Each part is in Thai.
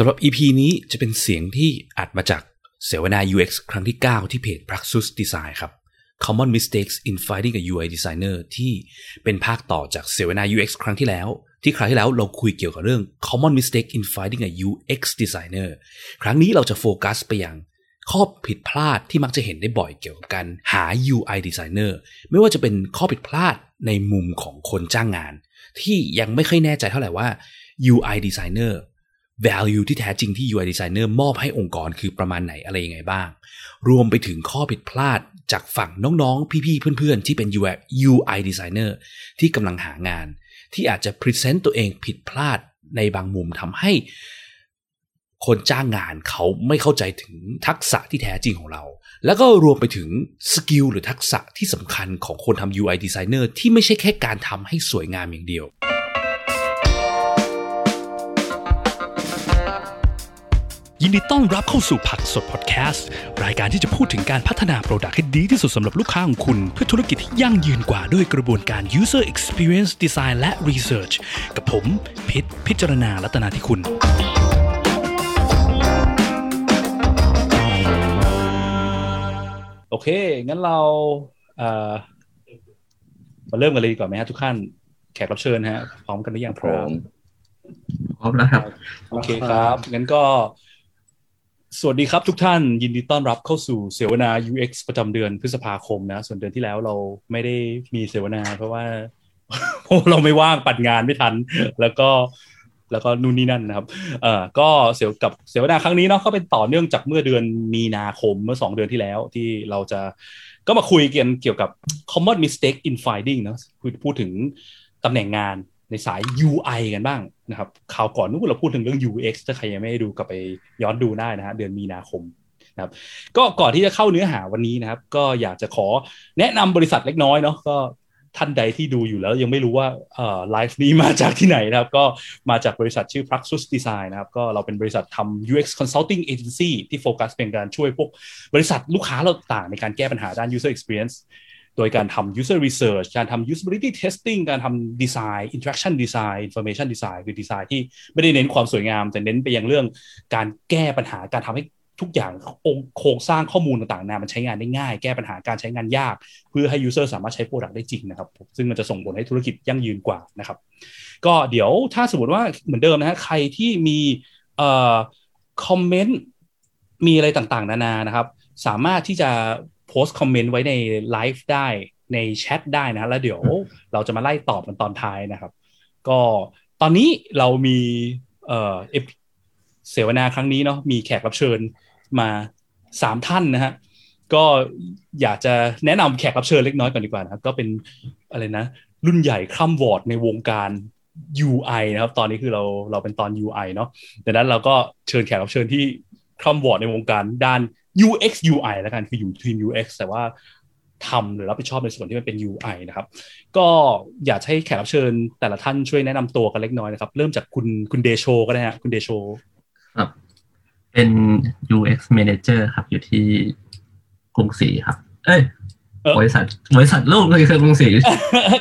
สำหรับ EP นี้จะเป็นเสียงที่อัดมาจากเสวนา UX ครั้งที่ 9 ที่เพจ Praxis Design ครับ Common Mistakes in Finding a UI Designer ที่เป็นภาคต่อจากเสวนา UX ครั้งที่แล้ว ที่ครั้งที่แล้วเราคุยเกี่ยวกับเรื่อง Common Mistake in Finding a UX Designer ครั้งนี้เราจะโฟกัสไปยังข้อผิดพลาดที่มักจะเห็นได้บ่อยเกี่ยวกับการหา UI designer ไม่ว่าจะเป็นข้อผิดพลาดในมุมของคนจ้างงาน ที่ยังไม่ค่อยแน่ใจเท่าไหร่ว่า UI designer value ที่แท้จริงที่ UI designer มอบให้องค์กรคือประมาณไหนอะไรยังไงบ้าง รวมไปถึงข้อผิดพลาดจากฝั่งน้องๆ พี่ๆ เพื่อนๆ ที่เป็น UI UI designer ที่กำลังหางาน ที่อาจจะ present ตัวเองผิดพลาดในบางมุมทำให้คนจ้างงานเขาไม่เข้าใจถึงทักษะที่แท้จริงของเรา แล้วก็รวมไปถึงสกิลหรือทักษะที่สำคัญของคนทำ UI designer ที่ไม่ใช่แค่การทำให้สวยงามอย่างเดียว ยินดีต้อนรับเข้าสู่ผักสดพอดแคสต์ รายการที่จะพูดถึงการพัฒนาโปรดักต์ให้ดีที่สุดสำหรับลูกค้าของคุณ เพื่อธุรกิจที่ยั่งยืนกว่าด้วยกระบวนการ user experience design และ research กับผม พิษพิจารณาลัตนาที่คุณโอเค งั้นเราเอ่อมาเริ่มกันเลยดีกว่าไหมฮะทุกท่านแขกรับเชิญฮะ พร้อมกันหรือยังพร้อมพร้อมแล้วครับ โอเคครับ งั้นก็ สวัสดีครับทุกท่านยินดีต้อนรับเข้าสู่เสวนา UX ประจำเดือนพฤษภาคมนะ ส่วนเดือนที่แล้วเราไม่ได้มีเสวนา เพราะว่าเพราะเราไม่ว่างปัดงานไม่ทัน แล้วก็แล้วก็นู่นนี่นั่นนะครับ เอ่อ ก็เสวกับเสวนาครั้งนี้เนาะก็เป็นต่อเนื่องจากเมื่อเดือนมีนาคมเมื่อสองเดือนที่แล้วที่เราจะก็มาคุยกันเกี่ยวกับ common mistake in finding เนอะคือพูดถึงตำแหน่งงานในสาย UI กันบ้าง นะครับข่าวก่อนนู้นเราพูดถึงเรื่อง UX ถ้าใครยังไม่ได้ดูกลับไปย้อนดูได้นะฮะเดือนมีนาคมนะครับก็ก่อนที่จะเข้าเนื้อหาวันนี้นะครับ ก็อยากจะขอแนะนำบริษัทเล็กน้อยเนาะก็ท่านใดที่ดูอยู่แล้วยังไม่รู้ว่าเอ่อไลฟ์นี้มาจากที่ไหนนะครับ ก็มาจากบริษัทชื่อ Praxis Design นะครับ ก็เราเป็นบริษัททำ UX Consulting Agency ที่โฟกัสเป็นการช่วยพวกบริษัทลูกค้าเราต่างในการแก้ปัญหาด้าน user experience โดยการทำ user research การทำ usability testing การทำ design interaction design information design คือดีไซน์ที่ไม่ได้เน้นความสวยงาม แต่เน้นไปยังเรื่องการแก้ปัญหาการทำให้ทุกอย่างโครงสร้างข้อมูลต่างๆนามันใช้งานได้ง่าย แก้ปัญหาการใช้งานยาก เพื่อให้ user สามารถใช้ product ได้จริงนะครับ ซึ่งมันจะส่งผลให้ธุรกิจยั่งยืนกว่านะครับ ก็เดี๋ยวถ้าสมมติว่าเหมือนเดิมนะฮะใครที่มีเอ่อคอมเมนต์มีอะไรต่างๆ นานานะครับ สามารถที่จะ โพสต์คอมเมนต์ไว้ในไลฟ์ได้ในแชทได้นะแล้วเดี๋ยวเราจะมาไล่ตอบกันตอนท้ายนะครับ ก็ตอนนี้เรามีเอ่อเสวนาครั้งนี้เนาะมีแขกรับเชิญมาสามท่านนะฮะก็อยากจะแนะนำแขกรับเชิญเล็กน้อยก่อนดีกว่านะครับ ก็เป็นอะไรนะ รุ่นใหญ่คร่ำวอร์ดในวงการ UI นะครับ ตอนนี้คือเราเราเป็นตอน UI เนาะดังนั้นเราก็เชิญแขกรับเชิญที่คร่ำวอร์ดในวงการด้าน UX UI แล้วกันคืออยู่ทีม UX แต่ว่าทำหรือรับผิดชอบในส่วนที่มันเป็น UI นะครับ ก็อยากให้แขกรับเชิญแต่ละท่านช่วยแนะนำตัวกันเล็กน้อยนะครับ เริ่มจากคุณคุณเดโชก็ได้ฮะคุณเดโชครับเป็น UX Manager ครับ อยู่ที่กรุงศรีครับ เอ้ย บริษัทบริษัทลูกเลยคือกรุงศรี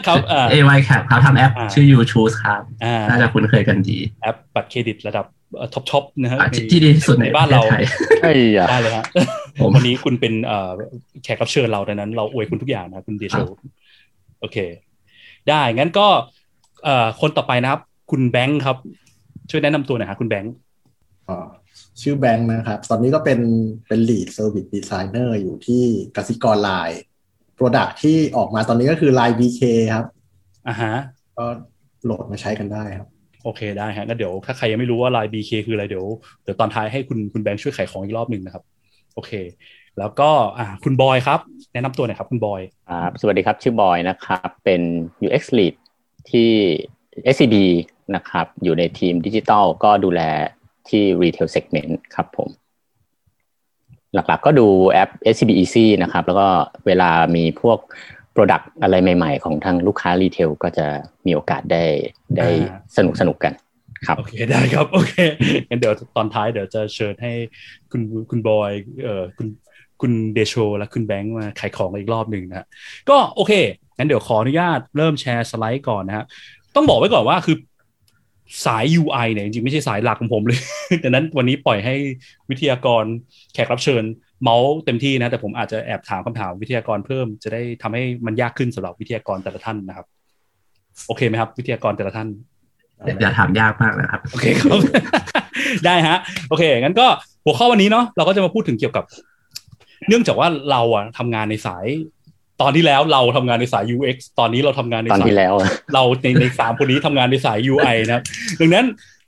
ครับ AY Cap ครับทำแอปชื่อ UChoose ครับน่าจะคุ้นเคยกันดี แอปบัตรเครดิตระดับท็อปท็อปนะฮะที่ดีที่สุดในบ้านเรา tie-in ได้เลยฮะวันนี้คุณเป็นแขกรับเชิญเราดังนั้น เราอวยคุณทุกอย่างนะคุณเดโชโอเค ได้งั้นก็คนต่อไปนะครับ คุณแบงค์ครับ ช่วยแนะนำตัวหน่อยครับคุณแบงค์ชื่อแบงค์นะครับ ตอนนี้ก็เป็นเป็น lead service designer อยู่ที่กสิกรไลน์ product ที่ออกมาตอนนี้ก็คือ Line BK ครับอ่าฮะก็โหลดมาใช้กันได้ครับ โอเคได้ฮะงั้นเดี๋ยวถ้าใครยังไม่รู้ว่า Line BK คืออะไรเดี๋ยวเดี๋ยวตอนท้ายให้คุณคุณแบงค์ช่วยขายของอีกรอบหนึ่งนะครับ โอเค แล้วก็อ่าคุณบอยครับ แนะนำตัวหน่อยครับคุณบอยครับสวัสดีครับชื่อบอยนะครับ เป็น UX lead ที่ SCB นะครับ อยู่ในทีมดิจิทัลก็ดูแลที่ retail segment ครับผม หลักๆ ก็ดูแอป SCB Easy นะครับ แล้วก็เวลามีพวก Product อะไรใหม่ ๆ ของทางลูกค้ารีเทลก็จะมีโอกาสได้ได้สนุกสนุกกันครับโอเคได้ครับโอเคงั้นเดี๋ยวตอนท้ายเดี๋ยวจะเชิญให้คุณคุณบอยเอ่อคุณคุณเดโชและคุณแบงค์มาขายของอีกรอบหนึ่งนะก็โอเคงั้นเดี๋ยวขออนุญาตเริ่มแชร์สไลด์ก่อนนะฮะต้องบอกไว้ก่อนว่าคือ สาย UI เนี่ยจริงๆไม่ใช่สายหลักของผมเลยดังนั้นวันนี้ปล่อยให้วิทยากรแขกรับเชิญ เมาส์เต็มที่นะ แต่ผมอาจจะแอบถามคำถามวิทยากรเพิ่ม จะได้ทำให้มันยากขึ้นสำหรับวิทยากรแต่ละท่านนะครับ โอเคไหมครับ วิทยากรแต่ละท่านอย่าถามยากมากนะครับ โอเคครับ ได้ฮะ โอเค งั้นก็หัวข้อวันนี้เนาะเราก็จะมาพูดถึงเกี่ยวกับ เนื่องจากว่าเราอะทำงานในสาย ตอนที่แล้วเราทำงานในสาย UX ตอนนี้เราทำงานในตอนสายที่แล้ว เราในในสามคนนี้ทำงานในสาย UI นะครับ ดังนั้น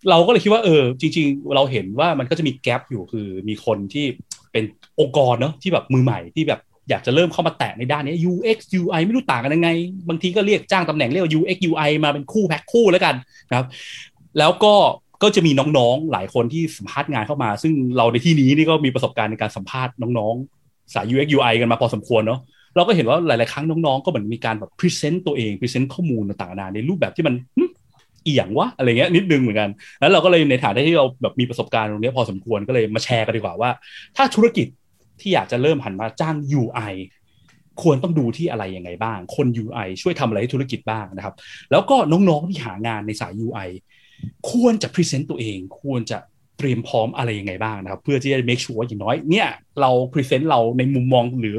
เราก็เลยคิดว่าเออ จริง ๆ เราเห็นว่ามันก็จะมี gap อยู่คือมีคนที่เป็นองค์กรเนาะที่แบบมือใหม่ที่แบบอยากจะเริ่มเข้ามาแตะในด้านนี้ UX UI ไม่รู้ต่างกันยังไง บางทีก็เรียกจ้างตำแหน่งเรียกว่า UX UI มาเป็นคู่แพ็คคู่แล้วกันนะครับ แล้วก็ก็จะมีน้องๆ หลายคนที่สัมภาษณ์งานเข้ามา ซึ่งเราในที่นี้นี่ก็มีประสบการณ์ในการสัมภาษณ์น้องๆ สาย UX UI กันมาพอสมควรเนาะ เราก็เห็นว่าหลาย ๆ ครั้งน้อง ๆ ก็เหมือนมีการแบบ present ตัวเอง present ข้อมูลต่างๆนาในรูปแบบที่มันเอียงวะอะไรเงี้ยนิดนึงเหมือนกันแล้วเราก็เลยในฐานะที่เราแบบมีประสบการณ์ตรงนี้พอสมควรก็เลยมาแชร์กันดีกว่าว่า ถ้าธุรกิจที่อยากจะเริ่มหันมาจ้าง UI ควรต้องดูที่อะไรยังไงบ้าง คน UI ช่วยทำอะไรให้ธุรกิจบ้างนะครับ แล้วก็น้อง ๆ ที่หางานในสาย UI ควรจะ present ตัวเอง ควรจะ เตรียมพร้อมอะไรยังไงบ้างนะครับ เพื่อที่จะ make sure ว่าอย่างน้อยเนี่ยเรา present เราในมุมมองหรือ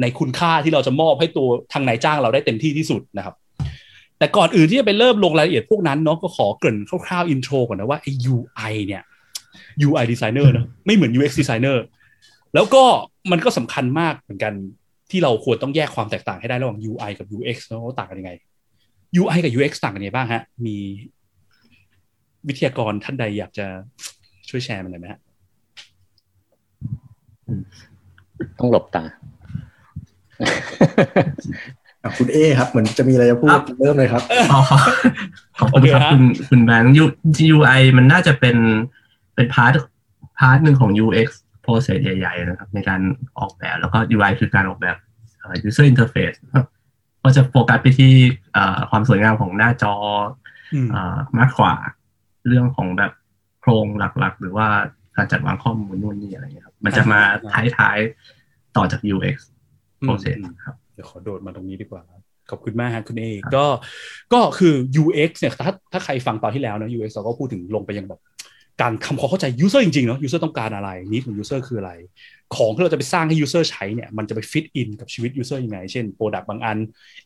ในคุณค่าที่เราจะมอบให้ตัวทางนายจ้างเราได้เต็มที่ที่สุดนะครับ แต่ก่อนอื่นที่จะไปเริ่มลงรายละเอียดพวกนั้นเนาะก็ขอเกริ่นคร่าวๆอินโทรก่อนนะว่าไอ้ UI เนี่ย UI designer เนะไม่เหมือน UX designer แล้วก็มันก็สำคัญมากเหมือนกันที่เราควรต้องแยกความแตกต่างให้ได้ระหว่าง UI กับ UX เนอะว่าต่างกันยังไง UI กับ UX ต่างกันยังไงบ้างฮะ มีวิทยากรท่านใดอยากจะ ช่วยแชร์มันหน่อยไหมฮะต้องหลบตาอะคุณเอครับ เหมือนจะมีอะไรจะพูดครับเริ่มเลยครับอ๋อขอบคุณครับโอเคฮะคุณคุณแบงค์ U- UI มันน่าจะเป็นเป็น part part หนึ่งของ UX process ใหญ่ๆนะครับ ในการออกแบบแล้วก็ UI คือการออกแบบเอ่อ user interface ก็จะโฟกัสไปที่เอ่อความสวยงามของหน้าจออืมเอ่อมากกว่า เรื่องของแบบโครงหลักๆ หรือว่าการจัดวางข้อมูลนู่นนี่อะไรเงี้ยครับ มันจะมาท้ายๆต่อจาก UX process ครับเดี๋ยวขอโดดมาตรงนี้ดีกว่าขอบคุณมากฮะคุณเอก็ก็คือ UX เนี่ยถ้าถ้าใครฟังตอนที่แล้วนะ UX เราก็พูดถึงลงไปยังแบบการทำความเข้าใจ user จริงๆเนาะ user ต้องการอะไรนี้ของ user คืออะไร ของที่เราจะไปสร้างให้ user ใช้เนี่ยมันจะไป fit in กับชีวิต user ยังไง เช่น product บางอัน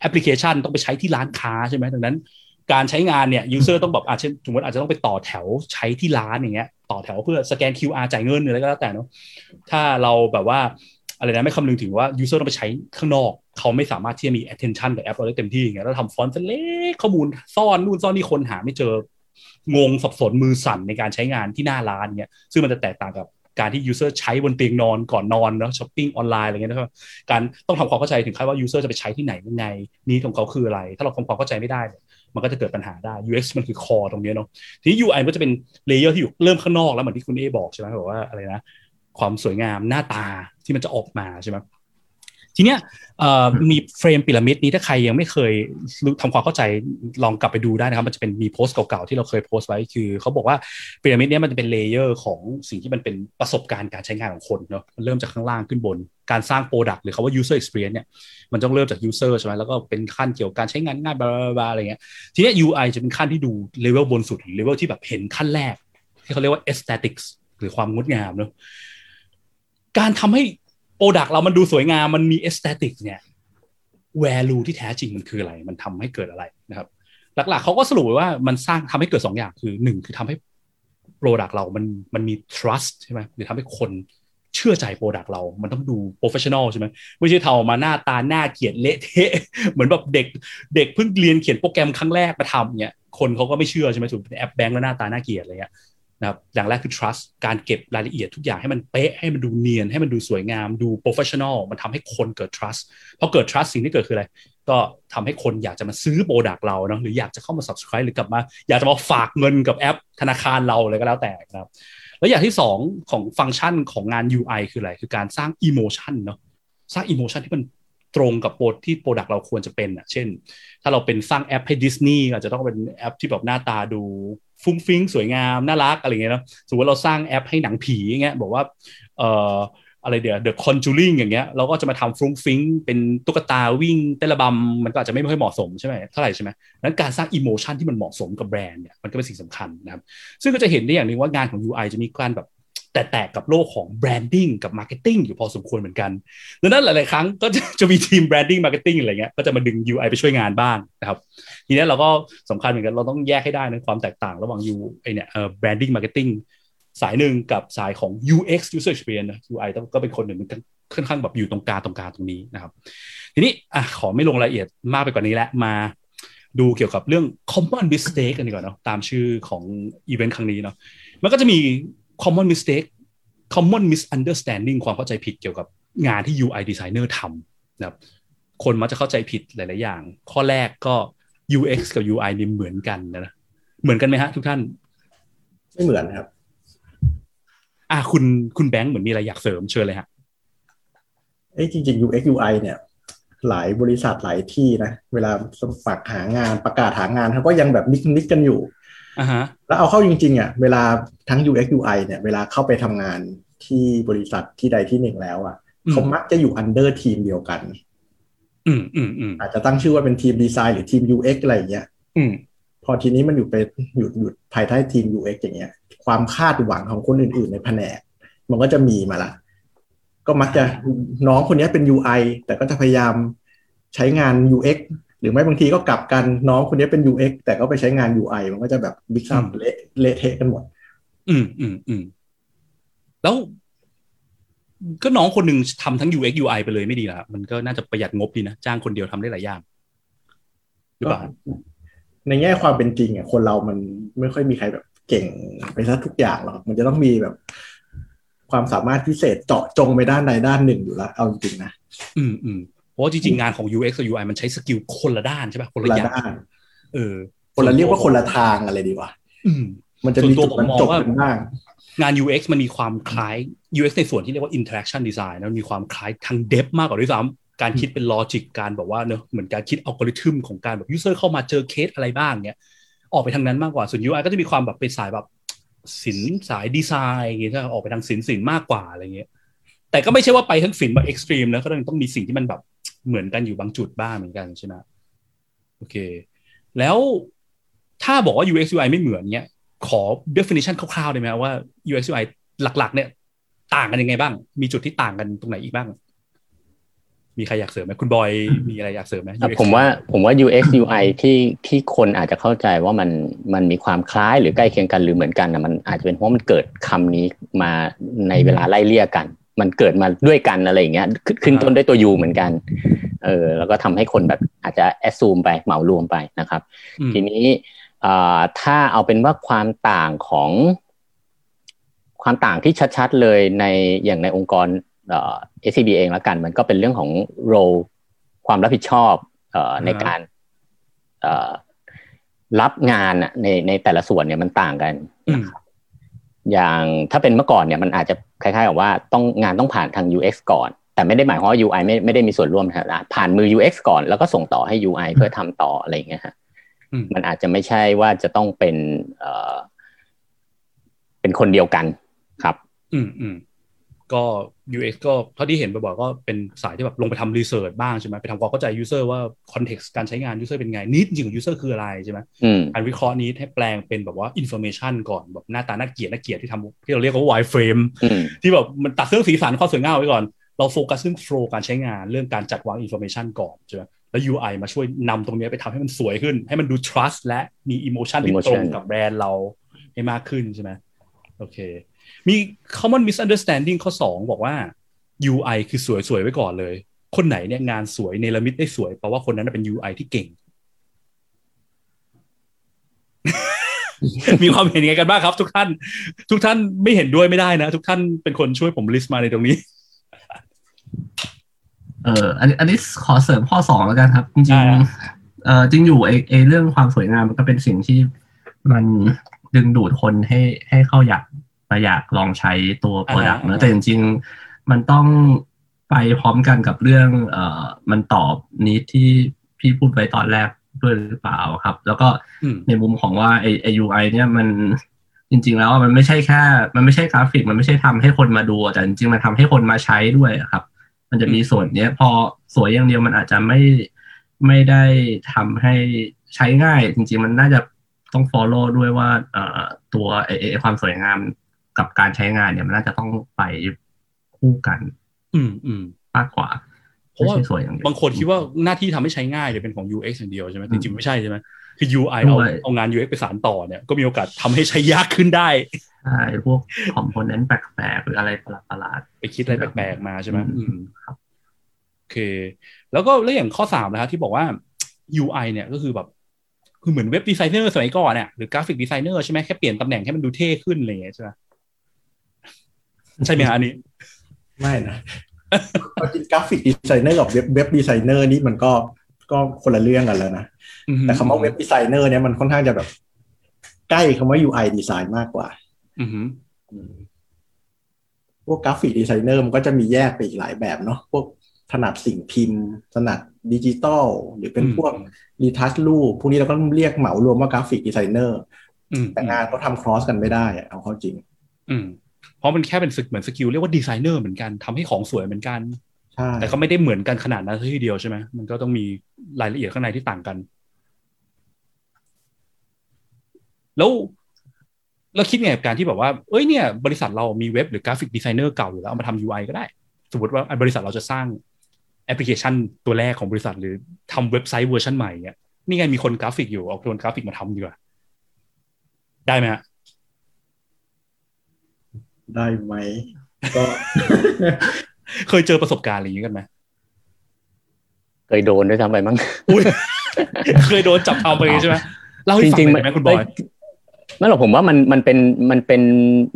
application ต้องไปใช้ที่ร้านค้าใช่ไหมดังนั้น การใช้งานเนี่ย user ต้องแบบอาจจะสมมติอาจจะต้องไปต่อแถวใช้ที่ร้านอย่างเงี้ย ต่อแถวเพื่อสแกน QR จ่ายเงินอะไรก็แล้วแต่เนาะถ้าเราแบบว่าอะไรนะไม่คำนึงถึงว่า user ต้องไปใช้ข้างนอก เขาไม่สามารถที่จะมี attention กับแอปเราได้เต็มที่อย่างเงี้ยแล้วทำฟอนต์เล็กข้อมูลซ่อนนู่นซ่อนนี่คนหาไม่เจองงสับสนมือสั่นในการใช้งานที่หน้าร้านเงี้ยซึ่งมันจะแตกต่างกับการที่ user ใช้บนเตียงนอนก่อนนอนเนาะช้อปปิ้งออนไลน์อะไรเงี้ยนะครับการต้องทำความเข้าใจถึงขั้นว่า user จะไปใช้ที่ไหนยังไงนี้ของเขาคืออะไร ถ้าเราทำความเข้าใจไม่ได้ มันก็จะเกิดปัญหาได้ UX มันคือ core ตรงนี้เนาะทีนี้ UI ก็จะเป็น layer ที่อยู่เริ่มข้างนอกแล้วเหมือนที่คุณเอบอกใช่ไหมบอกว่าอะไรนะความสวยงามหน้าตาที่มันจะออกมาใช่ไหม ทีเนี้ยเอ่อมี frame พีระมิดนี้ถ้าใครยังไม่เคยรู้ทำความเข้าใจลองกลับไปดูได้นะครับ มันจะเป็นมีโพสต์เก่าๆที่เราเคยโพสต์ไว้คือเขาบอกว่าพีระมิดเนี้ยมันจะเป็น layer ของสิ่งที่มันเป็นประสบการณ์การใช้งานของคนเนาะมันเริ่มจากข้างล่างขึ้นบนการสร้าง product หรือคำว่า user experience เนี่ยมันต้องเริ่มจาก user ใช่ไหมแล้วก็เป็นขั้นเกี่ยวกับการใช้งานง่าย blah blah อะไรเงี้ยทีเนี้ย UI จะเป็นขั้นที่ดูเลเวลบนสุดหรือเลเวลที่แบบเห็นขั้นแรก ที่เขาเรียกว่า aesthetics หรือความงดงามเนาะการทำให้ product เรามันดูสวยงามมันมี aesthetics เนี่ย value ที่แท้จริงมันคืออะไร มันทำให้เกิดอะไรนะครับ หลักๆเขาก็สรุปไว้ว่ามันสร้างทำให้เกิดสองอย่างคือหนึ่งคือทำให้ product เรามันมันมี trust ใช่ไหมหรือทำให้คนเชื่อใจ product เรา มันต้องดู professional ใช่ไหมไม่ใช่ทำออกมาหน้าตาน่าเกลียดเละเทะ เหมือนแบบเด็กเด็กเพิ่งเรียนเขียนโปรแกรมครั้งแรกมาทำเนี่ยคนเขาก็ไม่เชื่อใช่ไหมถูกเป็นแอปแบงก์แล้วหน้าตาน่าเกลียดอะไรเงี้ย นะครับอย่างแรกคือ trust การเก็บรายละเอียดทุกอย่างให้มันเป๊ะให้มันดูเนียน ให้มันดูสวยงาม ดู professional มันทำให้คนเกิด trust พอเกิด trust สิ่งที่เกิดคืออะไร ก็ทำให้คนอยากจะมาซื้อ product เราเนาะหรืออยากจะเข้ามา subscribe หรือกลับมา อยากจะมาฝากเงินกับแอปธนาคารเราอะไรก็แล้วแต่นะครับ แล้วอย่างที่สองของฟังก์ชันของงาน UI คืออะไร คือการสร้าง emotion เนาะสร้าง emotion ที่มัน ตรงกับโปร- ที่ product เราควรจะเป็นอะ เช่น ถ้าเราเป็นสร้างแอปให้ดิสนีย์อาจจะต้องเป็นแอปที่แบบหน้าตาดูฟรุ้งฟริ้งสวยงาม น่ารักอะไรเงี้ยนะสมมติเราสร้างแอปให้หนังผีอย่างเงี้ยบอกว่าเอ่ออะไรเดี๋ยว The Conjuring อย่างเงี้ยเราก็จะมาทำฟรุ้งฟริ้งเป็นตุ๊กตาวิ่งเต้นระบำมันก็อาจจะไม่ค่อยเหมาะสมใช่ไหมเท่าไหร่ใช่ไหมนั้นการสร้าง emotion ที่มันเหมาะสมกับแบรนด์เนี่ยมันก็เป็นสิ่งสำคัญนะครับซึ่งก็จะเห็นได้อย่างหนึ่งว่างานของ UI จะมีการแบบ แตะแตะกับโลกของ branding กับ marketing อยู่พอสมควรเหมือนกันดังนั้นหลาย ๆ ครั้งก็จะมีทีม branding marketing อะไรเงี้ยก็จะมาดึง UI ไปช่วยงานบ้างนะครับ ทีนี้เราก็สำคัญเหมือนกันเราต้องแยกให้ได้นะความแตกต่างระหว่าง U ไอเนี่ยเอ่อ branding marketing สายหนึ่งกับสายของ UX user experience นะ UI ก็เป็นคนหนึ่งมันค่อนข้างแบบอยู่ตรงกลางตรงกลางตรงนี้นะครับ ทีนี้อะขอไม่ลงรายละเอียดมากไปกว่านี้แล้วมาดูเกี่ยวกับเรื่อง common mistake กันดีกว่าเนาะตามชื่อของอีเวนต์ครั้งนี้เนาะมันก็จะมี common mistake common misunderstanding ความเข้าใจผิดเกี่ยวกับงานที่ UI designer ทำนะครับคนมักจะเข้าใจผิดหลาย ๆ อย่าง ข้อแรกก็ UX กับ UI นี่เหมือนกันนะเหมือนกันไหมฮะทุกท่าน ไม่เหมือนครับ อะคุณคุณแบงค์เหมือนมีอะไรอยากเสริมเชิญเลยฮะเอ้ยจริง ๆ UX UI เนี่ย หลายบริษัทหลายที่นะ เวลาสมัครหางานประกาศหางานเขาก็ยังแบบ mix mix กันอยู่อ่าฮะ แล้วเอาเข้าจริงๆอะเวลาทั้ง UX UI เนี่ยเวลาเข้าไปทำงานที่บริษัทที่ใดที่หนึ่งแล้วอะอืมเขามักจะอยู่ under ทีมเดียวกัน อืมอืมอืมอาจจะตั้งชื่อว่าเป็นทีมดีไซน์หรือทีม UX อะไรอย่างเงี้ยอืมพอทีนี้มันอยู่ไปอยู่อยู่ภายใต้ทีม UX อย่างเงี้ย ความคาดหวังของคนอื่น ๆ ในแผนก มันก็จะมีมาละ ก็มักจะน้องคนนี้เป็น UI แต่ก็จะพยายามใช้งาน UX หรือไม่บางทีก็กลับกันน้องคนนี้เป็น UX แต่ก็ไปใช้งาน UI มันก็จะแบบบิ๊กซัมเละเละเทะกันหมด อืมอืมอืมแล้วก็น้องคนหนึ่งทำทั้ง UX UI ไปเลยไม่ดีเหรอครับมันก็น่าจะประหยัดงบดีนะ จ้างคนเดียวทำได้หลายอย่างหรือเปล่าในแง่ความเป็นจริงอะคนเรามันไม่ค่อยมีใครแบบเก่งไปซะทุกอย่างหรอกมันจะต้องมีแบบ ความสามารถพิเศษเจาะจงไปด้านใดด้านหนึ่งอยู่แล้วเอาจริงๆนะอืมอืม เพราะว่าจริงๆ งานของ UX กับ UI มันใช้สกิลคนละด้านใช่ป่ะคนคนละละอย่างด้านเออ คนละเรียกว่าคนละทางอะไรดีกว่าอืมมันจะมีส่วนจุตัวดบรรผมมองจบว่ากันบ้างงาน UX มันมีความคล้าย UX ในส่วนที่เรียกว่า interaction design นะมันมีความคล้ายทาง depth มากกว่าด้วยซ้ำการคิดเป็นลอจิกการแบบว่าเนอะเหมือนการคิดอัลกอริทึมของการแบบ user เข้ามาเจอเคสอะไรบ้างเนี้ยออกไปทางนั้นมากกว่าส่วน UI ก็จะมีความแบบเป็นสายแบบศิลป์สายดีไซน์อย่างเงี้ยถ้าออกไปทางศิลป์ศิลป์มากกว่าอะไรเงี้ยแต่ก็ไม่ใช่ว่าไปทั้งศิลป์แบบ extreme นะก็ต้องต้องมีสิ่งที่มันแบบ เหมือนกันอยู่บางจุดบ้างเหมือนกันใช่ไหมโอเค แล้วถ้าบอกว่า UX UI ไม่เหมือนเนี้ยขอ definition คร่าวๆได้ไหมว่า UX UI หลัก ๆ เนี่ย ต่างกันยังไงบ้าง มีจุดที่ต่างกันตรงไหนอีกบ้าง มีใครอยากเสริมไหมคุณบอยมีอะไรอยากเสริมไหมอะ UX ผมว่าผมว่า UX UI ที่ที่คนอาจจะเข้าใจว่ามันมันมีความคล้ายหรือใกล้เคียงกันหรือเหมือนกันนะมันอาจจะเป็นเพราะมันเกิดคำนี้มาในเวลาไล่เลี่ยกัน มันเกิดมาด้วยกันอะไรอย่างเงี้ยขึ้นขึ้นต้นด้วยตัว U เหมือนกัน เออแล้วก็ทำให้คนแบบอาจจะแอดซูมไปเหมารวมไปนะครับอืมทีนี้อ่าถ้าเอาเป็นว่าความต่างของ ความต่างที่ชัดๆเลยในอย่างในองค์กรเอ่อ SCB เองละกัน มันก็เป็นเรื่องของโรความรับผิดชอบเอ่อในการเอ่อรับงานอะในในแต่ละส่วนเนี่ยมันต่างกันอืม อย่างถ้าเป็นเมื่อก่อนเนี่ยมันอาจจะคล้ายๆกับว่าต้องงานต้องผ่านทาง UX ก่อน แต่ไม่ได้หมายความว่า UI ไม่ไม่ได้มีส่วนร่วมนะครับผ่านมือ UX ก่อนแล้วก็ส่งต่อให้ UI เพื่อทำต่ออะไรอย่างเงี้ยฮะอืมมันอาจจะไม่ใช่ว่าจะต้องเป็นเอ่อเป็นคนเดียวกันครับ อืมอืม ก็ UX ก็เท่าที่เห็นบ่อยๆก็เป็นสายที่แบบลงไปทำรีเสิร์ชบ้างใช่ไหมไปทำความเข้าใจ user ว่า context การใช้งาน user เป็นไงนิดจริงของ user คืออะไรใช่ไหมอืมการวิเคราะห์นี้ให้แปลงเป็นแบบว่า information ก่อนแบบหน้าตาน่าเกลียดน่าเกลียดที่ทำที่เราเรียกว่า wireframe อืมที่แบบมันตัดเรื่องสีสันความสวยงามไว้ก่อน เราโฟกัสเรื่อง flow การใช้งานเรื่องการจัดวาง information ก่อนใช่ไหมแล้ว UI มาช่วยนำตรงนี้ไปทำให้มันสวยขึ้น ให้มันดู trust และมี emotion ที่ Emotion ตรงกับแบรนด์เราให้มากขึ้นใช่ไหมโอเค มี common misunderstanding ข้อ 2 บอกว่า UI คือสวยๆไว้ก่อนเลย คนไหนเนี่ยงานสวยเนรมิตได้สวยแปลว่าคนนั้นนะเป็น UI ที่เก่ง มีความเห็นยังไงกันบ้างครับ ทุกท่าน ทุกท่านไม่เห็นด้วยไม่ได้นะ ทุกท่านเป็นคนช่วยผมลิสต์มาในตรงนี้เอออันนี้อันนี้ขอเสริมข้อสองแล้วกันครับ จริงได้ครับๆเออจริงอยู่ไอไอเรื่องความสวยงามมันก็เป็นสิ่งที่มันดึงดูดคนให้ให้เข้าอยาก มาอยากลองใช้ตัว product อ่าฮะนะแต่จริงๆมันต้องไปพร้อมกันกับเรื่องเอ่อมันตอบ need ที่พี่พูดไปตอนแรกด้วยหรือเปล่าครับ แล้วก็อืมในมุมของว่าไอไอ UI เนี่ยมันจจริง ๆ แล้วมันไม่ใช่แค่ มันไม่ใช่กราฟิก มันไม่ใช่ทำให้คนมาดู แต่จริงๆมันทำให้คนมาใช้ด้วยอะครับ มันจะมีส่วนเนี้ย พอสวยอย่างเดียวมันอาจจะไม่ไม่ได้ทำให้ใช้ง่าย จริง ๆ มันน่าจะต้อง follow ด้วยว่าเอ่อตัวไอ้ไอ้ความสวยงาม กับการใช้งานเนี่ยมันน่าจะต้องไปคู่กัน อืมอืมมากกว่าเพราะว่าไม่ใช่สวยอย่างเดียวบางคนคิดว่าหน้าที่ทำให้ใช้ง่ายเนี่ยเป็นของ UX อย่างเดียวใช่ไหมจริงๆไม่ใช่ใช่ไหมคือ UI เอาด้วยเอางาน UX ไปสานต่อเนี่ยก็มีโอกาสทำให้ใช้ยากขึ้นได้ใช่พวกcomponent แปลกๆหรืออะไรประหลาดไปคิดอะไรแปลกๆมาใช่ไหมอืมอืมครับโอเค แล้วก็แล้วอย่างข้อสามนะครับที่บอกว่า UI เนี่ยก็คือแบบคือเหมือน web designer สมัยก่อนเนี่ยหรือ graphic designer ใช่ไหมแค่เปลี่ยนตำแหน่งให้มันดูเท่ขึ้นอะไรอย่างเงี้ยใช่ไหม ใช่ไหมฮะอันนี้ ไม่นะเอาจริง graphic designer กับเว็บ web designer นี่มันก็ก็คนละเรื่องกันแล้วนะแต่คำว่า web designer เนี่ยมันค่อนข้างจะแบบใกล้คำว่า UI ดีไซน์มากกว่าอือหือพวก graphic designer มันก็จะมีแยกไปอีกหลายแบบเนาะพวกถนัดสิ่งพิมพ์ ถนัดดิจิตอลหรือเป็นพวก retouch รูปพวกนี้เราก็เรียกเหมารวมว่า graphic designer อืมแต่งานเขาทำ cross กันไม่ได้อะเอาเข้าจริง อืม เพราะมันแค่เป็นสึกเหมือน skill เรียกว่าดีไซเนอร์เหมือนกันทำให้ของสวยเหมือนกันใช่แต่ก็ไม่ได้เหมือนกันขนาดนั้นทีเดียวใช่ไหมมันก็ต้องมีรายละเอียดข้างในที่ต่างกัน แล้วแล้วคิดไงกับการที่แบบว่า เอ้ยเนี่ย บริษัทเรามีเว็บหรือ graphic designer เก่าอยู่แล้วเอามาทำ UI ก็ได้ สมมติว่าบริษัทเราจะสร้างแอปพลิเคชันตัวแรกของบริษัท หรือทำเว็บไซต์เวอร์ชันใหม่เนี่ยนี่ไงมีคนกราฟิกอยู่เอาคนกราฟิกมาทำดีกว่าได้ไหมฮะ ได้ไหม ก็ เคยเจอประสบการณ์อะไรอย่างนี้กันไหมเคยโดนด้วยซ้ำไปมั้งอุ้ยเคยโดนจับเอาไปใช่ไหมเล่าให้ฟังหน่อยได้ไหมคุณบอยไม่หรอกผมว่ามันมันเป็นมันเป็น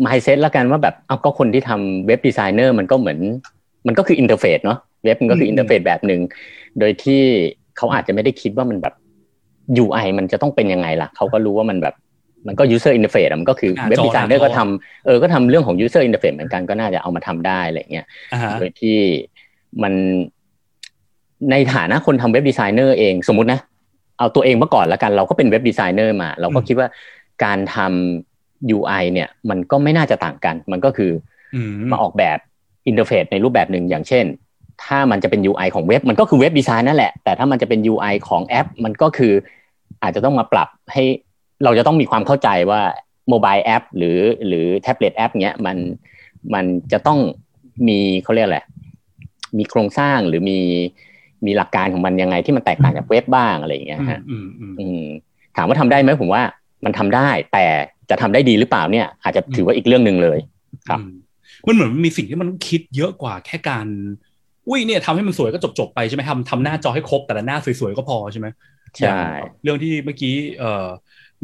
mindset ละกันว่าแบบเอาก็คนที่ทำ web designer มันก็เหมือน มันก็คือ interface เนาะเว็บมันก็คือ interface แบบหนึ่งโดยที่เขาอาจจะไม่ได้คิดว่ามันแบบ UI มันจะต้องเป็นยังไงล่ะเขาก็รู้ว่ามันแบบ มันก็ user interface อะมันก็คือหน้าจอเว็บดีไซเนอหน้าจอก็ทำเออก็ทำเรื่องของ user interface เหมือนกันก็น่าจะเอามาทำได้อะไรเงี้ยอ่าฮะโดยที่มันในฐานะคนทำ web designer เองสมมุตินะ เอาตัวเองเมื่อก่อนละกัน เราก็เป็น web designer มา เราก็คิดว่าการทำ UI เนี่ย มันก็ไม่น่าจะต่างกัน มันก็คืออืมมาออกแบบ interface ในรูปแบบหนึ่งอย่างเช่น ถ้ามันจะเป็น UI ของเว็บ มันก็คือ web design นั่นแหละ แต่ถ้ามันจะเป็น UI ของแอป มันก็คืออาจจะต้องมาปรับให้ เราจะต้องมีความเข้าใจว่า mobile app หรือหรือแท็บเล็ตแอปเนี้ยมันมันจะต้องมีเขาเรียกอะไรมีโครงสร้างหรือมีมีหลักการของมันยังไงที่มันแตกต่างจากเว็บบ้างอะไรอย่างเงี้ยฮะอืมอืมอืมถามว่าทำได้ไหมผมว่ามันทำได้ แต่จะทำได้ดีหรือเปล่าเนี่ย อาจจะถือว่าอีกเรื่องหนึ่งเลย ครับอืมมันเหมือนมันมีสิ่งที่มันต้องคิดเยอะกว่าแค่การ อุ้ยเนี่ยทำให้มันสวยก็จบจบๆไปใช่ไหมทำทำหน้าจอให้ครบแต่ละหน้าสวยๆก็พอใช่ไหมใช่อย่างเรื่องที่เมื่อกี้เอ่อ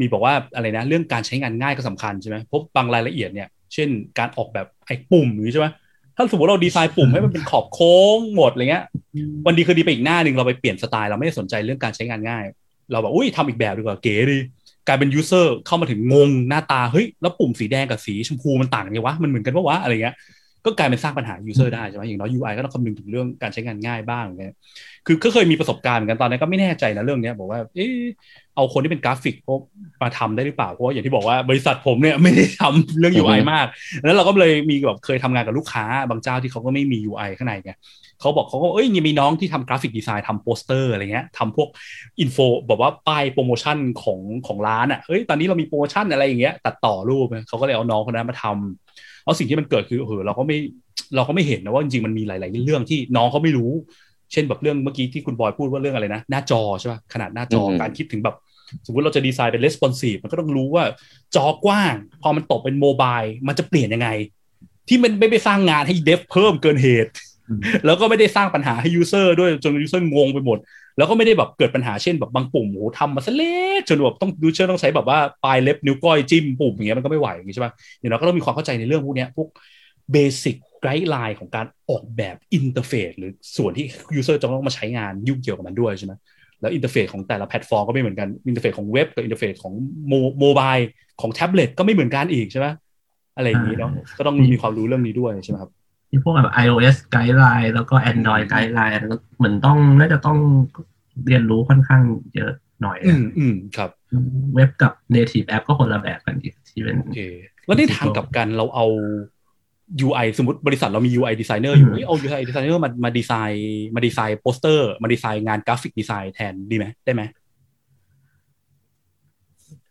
มีบอกว่าอะไรนะ เรื่องการใช้งานง่ายก็สำคัญใช่ไหมเพราะบางรายละเอียดเนี่ย เช่นการออกแบบไอ้ปุ่มอย่างนี้ใช่ไหมถ้าสมมติเราดีไซน์ปุ่มให้มันเป็นขอบโค้งหมดอะไรเงี้ย วันดีคือดีไปอีกหน้าหนึ่งเราไปเปลี่ยนสไตล์เราไม่ได้สนใจเรื่องการใช้งานง่าย เราแบบอุ้ยทำอีกแบบดีกว่าเก๋ดีกลายเป็น user เข้ามาถึงงงหน้าตาเฮ้ยแล้วปุ่มสีแดงกับสีชมพูมันต่างกันไงวะมันเหมือนกันปะวะอะไรเงี้ย ก็กลายเป็นสร้างปัญหา user ได้ใช่ไหมอย่างน้อย UI ก็ต้องคำนึงถึงเรื่องการใช้งานง่ายบ้างเนี่ยคือก็เคยมีประสบการณ์เหมือนกันตอนนั้นก็ไม่แน่ใจนะเรื่องเนี้ยบอกว่าเออเอาคนที่เป็นกราฟิกพวกมาทำได้หรือเปล่าเพราะว่าอย่างที่บอกว่าบริษัทผมเนี่ยไม่ได้ทำเรื่อง UI มาก แล้วเราก็เลยมีแบบเคยทำงานกับลูกค้า บางเจ้าที่เขาก็ไม่มี UI ข้างในไงเขาบอกเขาก็เอ้ยยังมีน้องที่ทำ graphic design ทำโปสเตอร์อะไรเงี้ยทำพวก info แบบว่าป้ายโปรโมชั่นของของร้านอะเฮ้ยตอนนี้เรามีโปรโมชั่นอะไรอย่างเงี้ยตัดต่อรูปเขาก็เลยเอาน้องคนนั้นมาทำ เอาสิ่งที่มันเกิดคือเออเราก็ไม่เราก็ไม่เห็นนะว่าจริงๆมันมีหลาย ๆ เรื่องที่น้องเขาไม่รู้ เช่นแบบเรื่องเมื่อกี้ที่คุณบอยพูดว่าเรื่องอะไรนะ หน้าจอใช่ป่ะขนาดหน้าจออืมการคิดถึงแบบสมมติเราจะดีไซน์เป็น responsive มันก็ต้องรู้ว่าจอกว้าง พอมันตกเป็น mobile มันจะเปลี่ยนยังไง ที่มันไม่ไปสร้างงานให้ dev เพิ่มเกินเหตุ แล้วก็ไม่ได้สร้างปัญหาให้ user ด้วยจน user งงไปหมด แล้วก็ไม่ได้แบบเกิดปัญหาเช่นแบบบางปุ่มโหทำมาซะเล็กจนแบบต้อง user ต้องใช้แบบว่าปลายเล็บนิ้วก้อยจิ้มปุ่มอย่างเงี้ยมันก็ไม่ไหวอย่างงี้ใช่ปะเดี๋ยวเราก็ต้องมีความเข้าใจในเรื่องพวกเนี้ยพวก basic guideline ของการออกแบบ interface หรือส่วนที่ user จะต้องมาใช้งานยุ่งเกี่ยวกับมันด้วยใช่ไหมแล้ว interface ของแต่ละแพลตฟอร์มก็ไม่เหมือนกัน interface ของเว็บกับ interface ของโม mobile ของแท็บเล็ตก็ไม่เหมือนกันอีกใช่ไหมอะไรอย่างนี้เนาะก็ต้องมีความรู้เรื่องนี้ด้วยใช่ไหมครับ มีพวกแบบ iOS guideline แล้วก็ Android guideline แล้วเหมือนต้องน่าจะต้องเรียนรู้ค่อนข้างเยอะหน่อย อือะมอืมครับ เว็บกับ native app ก็คนละแบบกันอีกทที่เป็นโอเคแล้วในทางกลับกันเราเอา UI สมมติบริษัทเรามี UI designer อยู่อืมเอ้ยเอา UI designer มามาดีไซน์มาดีไซน์โปสเตอร์ มาดีไซน์งาน graphic design แทนดีไหมได้ไหม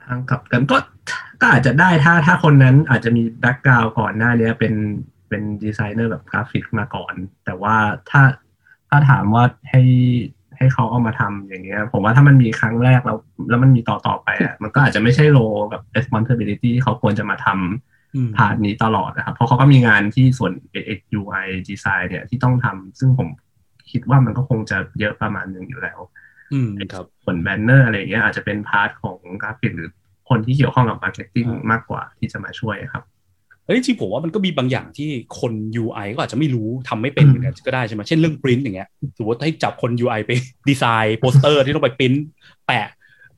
ทางกลับกันก็ก็อาจจะได้ถ้าถ้าคนนั้นอาจจะมี background ก่อนหน้าเนี้ยเป็น เป็นดีไซเนอร์แบบกราฟิกมาก่อน แต่ว่าถ้าถ้าถามว่าให้ให้เขาเอามาทำอย่างเงี้ย ผมว่าถ้ามันมีครั้งแรกแล้ว แล้วมันมีต่อต่อไปอะมันก็อาจจะไม่ใช่ role แบบ responsibility ที่เขาควรจะมาทำอืม partนี้ตลอดนะครับ เพราะเขาก็มีงานที่ส่วน UI design เนี่ยที่ต้องทำซึ่งผมคิดว่ามันก็คงจะเยอะประมาณหนึ่งอยู่แล้วอืมครับส่วนแบนเนอร์อะไรอย่างเงี้ยอาจจะเป็น part ของกราฟิกหรือคนที่เกี่ยวข้องกับ marketing อ่ามมากกว่าที่จะมาช่วยครับ เฮ้ยจริงๆผมว่ามันก็มีบางอย่างที่คน UI ก็อาจจะไม่รู้ทำไม่เป็นเหมือนกันก็ได้ใช่ไหมเช่นเรื่องปริ้นอย่างเงี้ยสมมติให้จับคน UI ไปดีไซน์โปสเตอร์ที่ต้องไปปริ้นแปะ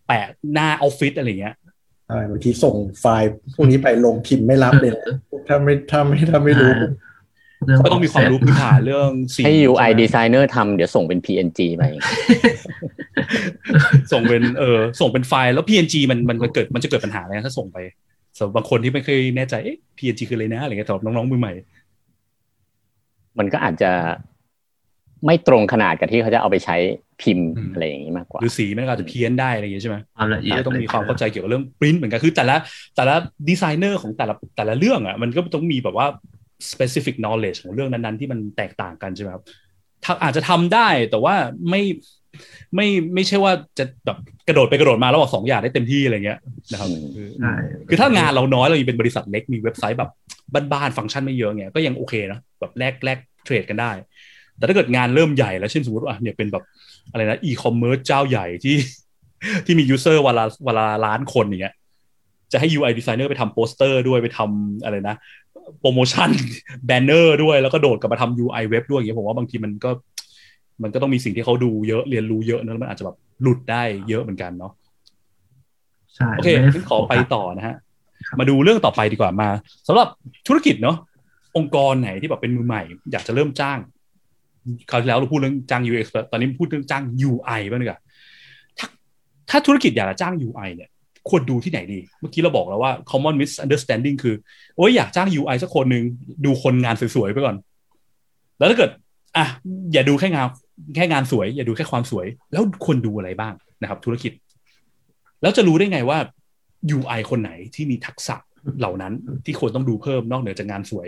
แปะหน้าออฟฟิศอะไรเงี้ยใช่บางทีส่งไฟล์พวกนี้ไปลงพิมพ์ไม่รับเลยนะถ้าไม่ถ้าไม่ถ้าไม่รู้เรื่องก็ต้องมีความรู้พื้นฐานเรื่องสีให้ UI ใช่ไหม designer ทำเดี๋ยวส่งเป็น PNG ไป ส่งเป็นเออส่งเป็นไฟล์แล้ว PNG มันมันมันเกิดมันจะเกิดปัญหาอะไรนะถ้าส่งไป สำหรับบางคนที่ไม่เคยแน่ใจเอ๊ะ PNG คืออะไรนะอะไรเงี้ยสำหรับน้องๆมือใหม่ มันก็อาจจะไม่ตรงขนาดกับที่เขาจะเอาไปใช้พิมพ์อืมอะไรอย่างนี้มากกว่าหรือสีมันก็อาจจะเพี้ยนได้อะไรอย่างเงี้ยใช่ไหมความละเอียดก็ต้องมีความเข้าใจเกี่ยวกับเรื่องปริ้นเหมือนกันคือแต่ละแต่ละดีไซเนอร์ของแต่ละแต่ละเรื่องอะมันก็ต้องมีแบบว่า specific knowledge ของเรื่องนั้นๆ ที่มันแตกต่างกันใช่ไหมครับถ้าอาจจะทำได้แต่ว่าไม่ ไม่ไม่ใช่ว่าจะแบบกระโดดไปกระโดดมาแล้วบอกสองอย่างได้เต็มที่อะไรเงี้ยนะครับอืมคือใช่คือถ้างานเราน้อยเรายังเป็นบริษัทเล็กมีเว็บไซต์แบบบ้านๆฟังก์ชันไม่เยอะเงี้ยก็ยังโอเคนะแบบแลกแลก trade กันได้ แต่ถ้าเกิดงานเริ่มใหญ่แล้วเช่นสมมติว่าเนี่ยเป็นแบบอะไรนะอีคอมเมิร์ซเจ้าใหญ่ที่ที่มี user วันละวันละล้านคนอย่างเงี้ยจะให้ UI designer ไปทำโปสเตอร์ด้วยไปทำอะไรนะโปรโมชั่น banner ด้วยแล้วก็โดดกลับมาทำ UI เว็บด้วยอย่างเงี้ยผมว่าบางทีมันก็ มันก็ต้องมีสิ่งที่เขาดูเยอะเรียนรู้เยอะนะแล้วมันอาจจะแบบหลุดได้เยอะเหมือนกันเนาะใช่โอเคไม่ได้งั้นขอไปต่อนะฮะ มาดูเรื่องต่อไปดีกว่ามาสำหรับธุรกิจเนาะองค์กรไหนที่แบบเป็นมือใหม่ อยากจะเริ่มจ้างคราวที่แล้วเราพูดเรื่องจ้าง UX ไปตอนนี้พูดเรื่องจ้าง UI บ้างดีกว่าถ้าถ้าธุรกิจอยากจะจ้าง UI เนี่ยควรดูที่ไหนดี เมื่อกี้เราบอกแล้วว่า common misunderstanding คือ โอ้ยอยากจ้าง UI สักคนหนึ่งดูคนงานสวยๆไปก่อน แล้วถ้าเกิด อะ อย่าดูแค่งาน แค่งานสวย อย่าดูแค่ความสวย แล้วควรดูอะไรบ้างนะครับ ธุรกิจ แล้วจะรู้ได้ไงว่า UI คนไหนที่มีทักษะเหล่านั้นที่ควรต้องดูเพิ่มนอกเหนือจากงานสวย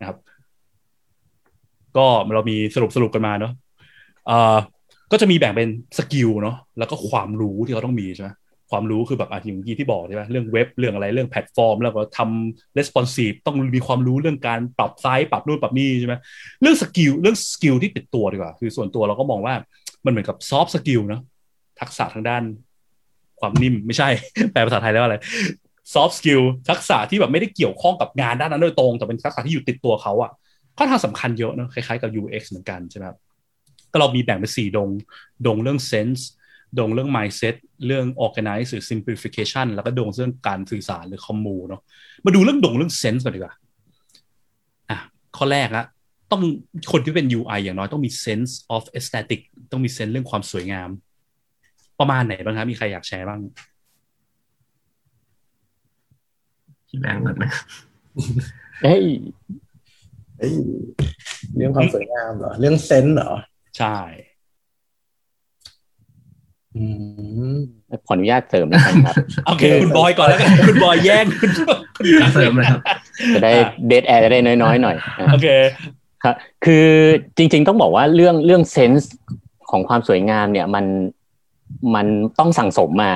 นะครับ ก็เรามีสรุปสรุปกันมาเนาะก็จะมีแบ่งเป็น skill เนาะแล้วก็ความรู้ที่เขาต้องมีใช่ไหม ความรู้คือแบบอะอย่างเมื่อกี้ที่บอกใช่ไหมเรื่องเว็บเรื่องอะไรเรื่องแพลตฟอร์ม แล้วก็ทำ responsive ต้องมีความรู้เรื่องการปรับไซส์ปรับนู่นปรับนี่ใช่ไหมเรื่อง skill เรื่อง skill ที่ติดตัวดีกว่าคือส่วนตัวเราก็มองว่ามันเหมือนกับ soft skill เนาะทักษะทางด้าน ความนิ่มไม่ใช่ แปลภาษาไทยแล้วอะไร soft skill ทักษะที่แบบไม่ได้เกี่ยวข้องกับงานด้านนั้นโดยตรง แต่เป็นทักษะที่อยู่ติดตัวเขาอะค่อนข้างสำคัญเยอะเนอะคล้ายๆกับ UX เหมือนกันใช่ไหมก็เรามีแบ่งเป็นสี่ดง ดงเรื่อง sense ดงเรื่อง mindset เรื่อง organize หรือ simplification แล้วก็ดงเรื่องการสื่อสารหรือ commu เนาะมาดูเรื่องดงเรื่อง sense ก่อนดีกว่าอะข้อแรกละต้องคนที่เป็น UI อย่างน้อยต้องมี sense of aesthetic ต้องมี sense เรื่องความสวยงาม ประมาณไหนบ้างครับ มีใครอยากแชร์บ้างพี่แบงค์ก่อนไหมเฮ้ยเอ้ยเรื่องความสวยงามเหรอ เรื่องเซนส์เหรอ ใช่อืม ขออนุญาตเสริมแล้วกันครับ โอเค คุณบอยก่อนแล้วกัน คุณบอยแย่งคุณคุณเสริมเลยครับ จะได้เดทแอร์จะได้น้อยๆหน่อยอะโอเคครับคือจริง ๆ ต้องบอกว่าเรื่องเรื่องเซนส์ของความสวยงามเนี่ยมันมันต้องสั่งสมมา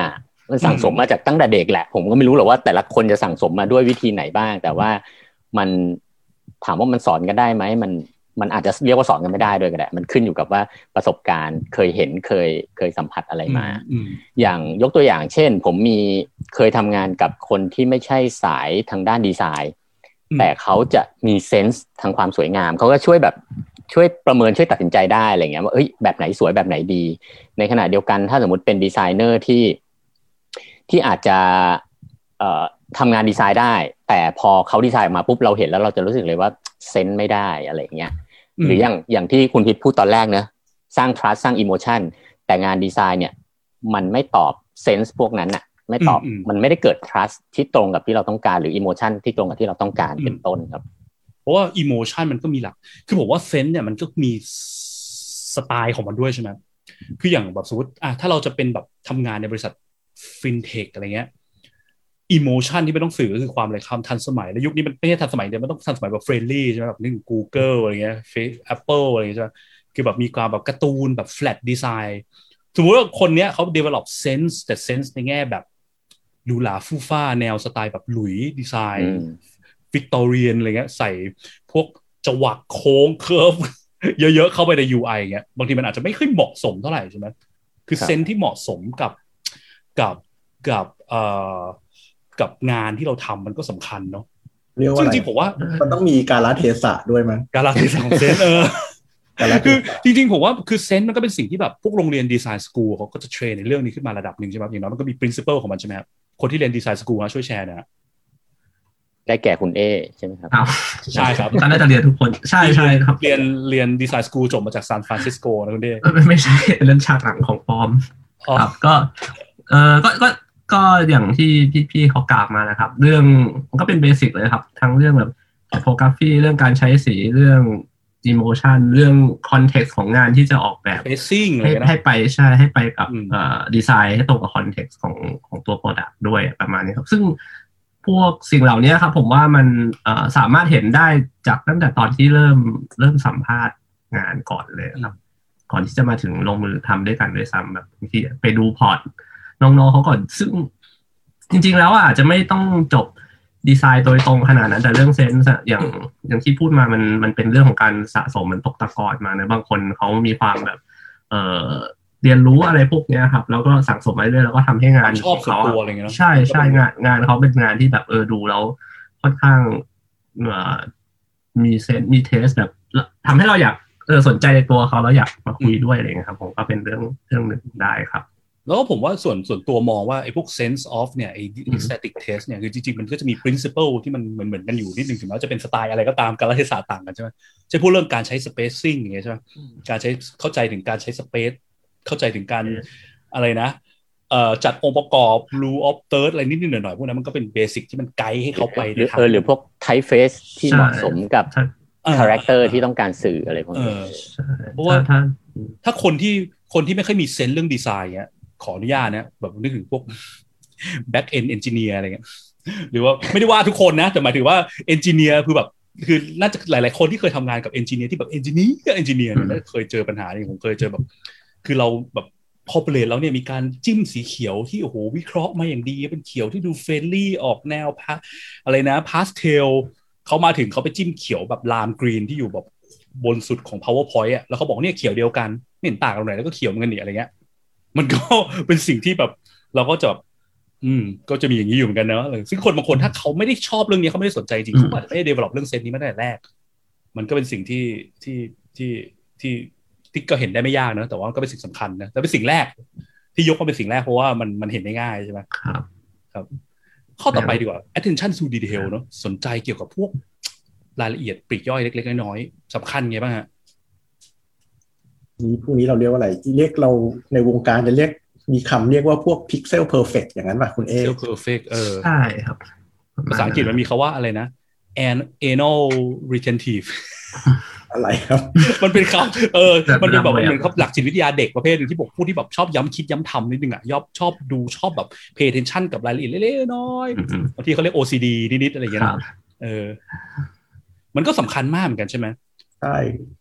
มันสั่งสมมาจากตั้งแต่เด็กแหละ ผมก็ไม่รู้หรอกว่าแต่ละคนจะสั่งสมมาด้วยวิธีไหนบ้าง แต่ว่ามันถามว่ามันสอนกันได้ไหมมัน มันอาจจะเรียกว่าสอนกันไม่ได้ด้วยก็ได้มันขึ้นอยู่กับว่าประสบการณ์เคยเห็นเคยเคยสัมผัสอะไรมาอืมอย่างยกตัวอย่างเช่น ผมมีเคยทำงานกับคนที่ไม่ใช่สายทางด้านดีไซน์อืมแต่เขาจะมีเซนส์ทางความสวยงาม เขาก็ช่วยแบบช่วยประเมินช่วยตัดสินใจได้อะไรเงี้ยว่าเอ้ยแบบไหนสวยแบบไหนดี ในขณะเดียวกันถ้าสมมติเป็นดีไซเนอร์ที่ที่อาจจะเอ่อทำงานดีไซน์ได้ แต่พอเขาดีไซน์ออกมาปุ๊บเราเห็นแล้วเราจะรู้สึกเลยว่าเซนส์ไม่ได้อะไรเงี้ย หรืออย่างอย่างที่คุณพิษพูดตอนแรกเนอะสร้าง trust สร้าง emotion แต่งานดีไซน์เนี่ย มันไม่ตอบเซนส์พวกนั้นอะไม่ตอบอืมอืมมันไม่ได้เกิด trust ที่ตรงกับที่เราต้องการหรือ emotion ที่ตรงกับที่เราต้องการอืมเป็นต้นครับ เพราะว่าอิโมชันมันก็มีหลัก คือผมว่าเซนส์เนี่ยมันก็มีสไตล์ของมันด้วยใช่ไหมคืออย่างแบบสมมติอะถ้าเราจะเป็นแบบทำงานในบริษัทฟินเทคอะไรเงี้ย emotion ที่ไม่ต้องสื่อก็คือความอะไรความทันสมัย แล้วยุคนี้มันไม่ใช่ทันสมัยเดียวมันต้องทันสมัยแบบ friendly ใช่ไหมแบบนึกถึง Google อะไรเงี้ยเฟซแอปเปิลอะไรเงี้ยใช่ไหมคือแบบมีความแบบการ์ตูนแบบ flat design สมมติว่าคนเนี้ยเขา develop sense แต่ sense ในแง่แบบหรูหราฟู่ฟ้าแนวสไตล์แบบหลุยส์อืมวิกตอเรียนอะไรเงี้ยใส่พวกจวักโค้ง curve เยอะๆเข้าไปใน UI เงี้ยบางทีมันอาจจะไม่ค่อยเหมาะสมเท่าไหร่ใช่ไหมคือครับเซนส์ที่เหมาะสมกับกับกับเอ่อ กับงานที่เราทำมันก็สำคัญเนาะเรียกว่าซึ่งอะไรจริงๆผมว่า มันต้องมีการละเทศะด้วยมั้งการลาเทศะของเซนส์เออการละเทคือศะจริงๆ ผมว่าคือเซนส์มันก็เป็นสิ่งที่แบบพวกโรงเรียนดีไซน์สกูลเขาก็จะเทรนในเรื่องนี้ขึ้นมาระดับหนึ่งใช่ไหมอย่างน้อยมันก็มี principle ของมันใช่ไหมครับคนที่เรียนดีไซน์สกูลนะช่วยแชร์นะฮะได้แก่คุณเอใช่ไหมครับครับใช่ครับก็น่าจะเรียนทุกคนใช่ใช่ครับ เรียนเรียนดีไซน์สกูลจบมาจากซานฟรานซิสโกนะคุณเด้ไม่ไม่ใช่เรื่องฉากหลังของปลอมอ๋อครับก็เออก็ก็ ก็อย่างที่พี่พี่เขากล่าวมานะครับ เรื่องมันก็เป็นเบสิกเลยครับ ทั้งเรื่องแบบโฟกัสฟีเรื่องการใช้สีเรื่อง emotion เรื่องคอนเท็กซ์ของงานที่จะออกแบบเบสซิ่งอะไรให้นะให้ไปใช่ให้ไปกับอืมเอ่อดีไซน์ให้ตรงกับคอนเท็กซ์ของของตัว Product ด้วยประมาณนี้ครับ ซึ่งพวกสิ่งเหล่านี้ครับ ผมว่ามันเอ่อสามารถเห็นได้จากตั้งแต่ตอนที่เริ่มเริ่มสัมภาษณ์งานก่อนเลยครับ ก่อนที่จะมาถึงลงมือทำด้วยกันด้วยซ้ำแบบบางทีไปดูพอร์ต น้องๆเขาก่อน ซึ่งจริง ๆ แล้วอาจจะไม่ต้องจบดีไซน์โดยตรงขนาดนั้น แต่เรื่องเซนส์อะอย่างอย่างที่พูดมามันมันเป็นเรื่องของการสะสมมันตกตะกอนมานะบางคนเขามีความแบบ เอ่อเรียนรู้อะไรพวกเนี้ยครับ แล้วก็สั่งสมไปเรื่อยแล้วก็ทำให้งานชอบส่วนเขาตัวอะไรเงี้ยเนอะใช่ใช่งานงานเขาเป็นงานที่แบบเออดูแล้วค่อนข้างเอ่อมีเซนมีเทสแบบทำให้เราอยากเออสนใจในตัวเขาแล้วอยากมาคุยด้วยอะไรเงี้ยครับ ผมก็เป็นเรื่องเรื่องหนึ่งได้ครับ แล้วก็ผมว่าส่วนส่วนตัวมองว่าไอ้พวก sense of เนี่ยไอ้อืม aesthetic test เนี่ยคือจริงๆ มันก็จะมี principle ที่มันเหมือนเหมือนกันอยู่นิดนึงถึงแม้ว่าจะเป็นสไตล์อะไรก็ตามการรัฐศาสตร์ต่างกันใช่ไหมใช่พูดเรื่องการใช้ spacing อย่างเงี้ยใช่ไหมการใช้เข้าใจถึงการใช้ space เข้าใจถึงการอะไรนะเอ่อจัดองค์ประกอบ rule of third อะไรนิดๆหน่อยๆพวกนั้นมันก็เป็นเบสิกที่มันไกด์ให้เขาไปหรือในทางเออหรือพวก typeface ที่ใช่เหมาะสมกับใช่เออ character ที่ต้องการสื่ออะไรพวกเอนี้อใช่เพราะว่าถ้าถ้าคนที่คนที่ไม่ค่อยมีเซนส์เรื่องดีไซน์เนี้ย ขออนุญาตนะแบบนึกถึงพวก back end engineer อะไรเงี้ยหรือว่าไม่ได้ว่าทุกคนนะ แต่หมายถึงว่า engineer คือแบบคือน่าจะหลาย ๆ คนที่เคยทำงานกับ engineer ที่แบบ engineer engineer เนี่ยน่าจะเคยเจอปัญหานี้ผมเคยเจอแบบ คือเราแบบพอเปลี่ยนแล้วเนี่ยมีการจิ้มสีเขียวที่โอ้โหวิเคราะห์มาอย่างดี เป็นเขียวที่ดู friendly ออกแนวพาอะไรนะพาสเทลเขามาถึงเขาไปจิ้มเขียวแบบ lime green ที่อยู่แบบบนสุดของ PowerPoint อะแล้วเขาบอกเนี่ยเขียวเดียวกันไม่เห็นต่างกันตรงไหนแล้วก็เขียวเหมือนกันนี่อะไรเงี้ย มันก็เป็นสิ่งที่แบบเราก็จะแบบอืม ก็จะมีอย่างนี้อยู่เหมือนกันเนอะซึ่งคนบางคนถ้าเขาไม่ได้ชอบเรื่องนี้เขาไม่ได้สนใจจริงอืมเขาอาจจะไม่ได้ develop เรื่อง sense นี้มาตั้งแต่แรก มันก็เป็นสิ่งที่ที่ที่ที่ที่ก็เห็นได้ไม่ยากนะแต่ว่ามันก็เป็นสิ่งสำคัญนะแต่เป็นสิ่งแรก ที่ยกมาเป็นสิ่งแรกเพราะว่ามันมันเห็นได้ง่ายใช่ไหมครับ ครับ ข้อต่อไปดีกว่า attention to detail เนอะสนใจเกี่ยวกับพวกรายละเอียดปลีกย่อยเล็ก ๆ น้อยๆสำคัญไงบ้างฮะ นี้พวกนี้เราเรียกว่าอะไรเรียกเราในวงการจะเรียกมีคำเรียกว่าพวก pixel perfect อย่างนั้นป่ะคุณเอ self perfect เออใช่ครับ ภาษาอังกฤษมันมีคาว่าอะไรนะ an anal retentive อะไรครับ มันเป็นคำเออแบบมันเป็นแบบแบบเหมือนครับหลักจิตวิทยาเด็กประเภทหนึ่งที่บอกผู้ที่แบบชอบย้ำคิดย้ำทำนิดนึงอะยอบชอบดูชอบแบบ pay attention กับรายละเอียดเล็กๆน้อยอืมๆบางทีเขาเรียก OCD นิดๆอะไรอย่างๆเงี้ยครันะบเออ มันก็สำคัญมากเหมือนกันใช่ไหม ใช่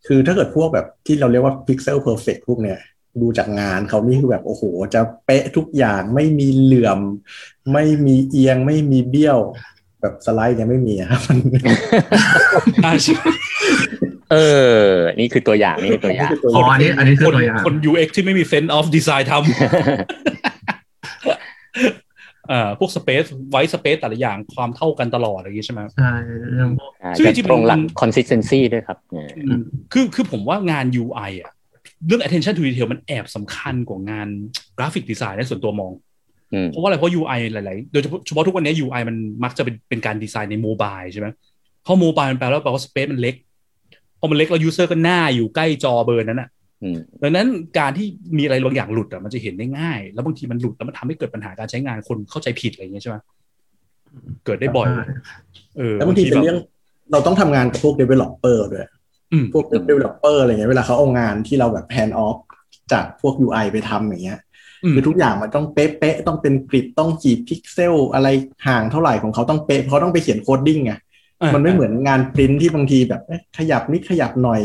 คือถ้าเกิดพวกแบบที่เราเรียกว่า pixel perfect พวกเนี้ยดูจากงานเขานี่คือแบบ โอ้โห จะเป๊ะทุกอย่างไม่มีเหลื่อม ไม่มีเอียงไม่มีเบี้ยว แบบสไลด์เนี่ยไม่มีอะครับมันอ่าใช่เออ นี่คือตัวอย่างนี่คือตัวอย่างคือตัวอ๋ออันนี้ อันนี้คือคนตัวอย่างคน UX ที่ไม่มี sense of design ทำ อ่าพวก space ไว้ space แต่ละอย่างความเท่ากันตลอดอะไรอย่างงี้ใช่ไหมใช่เรื่องอ่าซึ่งจะจริงๆตรงหลักมัน consistency ด้วยครับเนี่ยอืมคือคือผมว่างาน UI อะเรื่อง attention to detail มันแอบสำคัญกว่างาน graphic design ในส่วนตัวมองอืมเพราะว่าอะไรเพราะ UI หลาย ๆ โดยเฉพาะเฉพาะทุกวันนี้ UI มันมักจะเป็นเป็นการดีไซน์ใน mobile ใช่ไหมเพราะ mobile มันแปลว่าแปลว่า space มันเล็กพอมันเล็กแล้ว user ก็หน้าอยู่ใกล้จอเบอร์นั้นอะอืม ดังนั้นการที่มีอะไรบางอย่างหลุดอะมันจะเห็นได้ง่าย แล้วบางทีมันหลุดแล้วมันทำให้เกิดปัญหาการใช้งานคนเข้าใจผิดอะไรอย่างเงี้ยใช่ไหมเกิดได้บ่อยเออแล้วบางทีเป็นเรื่องเราต้องทำงานกับพวก developer ด้วยอืมพวก developer อะไรเงี้ยเวลาเขาเอางานที่เราแบบ hand off จากพวก UI ไปทำอย่างเงี้ยอืมคือทุกอย่างมันต้องเป๊ะๆต้องเป็น grid ต้องกี่พิกเซลอะไรห่างเท่าไหร่ของเขาต้องเป๊ะเพราะเขาต้องไปเขียน coding ไงอ่ามันไม่เหมือนงานปริ้นที่บางทีแบบเอ๊ะขยับนิดขยับหน่อย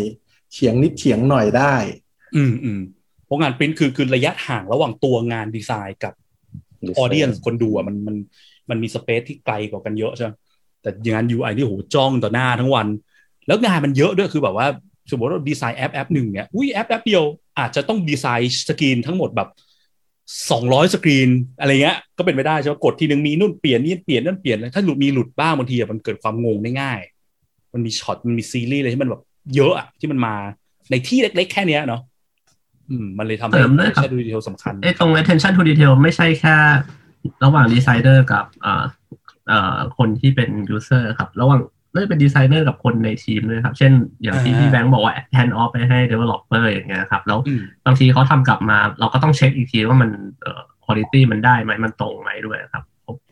เฉียงนิดเฉียงหน่อยได้ อืมอืมเพราะงานปริ้นคือคือระยะห่างระหว่างตัวงานดีไซน์กับ User audienceคนดูอะมันมันมันมี space ที่ไกลกว่ากันเยอะใช่ไหมแต่งาน UI ที่โหจ้องต่อหน้าทั้งวัน แล้วงานมันเยอะด้วยคือแบบว่า สมมติว่าดีไซน์แอปแอปหนึ่งเนี่ยอุ้ยแอปแอปเดียวอาจจะต้อง design screen ทั้งหมดแบบสองร้อยสกรีนอะไรเงี้ยก็เป็นไปได้ใช่ไหมกดทีหนึ่งมีนู่นเปลี่ยนนี่เปลี่ยนนั่นเปลี่ยนถ้าหลุดมีหลุดบ้างบางทีอะมันเกิดความงงได้ง่าย มันมีช็อตมันมีซีรีส์อะไรที่มันแบบเยอะอะที่มันมาในที่เล็ก ๆ แค่เนี้ยเนาะ อืมมันเลยทำให้เสริมด้วยครับใช้ดู detail สำคัญไอ้ตรง attention to detail ไม่ใช่แค่ ระหว่างดีไซเนอร์กับเอ่อเอ่อคนที่เป็น user ครับ ระหว่างเลือกเป็นดีไซเนอร์กับคนในทีมด้วยครับ เช่น อย่างที่อ่าพี่แบงค์บอกว่า hand off ไปให้ developer อย่างเงี้ยครับ แล้วอืมบางทีเขาทำกลับมา เราก็ต้องเช็คอีกทีว่ามันเอ่อ quality มันได้ไหมมันตรงไหมด้วยครับ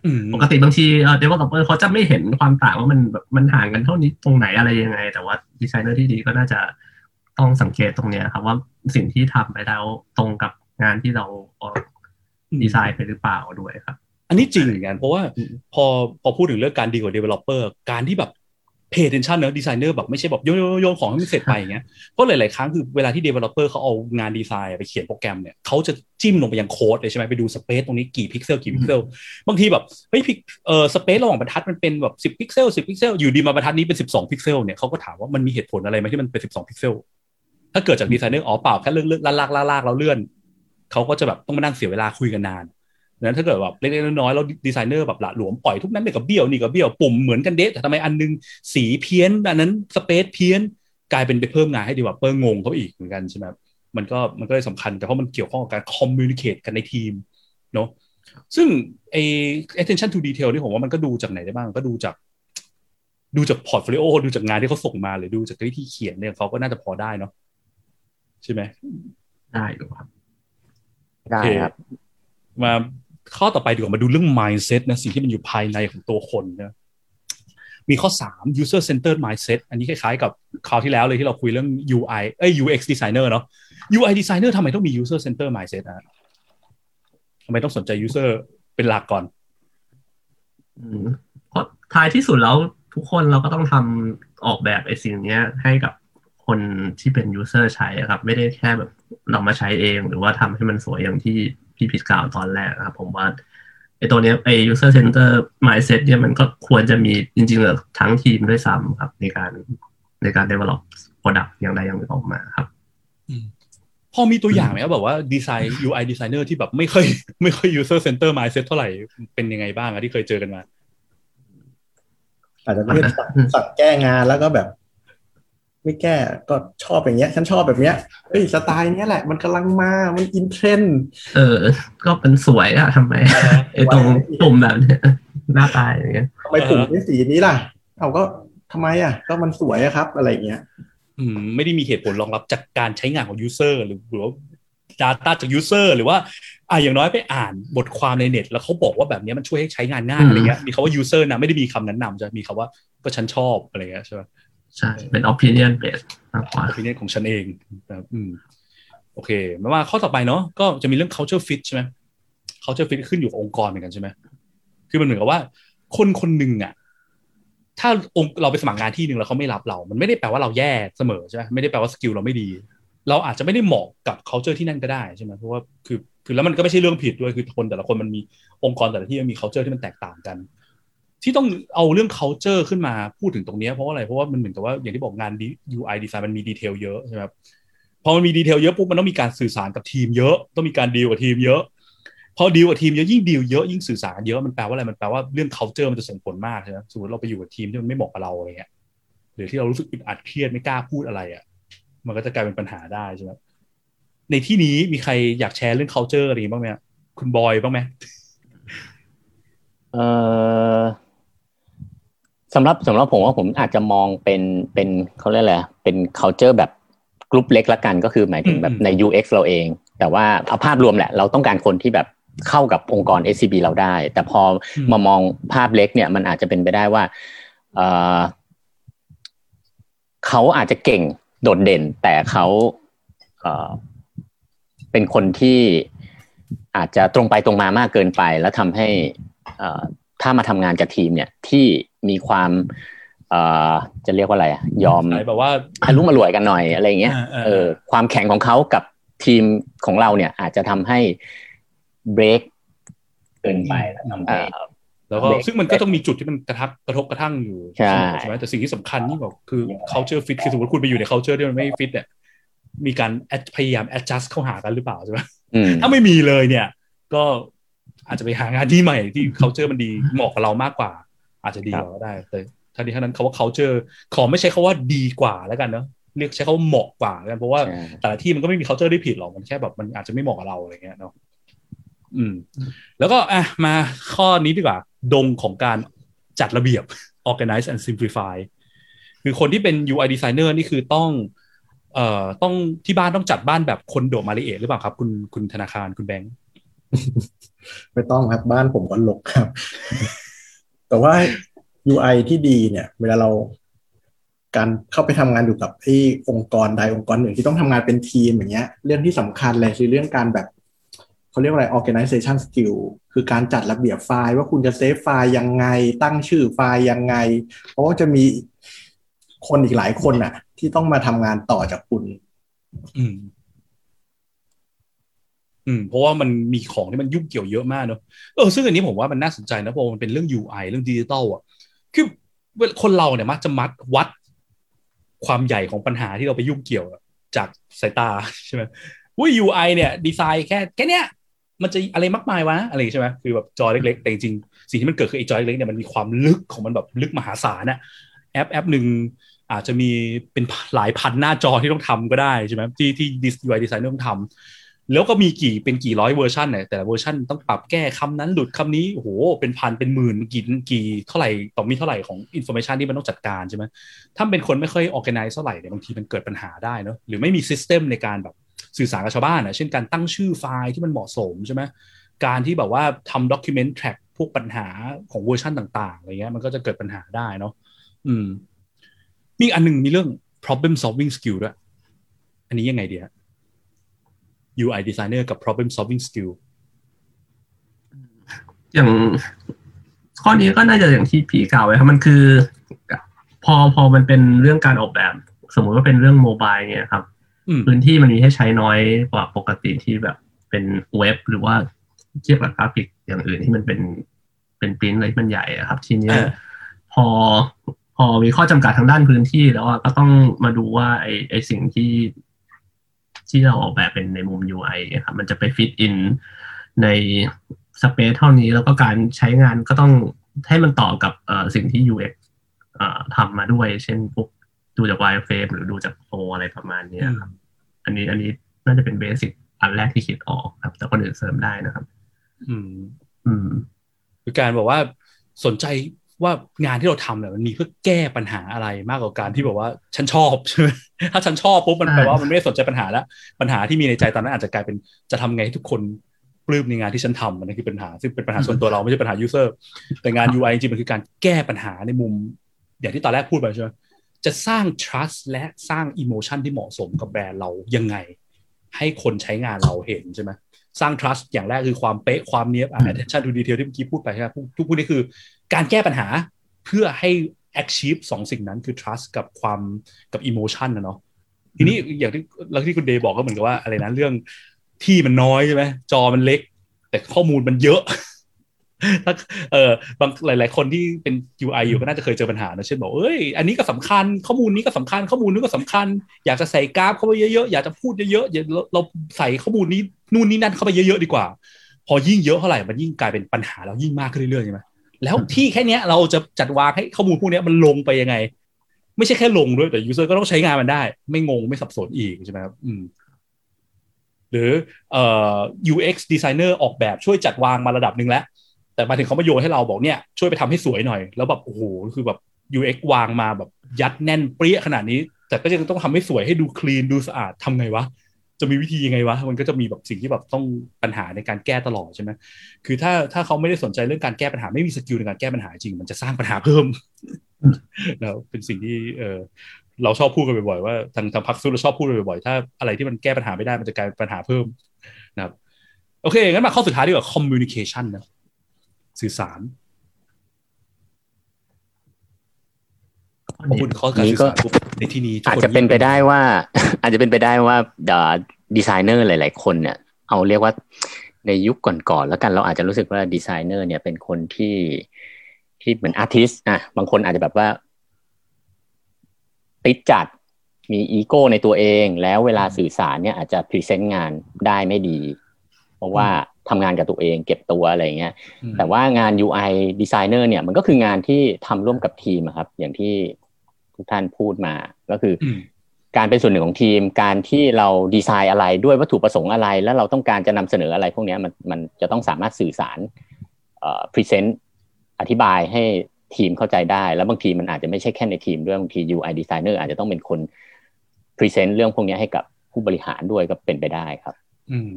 อืมปกติบางทีเอ่อ developer เขาจะไม่เห็นความต่างว่ามันแบบมันห่างกันเท่านี้ตรงไหนอะไรยังไง แต่ว่าดีไซเนอร์ที่ดีก็น่าจะ ต้องสังเกตตรงเนี้ยครับว่าสิ่งที่ทำไปแล้วตรงกับงานที่เราเอ่อดีไซน์ไปหรือเปล่าด้วยครับ อันนี้จริงเหมือนกันเพราะว่าพอพอพูดถึงเรื่องการดีกว่า developer การที่แบบ pay attention เนอะดีไซเนอร์แบบไม่ใช่แบบโยนโยนโยนของให้มันเสร็จไปอย่างเงี้ยเพราะหลาย ๆ ครั้งคือเวลาที่ developer เขาเอางานดีไซน์ไปเขียนโปรแกรมเนี่ยเขาจะจิ้มลงไปยังโค้ดเลยใช่ไหมไปดู space ตรงนี้กี่พิกเซลกี่พิกเซลบางทีแบบเฮ้ยพิกเออ space ระหว่างบรรทัดมันเป็นแบบสิบพิกเซลสิบพิกเซลอยู่ดีมาบรรทัดนี้เป็นสิบสองพิกเซลเนี่ยเขาก็ถามว่ามันมีเหตุผลอะไรไหมที่มันเป็นสิบสองพิกเซล ถ้าเกิดจากดีไซเนอร์อ๋อเปล่าแค่เลื่อนเลื่อนลากลากลากแล้วเลื่อนเขาก็จะแบบต้องมานั่งเสียเวลาคุยกันนานนั้นถ้าเกิดแบบเล็กๆน้อยๆแล้วดีไซเนอร์แบบหละหลวมปล่อยทุกนั้นเนี่ยกับเบี้ยวนี่กับเบี้ยวปุ่มเหมือนกันเดะแต่ทำไมอันนึงสีเพี้ยนอันนั้น space เพี้ยนกลายเป็นไปเพิ่มงานให้ developer งงเขาอีกเหมือนกันใช่ไหมมันก็มันก็เลยสำคัญแต่เพราะมันเกี่ยวข้องกับการ communicate กันในทีมเนาะซึ่งไอ attention to detail นี่ผมว่ามันก็ดูจากไหนได้บ้างก็ดูจาก ดูจาก portfolio ดูจากงานที่เขาส่งมาหรือดูจากวิธีเขียนเนี่ยเขาก็น่าจะพอได้เนาะ ใช่ไหมได้อยู่ครับได้ครับ มาข้อต่อไปดีกว่ามาดูเรื่อง mindset นะ สิ่งที่มันอยู่ภายในของตัวคนนะมีข้อ 3 user centered mindset อันนี้คล้ายๆ กับคราวที่แล้วเลยที่เราคุยเรื่อง UI เอ้ย UX designer เนาะ UI designer ทำไมต้องมี user centered mindset อะทำไมต้องสนใจ user เป็นหลักก่อนอืมเพราะท้ายที่สุดแล้วทุกคนเราก็ต้องทำออกแบบไอ้สิ่งเนี้ยให้กับ คนที่เป็นยูเซอร์ใช้อะครับ ไม่ได้แค่แบบเรามาใช้เอง หรือว่าทำให้มันสวยอย่างที่พี่พิดกล่าวตอนแรกนะครับ ผมว่าไอ้ตัวเนี้ยไอ้ user center mindset เนี่ยมันก็ควรจะมีจริงๆแล้วทั้งทีมด้วยซ้ำครับ ในการในการ develop product อย่างใดอย่างหนึ่งออกมาครับพอมีตัวอย่างไหมครับแบบว่าดีไซน์ UI designer ที่แบบไม่ค่อยไม่ค่อย user center mindset เท่าไหร่เป็นยังไงบ้างอะที่เคยเจอกันมา อาจจะไม่ได้สั่งสั่งแก้งานแล้วก็แบบ ไม่แก้ก็ชอบอย่างเงี้ย ฉันชอบแบบเนี้ยเฮ้ยสไตล์เนี้ยแหละ มันกำลังมา มันอินเทรนด์เออ ก็เป็นสวยอะทำไมไอ้ตรงปุ่มแบบเนี้ยหน้าตายอย่างเงี้ยทำไมปุ่มไม่สีนี้ล่ะเอาก็ทำไมอะ ก็มันสวยอะครับ อะไรอย่างเงี้ยอืมไม่ได้มีเหตุผลรองรับจากการใช้งานของ user หรือหรือว่า data จาก user หรือว่าอะอย่างน้อยไปอ่านบทความในเน็ต แล้วเขาบอกว่าแบบเนี้ยมันช่วยให้ใช้งานง่ายอืมอะไรเงี้ยมีคำว่า user นะไม่ได้มีคำแนะนำจะมีคำว่าก็ฉันชอบอะไรเงี้ยใช่ไหม ใช่ เป็น opinion based มากกว่า opinion ของฉันเองนะครับอืมโอเคไม่ว่าข้อต่อไปเนาะก็จะมีเรื่อง culture fit ใช่ไหม culture fit ขึ้นอยู่กับองค์กรเหมือนกันใช่ไหมคือมันเหมือนกับว่า คนคนหนึ่งอะถ้าองค์เราไปสมัครงานที่หนึ่งแล้วเขาไม่รับเรา มันไม่ได้แปลว่าเราแย่เสมอใช่ไหมไม่ได้แปลว่า skill เราไม่ดี เราอาจจะไม่ได้เหมาะกับ culture ที่นั่นก็ได้ใช่ไหมเพราะว่าคือคือแล้วมันก็ไม่ใช่เรื่องผิดด้วยคือคนแต่ละคนมันมีองค์กรแต่ละที่มันมี culture ที่มันแตกต่างกัน ที่ต้องเอาเรื่อง culture ขึ้นมาพูดถึงตรงนี้เพราะว่าอะไรเพราะว่ามันเหมือนกับว่าอย่างที่บอกงาน UI design มันมี detail เยอะใช่ไหมครับพอมันมีดีเทลเยอะปุ๊บมันต้องมีการสื่อสารกับทีมเยอะ ต้องมีการดีลกับทีมเยอะ พอดีลกับทีมเยอะยิ่งดีลเยอะยิ่งสื่อสารเยอะมันแปลว่าอะไรมันแปลว่าเรื่อง culture มันจะส่งผลมากใช่ไหมสมมติเราไปอยู่กับทีมที่มันไม่เหมาะกับเราอะไรเงี้ยหรือที่เรารู้สึกอึดอัดเครียดไม่กล้าพูดอะไรอะ มันก็จะกลายเป็นปัญหาได้ใช่ไหมในที่นี้มีใครอยากแชร์เรื่อง culture อะไรบ้างไหมคุณบอยบ้างไหมเออ สำหรับสำหรับผมว่าผมอาจจะมองเป็นเป็นเขาเรียกอะไรอะเป็น culture แบบกลุ่มเล็กละกันก็คือหมายถึงแบบใน UX เราเอง แต่ว่าเอาภาพรวมแหละ เราต้องการคนที่แบบเข้ากับองค์กร SCB เราได้ แต่พอมามองภาพเล็กเนี่ยมันอาจจะเป็นไปได้ว่าเเขาอาจจะเก่งโดดเด่น แต่เขาเป็นคนที่อาจจะตรงไปตรงมามากเกินไป แล้วทำให้ถ้ามาทำงานกับทีมเนี่ยที่ มีความจะเรียกว่าอะไรยอมแบบว่าทะลุมารวยกันหน่อยอะไรเงี้ยเออความแข็งของเขากับทีมของเราเนี่ย อาจจะทำให้เบรกเกินไปแล้วทำให้แล้วก็ซึ่งมันก็ต้องมีจุดที่มันกระทับกระทบกระทั่งอยู่ใช่ไหมแต่สิ่งที่สำคัญนี่บอกคือ culture fit คือสมมติคุณไปอยู่ใน culture ที่มันไม่ fit เนี่ยมีการพยายาม adjust เข้าหากันหรือเปล่าใช่ไหมถ้าไม่มีเลยเนี่ย ก็อาจจะไปหางานที่ใหม่ที่ culture มันดีเหมาะกับเรามากกว่า อาจจะดีกว่าก็ได้ แต่ท่านี้ท่านั้นเขาว่า culture ขอไม่ใช่เขาว่าดีกว่าแล้วกันเนาะเรียกใช้เขาเหมาะกว่ากันเพราะว่าแต่ละที่มันก็ไม่มี culture ได้ผิดหรอกมันแค่แบบมันอาจจะไม่เหมาะกับเราอะไรเงี้ยเนาะอืม แล้วก็อะมาข้อนี้ดีกว่า ดงของการจัดระเบียบ organize and simplify คือคนที่เป็น UI designer นี่คือต้อง เอ่อต้องที่บ้านต้องจัดบ้านแบบคนโดมาริเอหรือเปล่าครับ คุณคุณธนาคารคุณแบงค์ไม่ต้องครับบ้านผมก็รกครับ แต่ว่า UI ที่ดีเนี่ย เวลาเราการเข้าไปทำงานอยู่กับไอ้องค์กรใดองค์กรหนึ่งที่ต้องทำงานเป็นทีมอย่างเงี้ย เรื่องที่สำคัญเลยคือเรื่องการแบบเขาเรียกว่าอะไร organization skill คือการจัดระเบียบไฟล์ว่าคุณจะ save ไฟล์ยังไง ตั้งชื่อไฟล์ยังไง เพราะว่าจะมีคนอีกหลายคนอะ ที่ต้องมาทำงานต่อจากคุณ อืม อืมเพราะว่ามันมีของที่มันยุ่งเกี่ยวเยอะมากเนอะเออซึ่งอันนี้ผมว่ามันน่าสนใจนะเพราะมันเป็นเรื่อง UI เรื่องดิจิตอลอะคือคนเราเนี่ยมักจะมัดวัดความใหญ่ของปัญหาที่เราไปยุ่งเกี่ยวจากสายตาใช่ไหมอุ้ย UI เนี่ย ดีไซน์แค่แค่เนี้ยมันจะอะไรมากมายวะอะไรใช่ไหมคือแบบจอเล็กๆ แต่จริงสิ่งที่มันเกิดคือไอ้จอเล็กๆเนี่ยมันมีความลึกของมันแบบลึกมหาศาลนะแอปแอปหนึ่งอาจจะมีเป็นหลายพันหน้าจอที่ต้องทำก็ได้ใช่ไหมที่ที่ UI designer ต้องทำ แล้วก็มีกี่เป็นกี่ร้อยเวอร์ชันเนี่ยแต่ละเวอร์ชันต้องปรับแก้คำนั้นหลุดคำนี้โอ้โหเป็นพันเป็นหมื่นกี่กี่เท่าไหร่ต่อมีเท่าไหร่ของ information ที่มันต้องจัดการใช่ไหมถ้าเป็นคนไม่ค่อย organize เท่าไหร่เนี่ยบางทีมันเกิดปัญหาได้เนาะหรือไม่มี system ในการแบบสื่อสารกับชาวบ้านนะเช่นการตั้งชื่อไฟล์ที่มันเหมาะสมใช่ไหมการที่แบบว่าทำ document track พวกปัญหาของเวอร์ชันต่างๆอะไรเงี้ยมันก็จะเกิดปัญหาได้เนาะอืม มีอันหนึ่งมีเรื่อง problem solving skill ด้วย อันนี้ยังไงดีฮะ UI designer กับ problem solving skill อย่างข้อนี้ก็น่าจะอย่างที่พี่กล่าวไว้ครับมันคือ พอพอมันเป็นเรื่องการออกแบบ สมมติว่าเป็นเรื่อง mobile เนี่ยครับ พื้นที่มันมีให้ใช้น้อยกว่าปกติที่แบบเป็นเว็บหรือว่าเทียบกับกราฟิกอย่างอื่นที่มันเป็นเป็นปริ้นอะไรที่มันใหญ่ครับ ทีนี้พอพอมีข้อจำกัดทางด้านพื้นที่แล้วก็ต้องมาดูว่าไอไอสิ่งที่ ที่เราออกแบบเป็นในมุม UI ครับมันจะไปฟิตอินในสเปซเท่านี้แล้วก็การใช้งานก็ต้องให้มันต่อกับสิ่งที่ UX ทำมาด้วย เช่นพวกดูจาก wireframe หรือดูจากโฟอะไรประมาณนี้ครับ อันนี้อันนี้น่าจะเป็นเบสิกอันแรกที่คิดออกครับ แต่คนอื่นเสริมได้นะครับ อืม อืมคือการบอกว่าสนใจ ว่างานที่เราทำเนี่ยมันมีเพื่อแก้ปัญหาอะไรมากกว่าการที่แบบว่าฉันชอบใช่ไหมถ้าฉันชอบปุ๊บมันแปลว่ามันไม่ได้สนใจปัญหาแล้ว ปัญหาที่มีในใจตอนนั้นอาจจะกลายเป็นจะทำไงให้ทุกคนปลื้มในงานที่ฉันทำมันคือปัญหา ซึ่งเป็นปัญหาส่วนตัวเราไม่ใช่ปัญหายูเซอร์แต่งาน UI จริงๆมันคือการแก้ปัญหาในมุม อย่างที่ตอนแรกพูดไปใช่ไหมจะสร้าง trust และสร้าง emotion ที่เหมาะสมกับแบรนด์เรายังไง ให้คนใช้งานเราเห็นใช่ไหม สร้าง trust อย่างแรกคือความเป๊ะความเนี้ยบ attention to detail ที่เมื่อกี้พูดไปใช่ไหมทุกพวกนี้คือ การแก้ปัญหาเพื่อให้ achieve สองสิ่งนั้นคือ trust กับความกับ emotion นะเนาะทีนี้อย่างที่แล้วที่คุณเดย์บอกก็เหมือนกับว่าอะไรนะเรื่องที่มันน้อยใช่ไหมจอมันเล็ก แต่ข้อมูลมันเยอะ ถ้าเออบางหลาย ๆ คนที่เป็น UI อยู่ก็น่าจะเคยเจอปัญหานะเช่นบอกเอ้ยอันนี้ก็สำคัญข้อมูลนี้ก็สำคัญข้อมูลนี้ก็สำคัญ อยากจะใส่กราฟเข้าไปเยอะ ๆ อยากจะพูดเยอะๆอย่าเราใส่ข้อมูลนี้นู่นนี่นั่นเข้าไปเยอะ ๆ ดีกว่า พอยิ่งเยอะเท่าไหร่มันยิ่งกลายเป็นปัญหาแล้วยิ่งมากขึ้นเรื่อยๆใช่ไหมแล้วที่แค่นี้เราจะจัดวางให้ข้อมูลพวกนี้มันลงไปยังไง ไม่ใช่แค่ลงด้วยแต่ยูเซอร์ก็ต้องใช้งานมันได้ ไม่งงไม่สับสนอีกใช่ไหมครับอืมหรือเอ่อ UX designer ออกแบบช่วยจัดวางมาระดับหนึ่งแล้ว แต่มาถึงเขามาโยนให้เราบอกเนี่ยช่วยไปทำให้สวยหน่อย แล้วแบบโอ้โหคือแบบ UX วางมาแบบยัดแน่นเปรี้ยขนาดนี้ แต่ก็ยังต้องทำให้สวยให้ดูคลีนดูสะอาดทำไงวะจะมีวิธียังไงวะมันก็จะมีแบบสิ่งที่แบบต้องปัญหาในการแก้ตลอดใช่ไหมคือถ้าถ้าเขาไม่ได้สนใจเรื่องการแก้ปัญหาไม่มีสกิลในการแก้ปัญหาจริง มันจะสร้างปัญหาเพิ่มนะเป็นสิ่งที่เออเราชอบพูดกันบ่อยๆว่าทางทางพักซูเราชอบพูดกันบ่อยๆถ้าอะไรที่มันแก้ปัญหาไม่ได้มันจะกลายเป็นปัญหาเพิ่มนะครับ โอเคงั้นมาข้อสุดท้ายดีกว่า communication นะ สื่อสารพอพูดถึงข้อการสื่อสารปุ๊บในที่นี้ทุกอาจคนจะเป็นไปได้ว่า อาจจะเป็นไปได้ว่าดีไซเนอร์หลาย ๆ คนเนี่ย เอาเรียกว่าในยุคก่อนๆแล้วกันเราอาจจะรู้สึกว่าดีไซเนอร์เนี่ยเป็นคนที่ที่เหมือน artist อะบางคนอาจจะแบบว่า ติสต์จัดมีอีโก้ในตัวเอง แล้วเวลาสื่อสารเนี่ยอาจจะ present งานได้ไม่ดี เพราะว่า ทำงานกับตัวเองเก็บตัวอะไรเงี้ยอืมแต่ว่างาน UI designer เนี่ยมันก็คืองานที่ทำร่วมกับทีมอะครับ อย่างที่ทุกท่านพูดมาก็คืออืมการเป็นส่วนหนึ่งของทีม การที่เราดีไซน์อะไรด้วยวัตถุประสงค์อะไร แล้วเราต้องการจะนำเสนออะไร พวกเนี้ยมันมันจะต้องสามารถสื่อสารเอ่อ present อธิบายให้ทีมเข้าใจได้ แล้วบางทีมันอาจจะไม่ใช่แค่ในทีมด้วยบางที UI designer อาจจะต้องเป็นคน present เรื่องพวกเนี้ยให้กับผู้บริหารด้วยก็เป็นไปได้ครับ อืม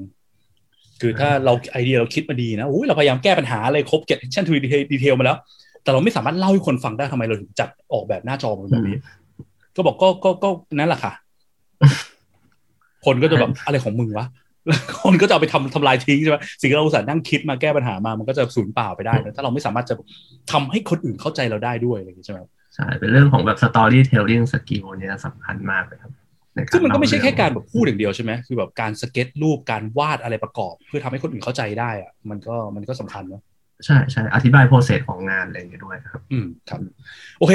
คือถ้าเราไอเดียเราคิดมาดีนะอุ้ยเราพยายามแก้ปัญหาอะไรครบ attention to detail มาแล้ว แต่เราไม่สามารถเล่าให้คนฟังได้ทำไมเราถึงจัดออกแบบหน้าจอมาแบบนี้ ก็บอกก็ก็ก็นั่นแหละค่ะ คนก็จะแบบอะไรของมึงวะแล้วคนก็จะเอาไปทำทำลายทิ้งใช่ไหมสิ่งที่เราอุตส่าห์นั่งคิดมาแก้ปัญหามามันก็จะสูญเปล่าไปได้นะถ้าเราไม่สามารถจะทำให้คนอื่นเข้าใจเราได้ด้วยอะไรอย่างงี้ใช่ไหมครับใช่เป็นเรื่องของแบบ storytelling skill เนี่ยสำคัญมากเลยครับใา ซึ่งมันก็ไม่ใช่แค่การเล่แบบพูดอย่างเดียวใช่ไหมคือแบบการสเก็ตรูปการวาดอะไรประกอบ เพื่อทำให้คนอื่นเข้าใจได้อะมันก็มันก็สำคัญเนาะใช่ใช่อธิบาย process ของงานอะไรอย่างเงี้ยด้วยครับ อืมครับ โอเค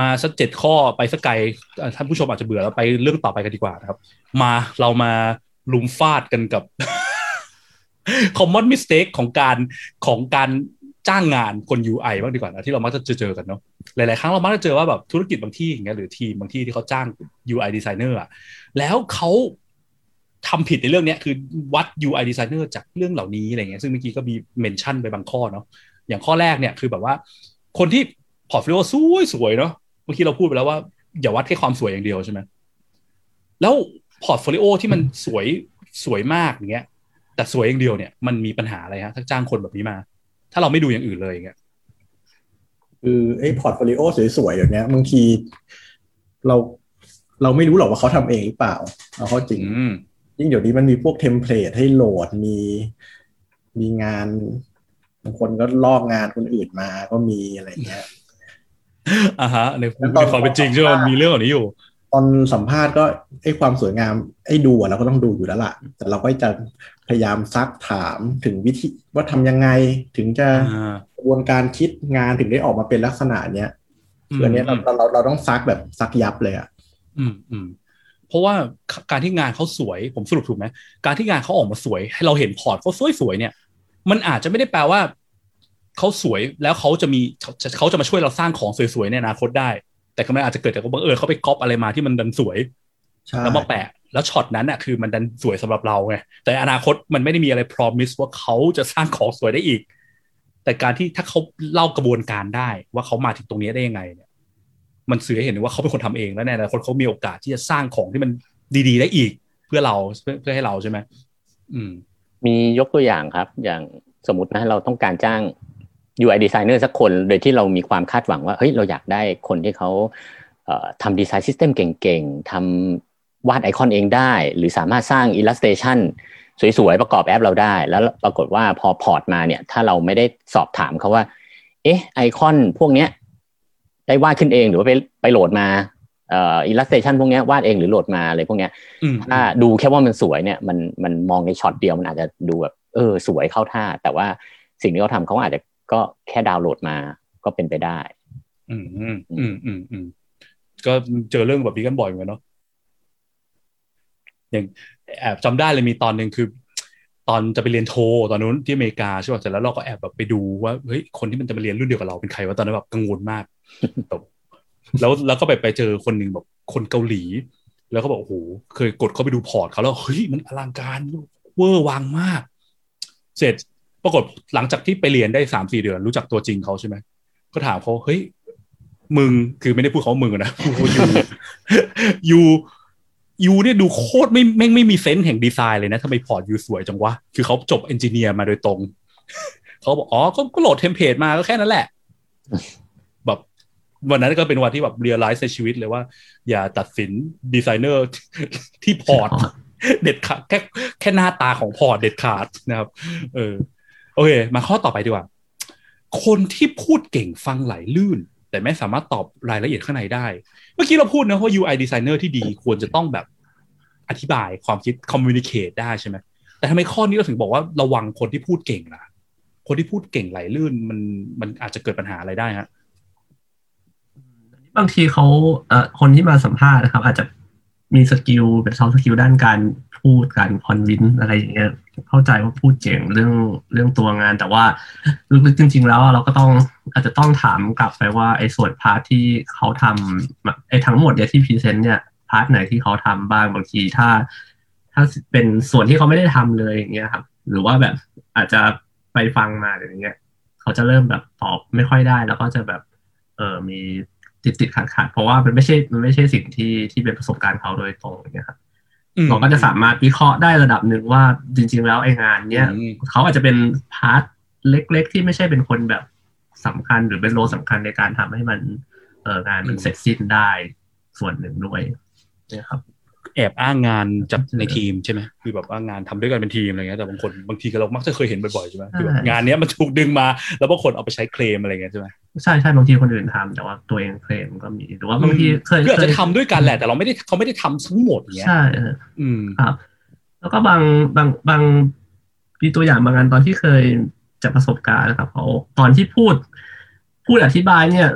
มาสักเจ็ดข้อไปสักไกลเอ่อท่านผู้ชมอาจจะเบื่อแล้วไปเรื่องต่อไปกันดีกว่านะครับ มาเรามาลุมฟาดกันกับ common mistake ของการของการ จ้างงานคน UI บ้างดีกว่านะที่เรามักจะเจอกันเนาะหลาย ๆ ครั้งเรามักจะเจอว่าแบบธุรกิจบางที่อย่างเงี้ยหรือทีมบางที่ที่เขาจ้าง UI designer อะแล้วเขาทำผิดในเรื่องเนี้ยคือวัด UI designer จากเรื่องเหล่านี้อะไรเงี้ยซึ่งเมื่อกี้ก็มีเมนชั่นไปบางข้อเนาะอย่างข้อแรกเนี่ยคือแบบว่าคนที่ portfolio สวยสวยเนาะเมื่อกี้เราพูดไปแล้วว่า อย่าวัดแค่ความสวยอย่างเดียวใช่ไหมแล้ว portfolio ที่มันสวยสวยมากอย่างเงี้ยแต่สวยอย่างเดียวเนี่ยมันมีปัญหาอะไรฮะถ้าจ้างคนแบบนี้มา ถ้าเราไม่ดูอย่างอื่นเลยอย่างเงี้ยคือไอ้ portfolio สวยๆอย่างเนี้ยบางทีเราเราไม่รู้หรอกว่าเขาทำเองหรือเปล่าเอาเข้าจริงอืมยิ่งเดี๋ยวนี้มันมีพวก template ให้โหลดมีมีงานบางคนก็ลอกงานคนอื่นมาก็มีอะไรเงี้ยอ่าฮะในแล้วตอนในความเป็นจริงใช่ไหมมันมีเรื่องเหล่านี้อยู่ ตอนสัมภาษณ์ก็ไอ้ความสวยงามไอ้ดูอะเราก็ต้องดูอยู่แล้วล่ะ แต่เราก็จะพยายามซักถามถึงวิธีว่าทำยังไงถึงจะอ่ากระบวนการคิดงานถึงได้ออกมาเป็นลักษณะเนี้ยคืออันเนี้ยเราเราเราเราต้องซักแบบซักยับเลยอะอืมอืมเพราะว่าการที่งานเขาสวยผมสรุปถูกไหมการที่งานเขาออกมาสวย ให้เราเห็นพอร์ตเขาสวยๆเนี่ย มันอาจจะไม่ได้แปลว่าเขาสวยแล้วเขาจะมีเขาจะเขาจะมาช่วยเราสร้างของสวยๆในอนาคตได้ แต่ก็มันอาจจะเกิดจากว่าบังเอิญเขาไปก๊อปอะไรมาที่มันดันสวยใช่แล้วมาแปะ แล้วช็อตนั้นอะคือมันดันสวยสำหรับเราไงแต่อนาคตมันไม่ได้มีอะไร promise ว่าเขาจะสร้างของสวยได้อีก แต่การที่ถ้าเขาเล่ากระบวนการได้ว่าเขามาถึงตรงนี้ได้ยังไงเนี่ย มันสื่อให้เห็นว่าเขาเป็นคนทำเองแล้วในอนาคตเขามีโอกาสที่จะสร้างของที่มันดีๆ ได้อีก เพื่อเราเพื่อเพื่อให้เราใช่ไหมอืม มียกตัวอย่างครับ อย่างสมมตินะเราต้องการจ้าง UI designer สักคนโดยที่เรามีความคาดหวังว่าเฮ้ยเราอยากได้คนที่เขาทำ design system เก่งๆทำ วาดไอคอนเองได้ หรือสามารถสร้าง illustration สวยๆ ประกอบแอปเราได้ แล้วปรากฏว่าพอ port มาเนี่ย ถ้าเราไม่ได้สอบถามเขาว่า เอ๊ะ ไอคอนพวกเนี้ย ได้วาดขึ้นเองหรือว่าไปไปโหลดมาเอ่อ illustration พวกเนี้ยวาดเองหรือโหลดมาอะไรพวกเนี้ยอืมถ้าดูแค่ว่ามันสวยเนี่ยมันมันมองในช็อตเดียวมันอาจจะดูแบบเออสวยเข้าท่า แต่ว่าสิ่งที่เขาทำเขาอาจจะก็แค่ดาวน์โหลดมาก็เป็นไปได้ อืมอืมอืมอืมอืมก็เจอเรื่องแบบนี้กันบ่อยเหมือนกันเนาะ อย่างแอบจำได้เลยมีตอนหนึ่งคือ ตอนจะไปเรียนโทตอนนู้นที่อเมริกาใช่ป่ะเสร็จแล้วเราก็แอบแบบไปดูว่าเฮ้ยคนที่มันจะมาเรียนรุ่นเดียวกับเราเป็นใครวะตอนนั้นแบบกังวลมากแล้วแล้วก็ไปไปเจอคนหนึ่งแบบคนเกาหลี แล้วก็บอกโอ้โหเคยกดเข้าไปดู port เขาแล้วเฮ้ยมันอลังการเวอร์วังมาก เสร็จปรากฏหลังจากที่ไปเรียนได้สามสี่เดือน รู้จักตัวจริงเขาใช่ไหมก็ถามเขาเฮ้ยมึงคือไม่ได้พูดเขามึงอะนะพูดเขาอยู่you you เนี่ยดูโคตรไม่ไม่ไม่มี sense แห่งดีไซน์เลยนะทำไม port you สวยจังวะ คือเขาจบ engineer มาโดยตรง เขาบอกอ๋อก็ก็โหลด template มาก็แค่นั้นแหละ แบบวันนั้นก็เป็นวันที่แบบ realize ในชีวิตเลยว่า อย่าตัดสินดีไซเนอร์ที่ port เด็ดขาดแค่แค่หน้าตาของ port เด็ดขาดนะครับ เออ โอเค มาข้อต่อไปดีกว่า คนที่พูดเก่งฟังไหลลื่น แต่ไม่สามารถตอบรายละเอียดข้างในได้ เมื่อกี้เราพูดนะว่า UI designer ที่ดีควรจะต้องแบบอธิบายความคิด communicate ได้ใช่ไหมแต่ทำไมข้อนี้เราถึงบอกว่าระวังคนที่พูดเก่งล่ะ คนที่พูดเก่งไหลลื่นมันมันอาจจะเกิดปัญหาอะไรได้ฮะบางทีเขาเอ่อคนที่มาสัมภาษณ์นะครับ อาจจะมี skill เป็น soft skill ด้านการพูดการ convince อะไรอย่างเงี้ย เข้าใจว่าพูดเจ๋งเรื่องเรื่องตัวงาน แต่ว่าลึกๆจริง ๆ แล้วเราก็ต้องอาจจะต้องถามกลับไปว่าไอ้ส่วน part ที่เขาทำไอ้ทั้งหมดเนี่ยที่ present เนี่ย part ไหนที่เขาทำบ้างบางทีถ้า ถ้าเป็นส่วนที่เขาไม่ได้ทำเลยอย่างเงี้ยครับ หรือว่าแบบอาจจะไปฟังมาอย่างเงี้ยเขาจะเริ่มแบบตอบไม่ค่อยได้ แล้วก็จะแบบ เออมีติดติดขัดขัดเพราะว่ามันไม่ใช่มันไม่ใช่สิ่งที่ที่เป็นประสบการณ์เขาโดยตรงอย่างเงี้ยครับ เราก็จะสามารถวิเคราะห์ได้ระดับหนึ่งว่าจริง ๆ แล้วไอ้งานเนี้ยอืมเขาอาจจะเป็นพาร์ทเล็ก ๆ ที่ไม่ใช่เป็นคนแบบสำคัญหรือเป็นโรลสำคัญในการทำให้มันเอองานมันเสร็จสิ้นได้ส่วนหนึ่งด้วยนะครับ แอบอ้างงานจากในทีมใช่ไหมคือแบบว่างานทำด้วยกันเป็นทีมอะไรเงี้ยแต่บางคนบางทีก็เรามักจะเคยเห็นบ่อยๆใช่ไหมคือแบบใช่งานเนี้ยมันถูกดึงมา แล้วบางคนเอาไปใช้เคลมอะไรเงี้ยใช่ไหมใช่ใช่บางทีคนอื่นทำแต่ว่าตัวเองเคลมก็มีหรือว่าบางทีเคยคืออาจเคจะยทำด้วยกันแหละแต่เราไม่ได้เขาไม่ได้ทำทั้งหมดอย่างเงี้ยใช่เอออืมครับแล้วก็บางบางบางมีตัวอย่างบางงานตอนที่เคยจากประสบการณ์นะครับเขาตอนที่พูดพูดอธิบายเนี่ยเอ่อ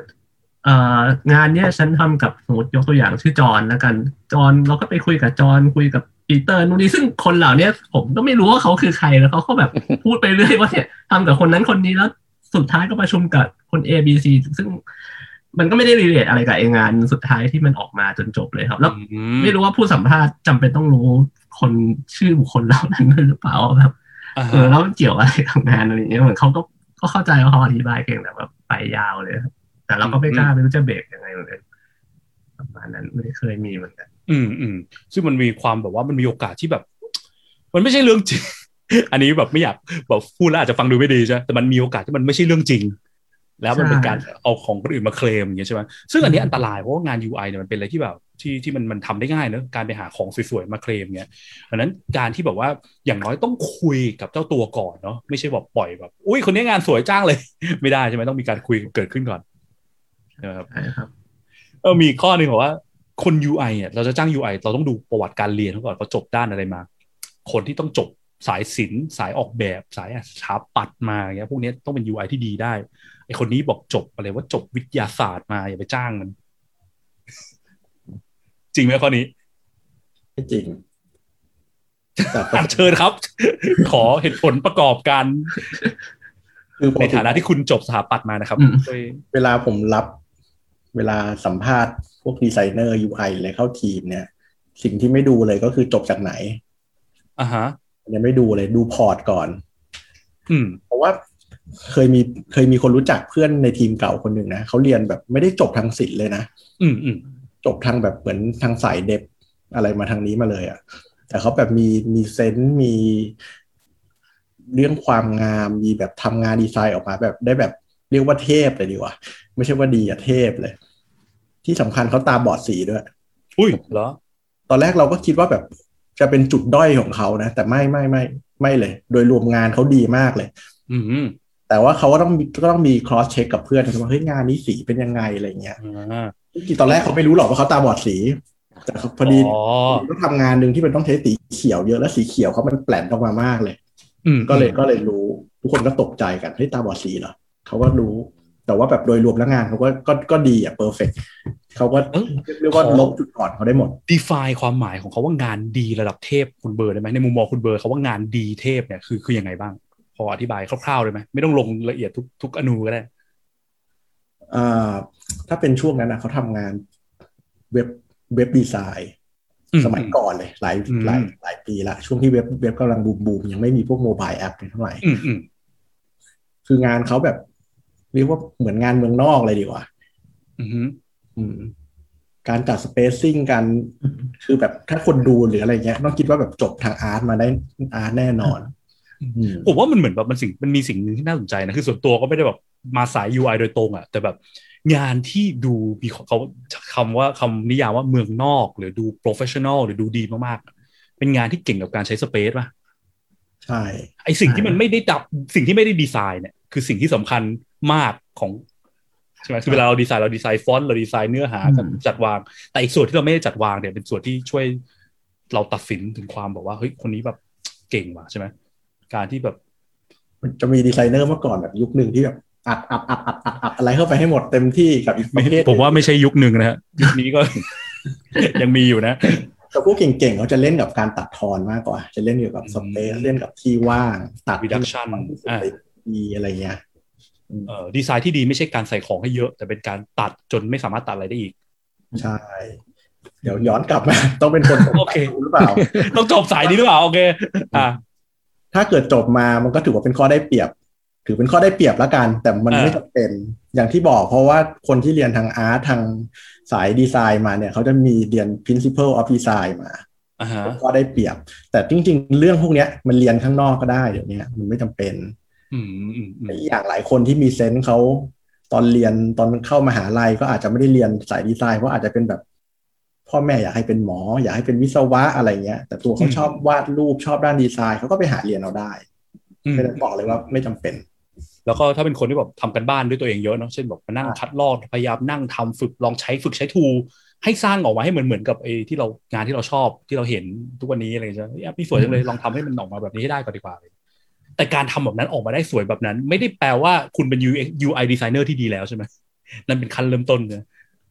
งานเนี้ยฉันทำกับสมมติยกตัวอย่างชื่อจอห์นแล้วกัน จอห์นเราก็ไปคุยกับจอห์นคุยกับปีเตอร์นู่นนี่ซึ่งคนเหล่าเนี้ยผมก็ไม่รู้ว่าเขาคือใครแล้วเขาก็แบบพูดไปเรื่อยว่าเนี่ยทำกับคนนั้นคนนี้แล้วสุดท้ายก็ประชุมกับคน A B C ซึ่งมันก็ไม่ได้รีเลทอะไรกับไอ้งานสุดท้ายที่มันออกมาจนจบเลยครับ แล้วอืไม่รู้ว่าผู้สัมภาษณ์จำเป็นต้องรู้คนชื่อบุคคลเหล่านั้นด้วยหรือเปล่าแบบอ่าเออแล้วมันเกี่ยวอะไรกับงานอะไรอย่างเงี้ยเหมือนเขาก็ก็เข้าใจว่าเขาอธิบายเก่งแต่แบบไปยาวเลยครับ แต่เราก็ไม่กล้าไม่รู้จะเบรกยังไงเหมือนกันประมาณนั้นไม่ได้เคยมีเหมือนกัน อืมอืมซึ่งมันมีความแบบว่ามันมีโอกาสที่แบบ มันไม่ใช่เรื่องจริง อันนี้แบบไม่อยากแบบพูดแล้วอาจจะฟังดูไม่ดีใช่ไหมแต่มันมีโอกาสที่มันไม่ใช่เรื่องจริง แล้วมันเป็นการเอาของคนอื่นมาเคลมอย่างเงี้ยใช่ไหมซึ่งอันนี้อันตรายเพราะว่างาน UI เนี่ยมันเป็นอะไรที่แบบที่ที่มันมันทำได้ง่ายเนอะการไปหาของสวยๆมาเคลมเงี้ยดังนั้นการที่แบบว่าอย่างน้อยต้องคุยกับเจ้าตัวก่อนเนาะไม่ใช่แบบปล่อยแบบ อุ้ยคนนี้งานสวยจ้างเลย ไม่ได้ใช่ไหมต้องมีการคุยเกิดขึ้นก่อน นะครับใช่ครับเออมีข้อหนึ่งบอกว่า คน UI เนี่ยเราจะจ้าง UI เราต้องดูประวัติการเรียนเขาก่อนเขาจบด้านอะไรมา คนที่ต้องจบสายศิลป์สายออกแบบสายสถาปัตย์มาอย่างเงี้ยพวกเนี้ยต้องเป็น UI ที่ดีได้ไอคนนี้บอกจบอะไรว่าจบวิทยาศาสตร์มาอย่าไปจ้างมัน จริงไหมข้อนี้ไม่จริงแต่อะเชิญครับ ขอเหตุผลประกอบการคือปกติในฐานะที่คุณจบสถาปัตย์มานะครับอืมช่วยเวลาผมรับ เวลาสัมภาษณ์พวก designer UI อะไรเข้าทีมเนี่ย สิ่งที่ไม่ดูเลยก็คือจบจากไหนอ่าฮะยังไม่ดูเลยดูพอร์ตก่อน อืมเพราะว่าเคยมีเคยมีคนรู้จักเพื่อนในทีมเก่าคนหนึ่งนะเขาเรียนแบบไม่ได้จบทางศิลป์เลยนะอืมอืมจบทางแบบเหมือนทางสายเดบอะไรมาทางนี้มาเลยอะ่ะ แต่เขาแบบมีมีเซนส์มีเรื่องความงามมีแบบทำงานดีไซน์ออกมาแบบได้แบบเรียกว่าเทพเลยดีกว่า ไม่ใช่ว่าดีอะเทพเลย ที่สำคัญเขาตาบอดสีด้วย อุ้ยเหรอ ตอนแรกเราก็คิดว่าแบบจะเป็นจุดด้อยของเขานะ แต่ไม่ไม่ไม่ไม่เลย โดยรวมงานเขาดีมากเลย อืมแต่ว่าเขาก็ต้องมีก็ต้องมี cross check กับเพื่อนว่าเฮ้ยงานนี้สีเป็นยังไงอะไรเงี้ยอ่าจริงๆตอนแรกเขาไม่รู้หรอกว่าเขาตาบอดสี แต่เขาพอดีอ๋อต้องทำงานหนึ่งที่มันต้องใช้สีเขียวเยอะแล้วสีเขียวเขามันแปลนออกมามากเลยอืมก็เลยก็เลยรู้ ทุกคนก็ตกใจกันเฮ้ยตาบอดสีเหรอเขาก็รู้ แต่ว่าแบบโดยรวมแล้วงานเขาก็ก็ก็ดีอะ perfect เขาก็เอ้ยเรียกว่าลบจุดอ่อนเขาได้หมด define ความหมายของเขาว่างานดีระดับเทพคุณเบอร์ได้ไหมในมุมมองคุณเบอร์เขาว่างานดีเทพเนี่ยคือคือยังไงบ้าง พออธิบายคร่าวๆได้ไหมไม่ต้องลงละเอียดทุกทุกอณูก็ได้อ่าถ้าเป็นช่วงนั้นนะเขาทำงานเว็บ web design อืมสมัยก่อนเลย หลายอืมหลายหลายปีละช่วงที่เว็บเว็บกำลังบูมบูมยังไม่มีพวก mobile app เท่าไหร่อืมอืมคืองานเขาแบบ เรียกว่าเหมือนงานเมืองนอกเลยดีกว่าอืมอืมการจัด spacing การคือแบบถ้าคนดูหรืออะไรเงี้ยต้องคิดว่าแบบจบทาง art มาได้ art แน่นอนอืมผมว่ามันเหมือนแบบมันสิ่งมันมีสิ่งหนึ่งที่น่าสนใจนะ คือส่วนตัวก็ไม่ได้แบบมาสาย UI โดยตรงอะแต่แบบงานที่ดูมีเขาคำว่าคำนิยามว่าเมืองนอก หรือดู professional หรือดูดีมากๆ เป็นงานที่เก่งกับการใช้สเปซป่ะ ใช่ ไอสิ่งที่มันไม่ได้ดับสิ่งที่ไม่ได้ดีไซน์เนี่ย คือสิ่งที่สำคัญมากของใช่ไหมคือเวลาเราดีไซน์เราดีไซน์ฟอนต์เราดีไซน์เนื้อหากับจัดวาง แต่อีกส่วนที่เราไม่ได้จัดวางเนี่ยเป็นส่วนที่ช่วยเราตัดสินถึงความแบบว่าเฮ้ยคนนี้แบบเก่งว่ะใช่ไหมการที่แบบมันจะมีดีไซเนอร์เมื่อก่อนแบบยุคหนึ่งที่แบบอัดอัดอัดอัดอัดอัดอะไรเข้าไปให้หมดเต็มที่กับอีกประเภทผมว่าไม่ใช่ยุคหนึ่งนะฮะยุคนี้ก็ยังมีอยู่นะแต่พวกเก่งๆเขาจะเล่นกับการตัดทอนมากกว่า จะเล่นเกี่ยวกับสเปซเล่นกับที่ว่างตัด Reduction อ่า ดีอะไรเงี้ยเอ่อดีไซน์ที่ดีไม่ใช่การใส่ของให้เยอะ แต่เป็นการตัดจนไม่สามารถตัดอะไรได้อีก ใช่ เดี๋ยวย้อนกลับมา ต้องเป็นคนโอเคหรือเปล่า ต้องจบสายนี้หรือเปล่า โอเค อ่า ถ้าเกิดจบมามันก็ถือว่าเป็นข้อได้เปรียบ ถือเป็นข้อได้เปรียบแล้วกัน แต่มันอ่าไม่จำเป็นอย่างที่บอกเพราะว่าคนที่เรียนทางอาร์ตทางสายดีไซน์มาเนี่ย เขาจะมีเรียน principle of design มาอ่าฮะก็ได้เปรียบ แต่จริง ๆ เรื่องพวกเนี้ยมันเรียนข้างนอกก็ได้เดี๋ยวนี้มันไม่จำเป็น อืมอืมอืมอีกอย่างหลายคนที่มีเซนส์เขาตอนเรียนตอนเข้ามหาลัยก็อาจจะไม่ได้เรียนสายดีไซน์เพราะอาจจะเป็นแบบ พ่อแม่อยากให้เป็นหมอ อยากให้เป็นวิศวะอะไรเงี้ย แต่ตัวเขาชอบวาดรูปชอบด้านดีไซน์เขาก็ไปหาเรียนเอาได้อืมไม่ได้บอกเลยว่าไม่จำเป็น แล้วก็ถ้าเป็นคนที่แบบทำกันบ้านด้วยตัวเองเยอะเนาะเช่นแบบมานั่งคัดลอกพยายามนั่งทำฝึกลองใช้ฝึกใช้ทูให้สร้างออกมาให้เหมือนเหมือนกับไอ้ที่เรางานที่เราชอบที่เราเห็นทุกวันนี้อะไรอย่างเงี้ยเอ้ยแอปนี่สวยจังเลยลองทำให้มันออกมาแบบนี้ให้ได้ก่อนดีกว่า แต่การทำแบบนั้นออกมาได้สวยแบบนั้น ไม่ได้แปลว่าคุณเป็น UX UI designer ที่ดีแล้วใช่ไหมนั่นเป็นขั้นเริ่มต้นนะ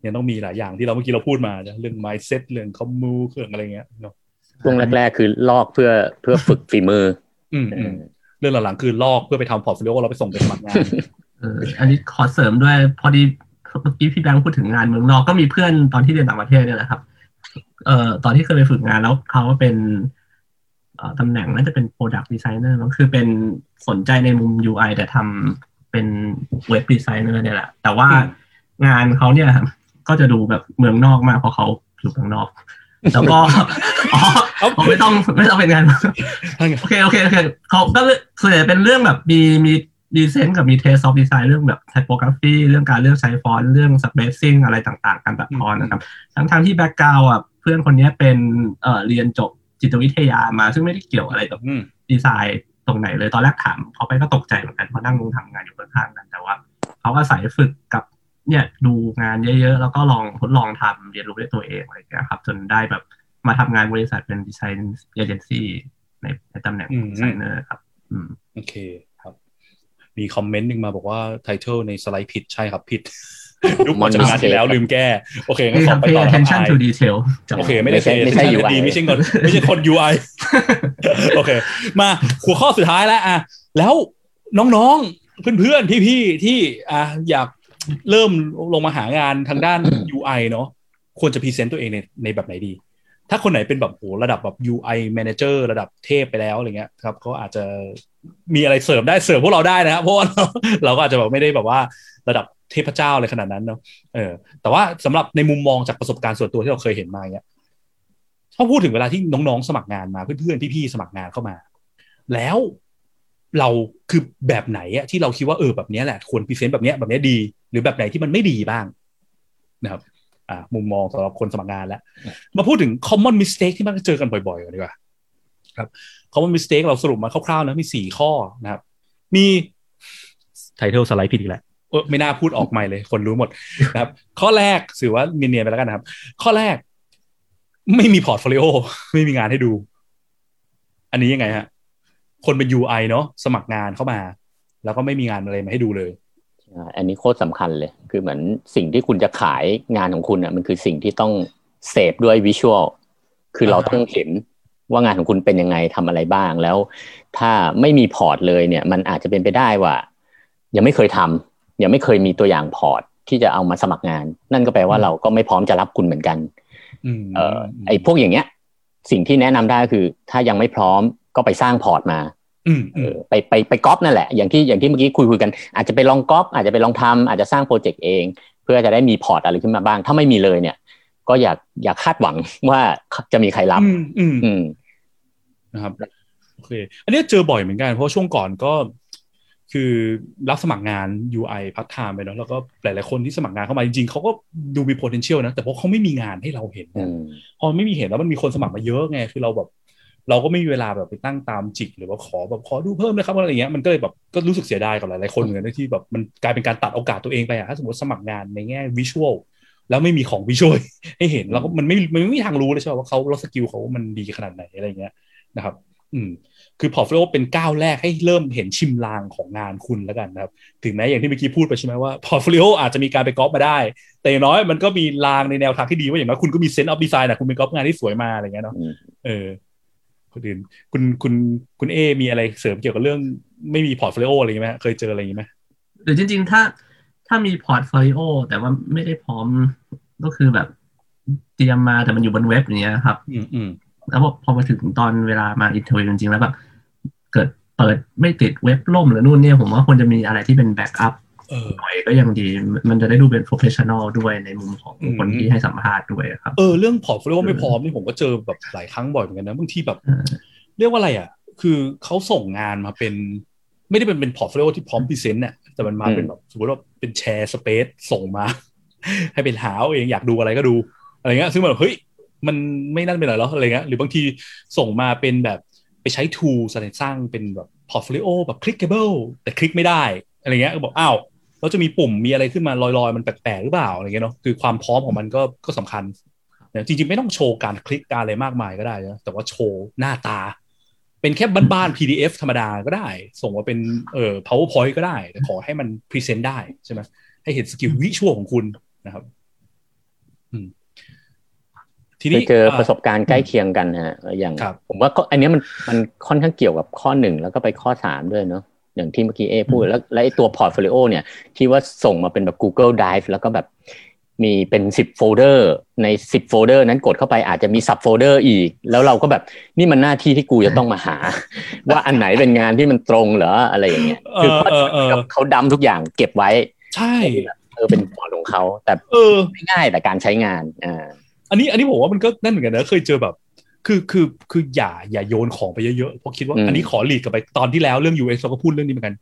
ยังต้องมีหลายอย่างที่เราเมื่อกี้เราพูดมานะเรื่อง mindset เรื่อง commu เรื่องอะไรเงี้ยเนาะช่วงแรกๆคือลอกเพื่อเพื่อฝึกฝีมืออืมอืมเรื่องหลังๆคือลอกเพื่อไปทำ portfolio เราไปส่งไปสมัครงานเอออันนี้ขอเสริมด้วยพอดีเมื่อกี้พี่แบงค์พูดถึงงานเมืองนอกก็มีเพื่อนตอนที่เรียนต่างประเทศเนี่ยแหละครับ เอ่อตอนที่เคยไปฝึกงานแล้วเขาก็เป็นเอ่อ ตำแหน่งน่าจะเป็น product designer มั้งคือเป็นสนใจในมุม UI แต่ทำเป็น web designer เนี่ยแหละ แต่ว่าอืมงานเขาเนี่ยครับก็จะดูแบบเมืองนอกมากเพราะเขาอยู่เมืองนอก แล้วก็อ๋ออ๋อไม่ต้องไม่ต้องเป็นงาน โอเคโอเคโอเคเขาก็ส่วนใหญ่เป็นเรื่องแบบมีมีดี sense กับมี taste of design เรื่องแบบ typography เรื่องการเลือกใช้ฟอนต์เรื่อง spacing อะไรต่างๆ การตัดทอนนะครับ ทั้งทั้งที่ background อะเพื่อนคนนี้เป็นเอ่อเรียนจบ จิตวิทยามา ซึ่งไม่ได้เกี่ยวอะไรกับอืมดีไซน์ตรงไหนเลยตอนแรกถามเขาไปก็ตกใจเหมือนกันเพราะนั่งทำงานอยู่ข้างๆกันแต่ว่าเขาอาศัยฝึกกับเนี่ยดูงานเยอะๆ แล้วก็ลองทดลองทำเรียนรู้ด้วยตัวเองอะไรอย่างเงี้ยครับ จนได้แบบมาทำงานบริษัทเป็น design agency ในในตำแหน่งอืมดีไซเนอร์ครับอืมโอเคครับ มี comment หนึ่งมาบอกว่า title ในสไลด์ผิดใช่ครับผิด ยุคมาจากงานที่แล้วลืมแก้ โอเคงั้นนี่ขคอรับไป pay ต่อ attention ครับ to detail โอเค ไม่ได้ไม่ใช่ไม่ใช่ attention UI ดีไม่ใช่คนไม่ใช่คน UI โอเค มาหัวข้อสุดท้ายแล้วอะแล้วน้องๆ เพื่อนๆ พี่ๆ ที่อะอยากเริ่มลงมาหางานทางด้าน UI เนาะควรจะ present ตัวเองในในแบบไหนดี ถ้าคนไหนเป็นแบบโหระดับแบบ UI manager ระดับเทพไปแล้วอะไรเงี้ยครับก็อาจจะมีอะไรเสริมได้เสริมพวกเราได้นะครับเพราะว่าเราเราก็อาจจะแบบไม่ได้แบบว่าระดับ เทพเจ้าอะไรขนาดนั้นเนาะเออ แต่ว่าสำหรับในมุมมองจากประสบการณ์ส่วนตัวที่เราเคยเห็นมาเนี้ยถ้าพูดถึงเวลาที่น้องๆสมัครงานมาเพื่อนๆพี่ๆสมัครงานเข้ามา แล้วเราคือแบบไหนอะที่เราคิดว่าเออแบบนี้แหละควรพรีเซนต์แบบนี้แบบนี้ดี หรือแบบไหนที่มันไม่ดีบ้างนะครับ อ่า มุมมองสำหรับคนสมัครงานแล้ว มาพูดถึง common mistake ที่มักจะเจอกันบ่อยๆก่อนดีกว่าครับ common mistake เราสรุปมาคร่าวๆนะมีสี่ข้อนะครับ มี title สไลด์ผิดอีกแล้ว เออไม่น่าพูดออกไมค์เลย คนรู้หมดนะครับ ข้อแรกถือว่ามีเนียนไปแล้วกันนะครับ ข้อแรก ไม่มี portfolio ไม่มีงานให้ดู อันนี้ยังไงฮะ คนเป็น UI เนาะสมัครงานเข้ามา แล้วก็ไม่มีงานอะไรมาให้ดูเลยอันนี้โคตรสำคัญเลย คือเหมือนสิ่งที่คุณจะขายงานของคุณอะ มันคือสิ่งที่ต้องเสพด้วย visual คือเราต้องเห็นว่างานของคุณเป็นยังไงทำอะไรบ้างแล้ว ถ้าไม่มีพอร์ตเลยเนี่ย มันอาจจะเป็นไปได้ว่า ยังไม่เคยทำ ยังไม่เคยมีตัวอย่างพอร์ตที่จะเอามาสมัครงาน นั่นก็แปลว่าเราก็ไม่พร้อมจะรับคุณเหมือนกันอืมเอ่อไอ้พวกอย่างเงี้ย สิ่งที่แนะนำได้คือ ถ้ายังไม่พร้อมก็ไปสร้างพอร์ตมาอืมเออไปไปไปก๊อปนั่นแหละ อย่างที่อย่างที่เมื่อกี้คุยคุยกัน อาจจะไปลองก๊อปอาจจะไปลองทำอาจจะสร้างโปรเจกต์เอง เพื่อจะได้มีพอร์ตอะไรขึ้นมาบ้าง ถ้าไม่มีเลยเนี่ย ก็อยากอยากคาดหวังว่าจะมีใครรับ อืมอืมอืมนะครับโอเค อันนี้เจอบ่อยเหมือนกันเพราะช่วงก่อนก็ คือรับสมัครงาน UI พัฒนาไปเนาะแล้วก็หลาย ๆ คนที่สมัครงานเข้ามาจริง ๆเขาก็ดูมี potential นะ แต่เพราะเขาไม่มีงานให้เราเห็นอืนะมพอไม่มีเห็นแล้วมันมีคนสมัครมาเยอะไงคือเราแบบเราก็ไม่มีเวลาแบบไปตั้งตามจิก หรือว่าขอแบบขอดูเพิ่มนะครับอะไรอย่างเงี้ยมันก็เลยแบบก็รู้สึกเสียดายกับหลาย ๆ คนเหมือนกันนะที่แบบมันกลายเป็นการตัดโอกาสตัวเองไปอะถ้าสมมติสมัครงานในแง่วิชวลแล้วไม่มีของ visual ให้เห็นแล้วก็มันไม่มันไม่มีทางรู้เลยใช่ไหมว่าเขาเรา skill เขามันดีขนาดไหนอะไรอย่างเงี้ยนะครับ อืม คือ portfolio เป็นก้าวแรกให้เริ่มเห็นชิมลางของงานคุณแล้วกันนะครับ ถึงแม้อย่างที่เมื่อกี้พูดไปใช่ไหมว่า portfolio อาจจะมีการไปก๊อปมาได้ แต่อย่างน้อยมันก็มีลางในแนวทางที่ดีว่าอย่างน้อยคุณก็มี sense of design นะคุณเป็นก๊อปงานที่สวยมาอะไรเงี้ยเนาะอืมเออคนอื่นคุณคุณคุณเอ มีอะไรเสริมเกี่ยวกับเรื่องไม่มี portfolio อะไรอย่างงี้ไหมเคยเจออะไรอย่างงี้ไหมหรือจริง ๆ ถ้าถ้ามีพอร์ตโฟลิโอแต่ว่าไม่ได้พร้อมก็คือแบบเตรียมมาแต่มันอยู่บนเว็บอย่างเงี้ยครับ อืมอืม แล้วพอพอมาถึงตอนเวลามา interview จริงๆแล้วแบบเกิดเปิดไม่ติดเว็บล่มหรือนู่นเนี่ยผมว่าควรจะมีอะไรที่เป็น backup เออหน่อยก็ยังดี มันจะได้ดูเป็น professional ด้วยในมุมของอืมคนที่ให้สัมภาษณ์ด้วยครับ เออเรื่อง portfolio ไม่พร้อมนี่ผมก็เจอแบบหลายครั้งบ่อยเหมือนกันนะบางทีแบบเออเรียกว่าอะไรอะ คือเขาส่งงานมาเป็น ไม่ได้เป็นเป็น portfolio ที่พร้อม present เนี่ยแต่มันมาเป็นแบบสมมติว่าเป็น share space ส่งมา ให้เป็นหาเอาเองอยากดูอะไรก็ดูอะไรเงี้ยซึ่งมันแบบเฮ้ย มันไม่นั่นไปหน่อยเหรออะไรเงี้ยหรือบางทีส่งมาเป็นแบบไปใช้ tool สร้างเป็นแบบ portfolio แบบ clickable แต่คลิกไม่ได้อะไรเงี้ยก็บอกอ้าวแล้วจะมีปุ่มมีอะไรขึ้นมาลอยๆ มันแปลกๆหรือเปล่าอะไรเงี้ยเนาะคือความพร้อมของมันก็ก็สำคัญนะจริงๆ ไม่ต้องโชว์การคลิกการอะไรมากมายก็ได้นะแต่ว่าโชว์หน้าตา เป็นแค่บ้านๆ PDF ธรรมดาก็ได้ ส่งมาเป็นเอ่อ powerpoint ก็ได้ แต่ขอให้มัน present ได้ใช่ไหมให้เห็น skill visual ของคุณนะครับอืม ทีเนี้ยเคยเจอประสบการณ์ใกล้เคียงกันฮะอย่างครับผมว่าก็อันเนี้ยมันมันค่อนข้างเกี่ยวกับข้อหนึ่งแล้วก็ไปข้อสามด้วยเนาะอย่างที่เมื่อกี้เอพูดแล้วแล้วไอ้ตัว portfolio เนี่ยที่ว่าส่งมาเป็นแบบ Google Drive แล้วก็แบบมีเป็นสิบโฟลเดอร์ในสิบโฟลเดอร์นั้นกดเข้าไปอาจจะมี subfolder อีก แล้วเราก็แบบนี่มันหน้าที่ที่กูจะต้องมาหา ว่าอันไหนเป็นงานที่มันตรงเหรออะไรอย่างเงี้ยคือเออเออเออเขาทำทุกอย่างเก็บไว้ ใช่เออเป็น port ของเขาแต่เออไม่ง่ายแต่การใช้งานอ่า อันนี้อันนี้ผมว่ามันก็นั่นเหมือนกันนะเคยเจอแบบ คือคือคืออย่าอย่าโยนของไปเยอะๆเพราะคิดว่าอืมอันนี้ขอหลีกกลับไปตอนที่แล้วเรื่อง UX เราก็พูดเรื่องนี้เหมือนกัน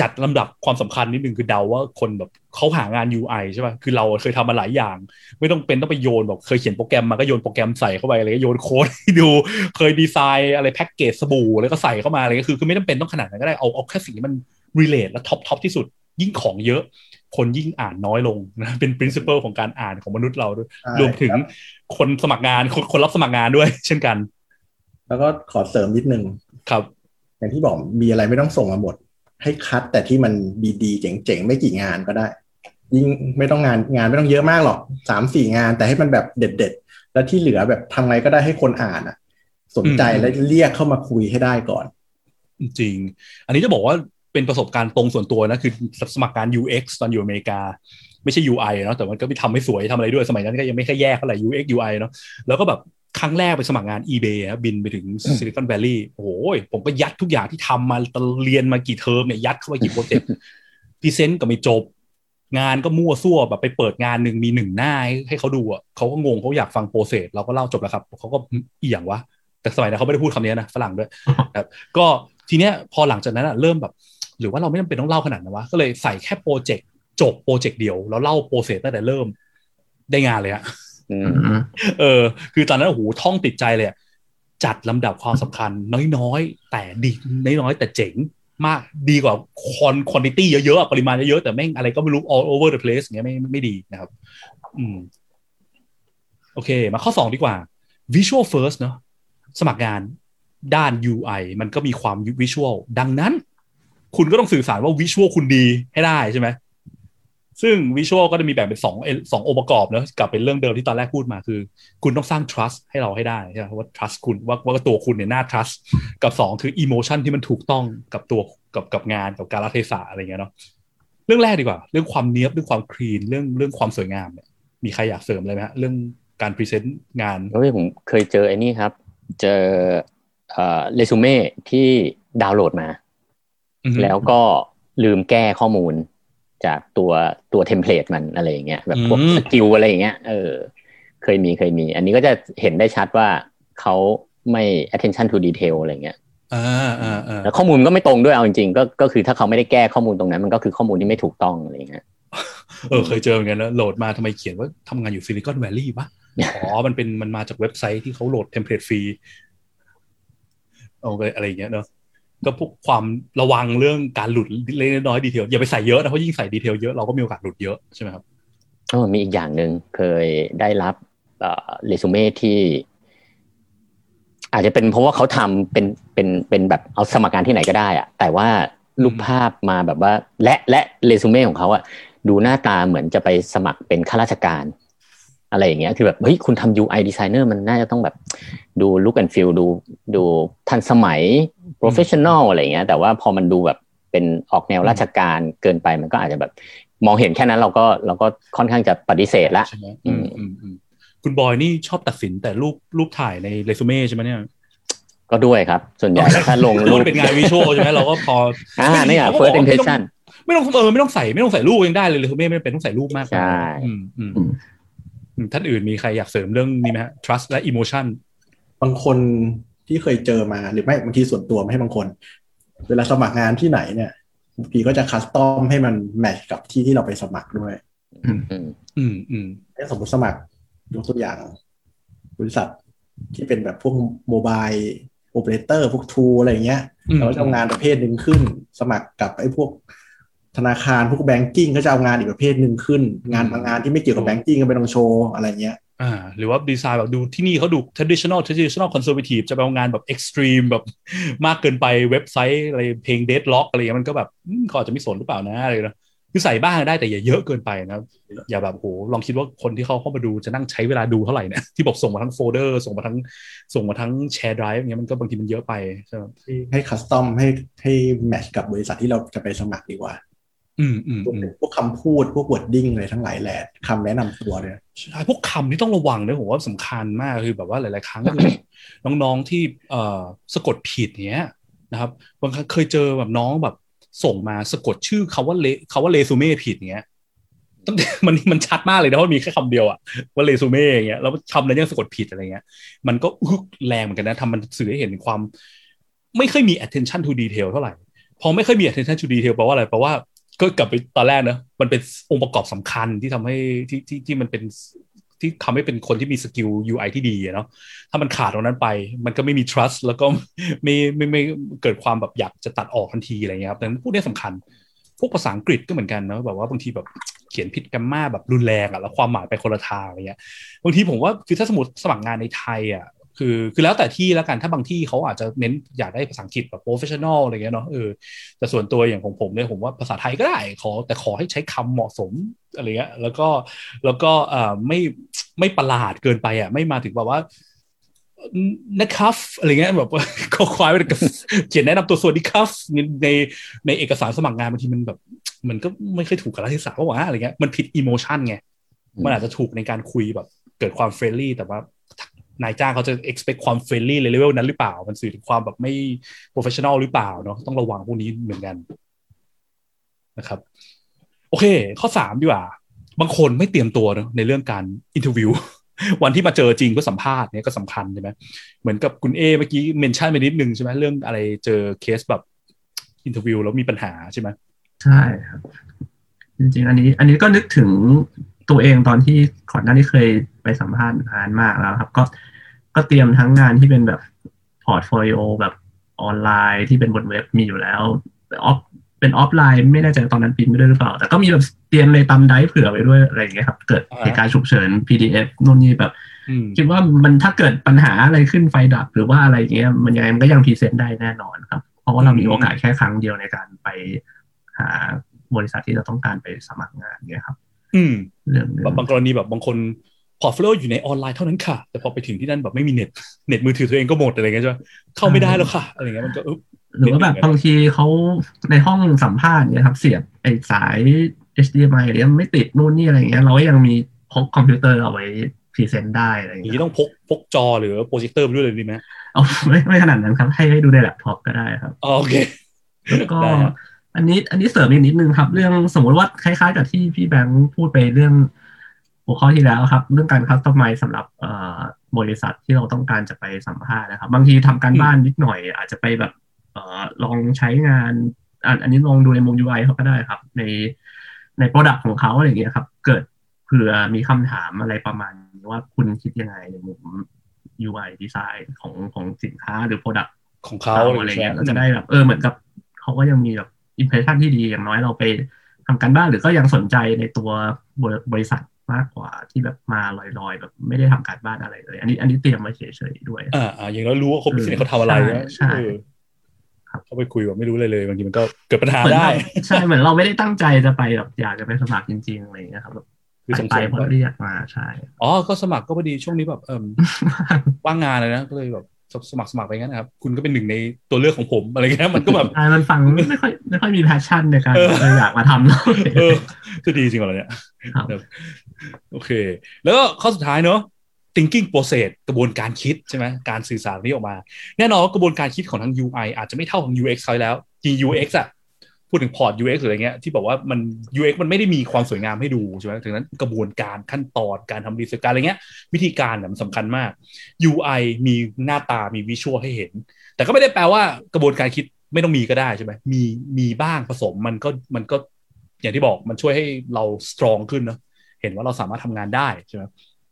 จัดลำดับความสำคัญนิดนึงคือเดาว่าคนแบบเขาหางาน UI ใช่ป่ะคือเราเคยทำมาหลายอย่าง ไม่ต้องเป็นต้องไปโยนแบบเคยเขียนโปรแกรมมาก็โยนโปรแกรมใส่เข้าไปอะไรก็โยนโค้ดให้ดู เคยดีไซน์อะไรแพ็กเกจสบู่แล้วก็ใส่เข้ามาอะไรก็คือคือไม่จำเป็นต้องขนาดนั้นก็ได้เอาเอาแค่สิ่งที่มัน relate และ top top ที่สุดยิ่งของเยอะ คนยิ่งอ่านน้อยลงนะเป็น principle ของการอ่านของมนุษย์เราด้วยใช่รวมถึงครับคนสมัครงานคนคนรับสมัครงานด้วย เช่นกัน แล้วก็ขอเสริมนิดนึงครับ อย่างที่บอกมีอะไรไม่ต้องส่งมาหมด ให้คัดแต่ที่มันดีๆ เจ๋งๆ ไม่กี่งานก็ได้ ยิ่งไม่ต้องงานงานไม่ต้องเยอะมากหรอกสามสี่งาน แต่ให้มันแบบเด็ด ๆ แล้วที่เหลือแบบทำไงก็ได้ให้คนอ่านอะสนใจอืมและเรียกเข้ามาคุยให้ได้ก่อน จริง อันนี้จะบอกว่า เป็นประสบการณ์ตรงส่วนตัวนะ คือสมัครงาน UX ตอนอยู่อเมริกา ไม่ใช่ UI เนาะแต่มันก็ไปทำให้สวยทำอะไรด้วยสมัยนั้นก็ยังไม่ค่อยแยกเท่าไหร่ UX UI เนาะแล้วก็แบบครั้งแรกไปสมัครงาน eBay นะบินไปถึง Silicon Valley โอ้โหผมก็ยัดทุกอย่างที่ทำมาเรียนมากี่เทอมเนี่ยยัดเข้าไปกี่ project present ก็ไม่จบ งานก็มั่วซั่วแบบไปเปิดงานหนึ่งมีหนึ่งหน้าให้ให้เขาดูอะเขาก็งงเขาอยากฟัง process เราก็เล่าจบแล้วครับเขาก็อิหยังวะแต่สมัยนั้นเขาไม่ได้พูดคำนี้นะฝรั่งด้วยครับก็ทีเนี้ยพอหลังจากนั้นอะเริ่มแบบ หรือว่าเราไม่จำเป็นต้องเล่าขนาดนั้นวะก็เลยใส่แค่ project จบ project เดียว แล้วเล่า process ตั้งแต่เริ่มได้งานเลยอะอือืมมเออ คือตอนนั้นโอ้โหท่องติดใจเลยอะจัดลำดับความสำคัญ น้อยๆ แต่ดีน้อยๆ แต่เจ๋งมากดีกว่าคอนควอนติตี้เยอะๆอะปริมาณเยอะๆ แต่แม่งอะไรก็ไม่รู้ all over the place อย่างเงี้ยไม่ไม่ดีนะครับ อืม โอเค มาข้อสองดีกว่า visual first เนอะสมัครงานด้าน UI มันก็มีความ visual ดังนั้น คุณก็ต้องสื่อสารว่า visual คุณดีให้ได้ใช่ไหมซึ่ง visual ก็จะมีแบ่งเป็นสองสององค์ประกอบเนอะกลับเป็นเรื่องเดิมที่ตอนแรกพูดมาคือ คุณต้องสร้าง trust ให้เราให้ได้ใช่ไหมว่า trust คุณว่าว่าตัวคุณเนี่ยน่า trust กับสองคือ emotion ที่มันถูกต้องกับตัวกับกับงานกับการรัเทศะอะไรเงี้ยเนาะเรื่องแรกดีกว่า เรื่องความเนี้ยบเรื่องความคลีนเรื่องเรื่องความสวยงามเนี่ยมีใครอยากเสริมอะไรไหมฮะเรื่องการพรีเซนต์งานเฮ้ยผมเคยเจอไอ้นี่ครับ เจอเอ่อเรซูเม่ที่ดาวน์โหลดมา แล้วก็ลืมแก้ข้อมูลจากตัวตัว template มันอะไรอย่างเงี้ยแบบพวกอืม skill อะไรอย่างเงี้ยเออ เคยมีเคยมี อันนี้ก็จะเห็นได้ชัดว่าเขาไม่ attention to detail อะไรเงี้ยอ่าอ่าอ่าแล้วข้อมูลก็ไม่ตรงด้วยเอาจริงๆก็ก็คือถ้าเขาไม่ได้แก้ข้อมูลตรงนั้น มันก็คือข้อมูลที่ไม่ถูกต้องอะไรเงี้ยเออเคยเจอเหมือนกันนะโหลดมาทำไมเขียนว่าทำงานอยู่ Silicon Valley ปะอ๋อ มันเป็นมันมาจากเว็บไซต์ที่เขาโหลด template ฟรีเอาไปอะไรอย่างเงี้ยเนาะ ก็พวกความระวังเรื่องการหลุดเล็กน้อยดีเทลอย่าไปใส่เยอะนะเพราะยิ่งใส่ดีเทลเยอะเราก็มีโอกาสหลุดเยอะใช่ไหมครับอ๋อมีอีกอย่างหนึ่งเคยได้รับเรซูเม่ที่ อาจจะเป็นเพราะว่าเขาทำเป็นเป็นเป็นแบบเอาสมัครงานที่ไหนก็ได้อะแต่ว่ารูปภาพมาแบบว่า และและเรซูเม่ของเขาอะดูหน้าตาเหมือนจะไปสมัครเป็นข้าราชการ อะไรอย่างเงี้ยคือแบบเฮ้ยคุณทำ UI designer มันน่าจะต้องแบบดู look and feel ดูดูทันสมัย professional อะไรอย่างเงี้ย แต่ว่าพอมันดูแบบเป็นออกแนวราชการเกินไปมันก็อาจจะแบบ มองเห็นแค่นั้นเราก็เราก็ค่อนข้างจะปฏิเสธละใช่ไหมอือืมมอืมอืมคุณบอยนี่ชอบตัดสินแต่รูปรูปถ่ายในเรซูเม่ใช่ไหมเนี่ยก็ด้วยครับ ส่วนใหญ่ถ้าลงรูรูปปเป็นงานวิชวลใช่ไหมเราก็พออ่านี่อะเขาก็ first บอกว่าไม่ต้อง impression ไม่ต้องเออไม่ต้องใส่ไม่ต้องใส่รูปยังได้เลยเรซูเม่ไม่เป็นต้องใส่รูปมากกว่าใช่อืมอืมอืมท่านอื่นมีใครอยากเสริมเรื่องนี้ไหมฮะ trust และ emotion บางคน ที่เคยเจอมาหรือไม่บางทีส่วนตัวไม่ให้บางคน เวลาสมัครงานที่ไหนเนี่ยบางทีก็จะคัสตอมให้มันแมทช์กับที่ที่เราไปสมัครด้วย อืมอืมอืมถ้าสมมติสมัครยกตัวอย่างบริษัทที่เป็นแบบพวกโมบายโอเปอเรเตอร์พวกทูอะไรอย่างเงี้ยอืมเราจะเอางานประเภทหนึ่งขึ้น สมัครกับไอ้พวกธนาคารพวก banking ก็จะเอางานอีกประเภทหนึ่งขึ้น งานบางงานที่ไม่เกี่ยวกับ banking ก็ไม่ต้องโชว์อะไรเงี้ย อ่าหรือว่าดีไซน์แบบดูที่นี่เขาดู traditional traditional conservative จะไปเอางานแบบ extreme แบบมากเกินไปเว็บไซต์อะไรเพลง death rock อะไรเงี้ยมันก็แบบเขาอาจจะไม่สนหรือเปล่านะอะไรนะคือใส่บ้างได้แต่อย่าเยอะเกินไปนะ อย่าแบบโหลองคิดว่าคนที่เขาเข้ามาดูจะนั่งใช้เวลาดูเท่าไหร่เนี่ยที่บอกส่งมาทั้งโฟลเดอร์ ส่งมาทั้งส่งมาทั้ง share drive เงี้ยมันก็บางทีมันเยอะไปใช่ไหมให้ custom ให้ให้ match กับบริษัทที่เราจะไปสมัครดีกว่า อืมอืมพวกอืมพวกคำพูดพวก wording อะไรทั้งหลายแหละคำแนะนำตัวเนี่ยใช่พวกคำที่ต้องระวังเนี่ยผมว่าสำคัญมากคือแบบว่าหลาย ๆ ครั้งก็คือน้อง ๆ ที่เอ่อสะกดผิดเนี้ยนะครับบางครั้งเคยเจอแบบน้องแบบส่งมาสะกดชื่อคำว่าเรคำว่ผิดเงี้ยตั้งแต่มันมันชัดมากเลยนะว่ามีแค่คำเดียวอะว่าเรซูเม่อย่างเงี้ยแล้วคำนั้นยังสะกดผิดอะไรเงี้ย มันก็อึกแรงเหมือนกันนะทำมันสื่อให้เห็นความ ไม่ค่อยมี attention to detail เท่าไหร่ พอไม่ค่อยมี attention to detail แปลว่าอะไรแปลว่า ก็กลับไปตอนแรกนะมันเป็นองค์ประกอบสำคัญที่ทำให้ที่ที่ที่มันเป็นที่ทำให้เป็นคนที่มีสกิล UI ที่ดีเนาะถ้ามันขาดตรงนั้นไป มันก็ไม่มี trust แล้วก็ไม่ไม่ไม่เกิดความแบบอยากจะตัดออกทันทีอะไรเงี้ยครับดังนั้นพวกนี้สำคัญ พวกภาษาอังกฤษก็เหมือนกันนะแบบว่าบางทีแบบเขียนผิดกัมมาแบบรุนแรงอะแล้วความหมายไปคนละทางอะไรเงี้ยบางทีผมว่าคือถ้าสมมติสมัครงานในไทยอะ คือคือแล้วแต่ที่แล้วกันถ้าบางที่เขาอาจจะเน้นอยากได้ภาษาอังกฤษแบบ professional อะไรเงี้ยเนาะเออแต่ส่วนตัวอย่างของผมเนี่ยผมว่าภาษาไทยก็ได้ขอ แต่ขอให้ใช้คำเหมาะสมอะไรเงี้ยแล้วก็แล้วก็เอ่อไม่ไม่ประหลาดเกินไปอะไม่มาถึงแบบว่านะครับอะไรเงี้ยแบบว่าก็ควายไปกับเขียนแนะนำตัวสวัสดีครับในในในเอกสารสมัครงานบางทีมันแบบ มันก็ไม่ค่อยถูกกับรัฐศาสตร์ว่าอะไรเงี้ยมันผิด emotion ไงมันอาจจะถูกในการคุยแบบ เกิดความ friendly แต่ว่า นายจ้างเขาจะ expect ความ friendly level นั้นหรือเปล่า มันสื่อถึงความแบบไม่ professional หรือเปล่าเนาะต้องระวังพวกนี้เหมือนกันนะครับ โอเค ข้อสามดีกว่า บางคนไม่เตรียมตัวเนอะในเรื่องการ interview วันที่มาเจอจริงเพื่อสัมภาษณ์เนี่ยก็สำคัญใช่ไหมเหมือนกับคุณเอเมื่อกี้ mention ไปนิดนึงใช่ไหมเรื่องอะไรเจอเคสแบบ interview แล้วมีปัญหาใช่ไหมใช่ครับ จริงๆ อันนี้ อันนี้ก็นึกถึงตัวเองตอนที่ก่อนหน้านี้เคยไปสัมภาษณ์นานมากแล้วครับ ก็ ก็เตรียมทั้งงานที่เป็นแบบ portfolio แบบออนไลน์ที่เป็นบนเว็บมีอยู่แล้ว off เป็นออฟไลน์ไม่แน่ใจตอนนั้นพิมพ์ไปด้วยหรือเปล่า แต่ก็มีแบบเตรียมใน thumb drive เผื่อไว้ด้วยอะไรอย่างเงี้ยครับ เกิดเหตุการณ์ฉุกเฉิน PDF นู่นนี่แบบอืมคิดว่ามันถ้าเกิดปัญหาอะไรขึ้นไฟดับ หรือว่าอะไรเงี้ยมันยังไงมันก็ยัง present ได้แน่นอนครับ เพราะว่าเรามีโอกาสแค่ครั้งเดียวในการไปหาบริษัทที่เราต้องการไปสมัครงานเนี่ยครับ อืมเรื่องหนึงบางบางกรณีแบบบางคน portfolio อยู่ในออนไลน์เท่านั้นค่ะ แต่พอไปถึงที่นั่นแบบไม่มีเน็ตเน็ตมือถือตัวเองก็หมดอะไรเงี้ยใช่ไหมเข้าไม่ได้แล้วค่ะอะไรเงี้ยมันก็อึ๊บหรือว่าแบบบางทีเขาในห้องสัมภาษณ์เนี่ยครับ เสียบไอ้สาย HDMI อะไรเงี้ยไม่ติดนู่นนี่อะไรเงี้ย เราก็ยังมีพกคอมพิวเตอร์เอาไว้ present ได้อะไรอย่างเงี้นี้ยต้องพกพกจอหรือโปรเจคเตอร์ไปด้วยเลยดีไหมเอาไม่ไม่ขนาดนั้นครับ ให้ให้ดูในแล็ปท็อปก็ได้ครับอ๋อโอเคแล้วก็ได้ครับอันนี้อันนี้เสริมอีกนิดนึงครับ เรื่องสมมติว่าคล้ายๆกับที่พี่แบงค์พูดไปเรื่องโป หัวข้อที่แล้วครับ เรื่องการ customize สำหรับเอ่อบริษัทที่เราต้องการจะไปสัมภาษณ์นะครับ บางทีทำการบ้านนิดหน่อย อาจจะไปแบบเอ่อลองใช้งานอันอันนี้ลองดูในมุม UI เขาก็ได้ครับ ในใน product ของเขาอะไรอย่างเงี้ยครับ เกิดเผื่อมีคำถามอะไรประมาณนี้ว่าคุณคิดยังไงในมุม UI design ของของสินค้าหรือ product ของเขาอะไรเงี้ยเราจะได้แบบเออเหมือนกับเขาก็ยังมีแบบ impression ที่ดีอย่างน้อยเราไปทำการบ้านหรือก็ยังสนใจในตัวบริษัท มากกว่าที่แบบมาลอยๆแบบไม่ได้ทำการบ้านอะไรเลย อันนี้ อันนี้เตรียมมาเฉยๆด้วยอ่าอ่าอย่างเรารู้ว่าเขาพิเศษเขาทำอะไรนะใช่เออครับเขาไปคุยแบบไม่รู้เลยเลยบางทีมันก็เกิดปัญหาเหมือนได้เราใช่เหมือนเราไม่ได้ตั้งใจจะไปแบบอยากจะไปสมัครจริงๆอะไรอย่างเงี้ยครับแบบคือสงไปสัยเพราะเรียกมาใช่ อ๋อ ก็สมัครก็พอดีช่วงนี้แบบเออว่างงานเลยนะ ก็เลยแบบ สมัครสมัครไปงั้นนะครับ คุณก็เป็นหนึ่งในตัวเลือกของผมอะไรเงี้ยมันก็แบบใช่มันฟังไม่ค่อยไม่ค่อยมี passion ในการเออเอออยากมาทำเลยเออจะดีจริงเหรอเนี่ยครับโอเค แล้วก็ข้อสุดท้ายเนอะ thinking process กระบวนการคิดใช่ไหมการสื่อสารนี้ออกมา แน่นอนว่ากระบวนการคิดของทั้ง UI อาจจะไม่เท่าของ UX เขาแล้วจริง UX อะ พูดถึงพอร์ต UX หรืออะไรเงี้ยที่บอกว่ามัน UX มันไม่ได้มีความสวยงามให้ดูใช่ไหมถึงนั้นกระบวนการขั้นตอนการทำรีเสิร์ชการอะไรเงี้ย วิธีการเนี่ยมันสำคัญมาก UI มีหน้าตามีวิชวลให้เห็น แต่ก็ไม่ได้แปลว่ากระบวนการคิดไม่ต้องมีก็ได้ใช่ไหมมีมีบ้างผสมมันก็มันก็อย่างที่บอกมันช่วยให้เราสตรองขึ้นเนอะเห็นว่าเราสามารถทำงานได้ใช่ไหม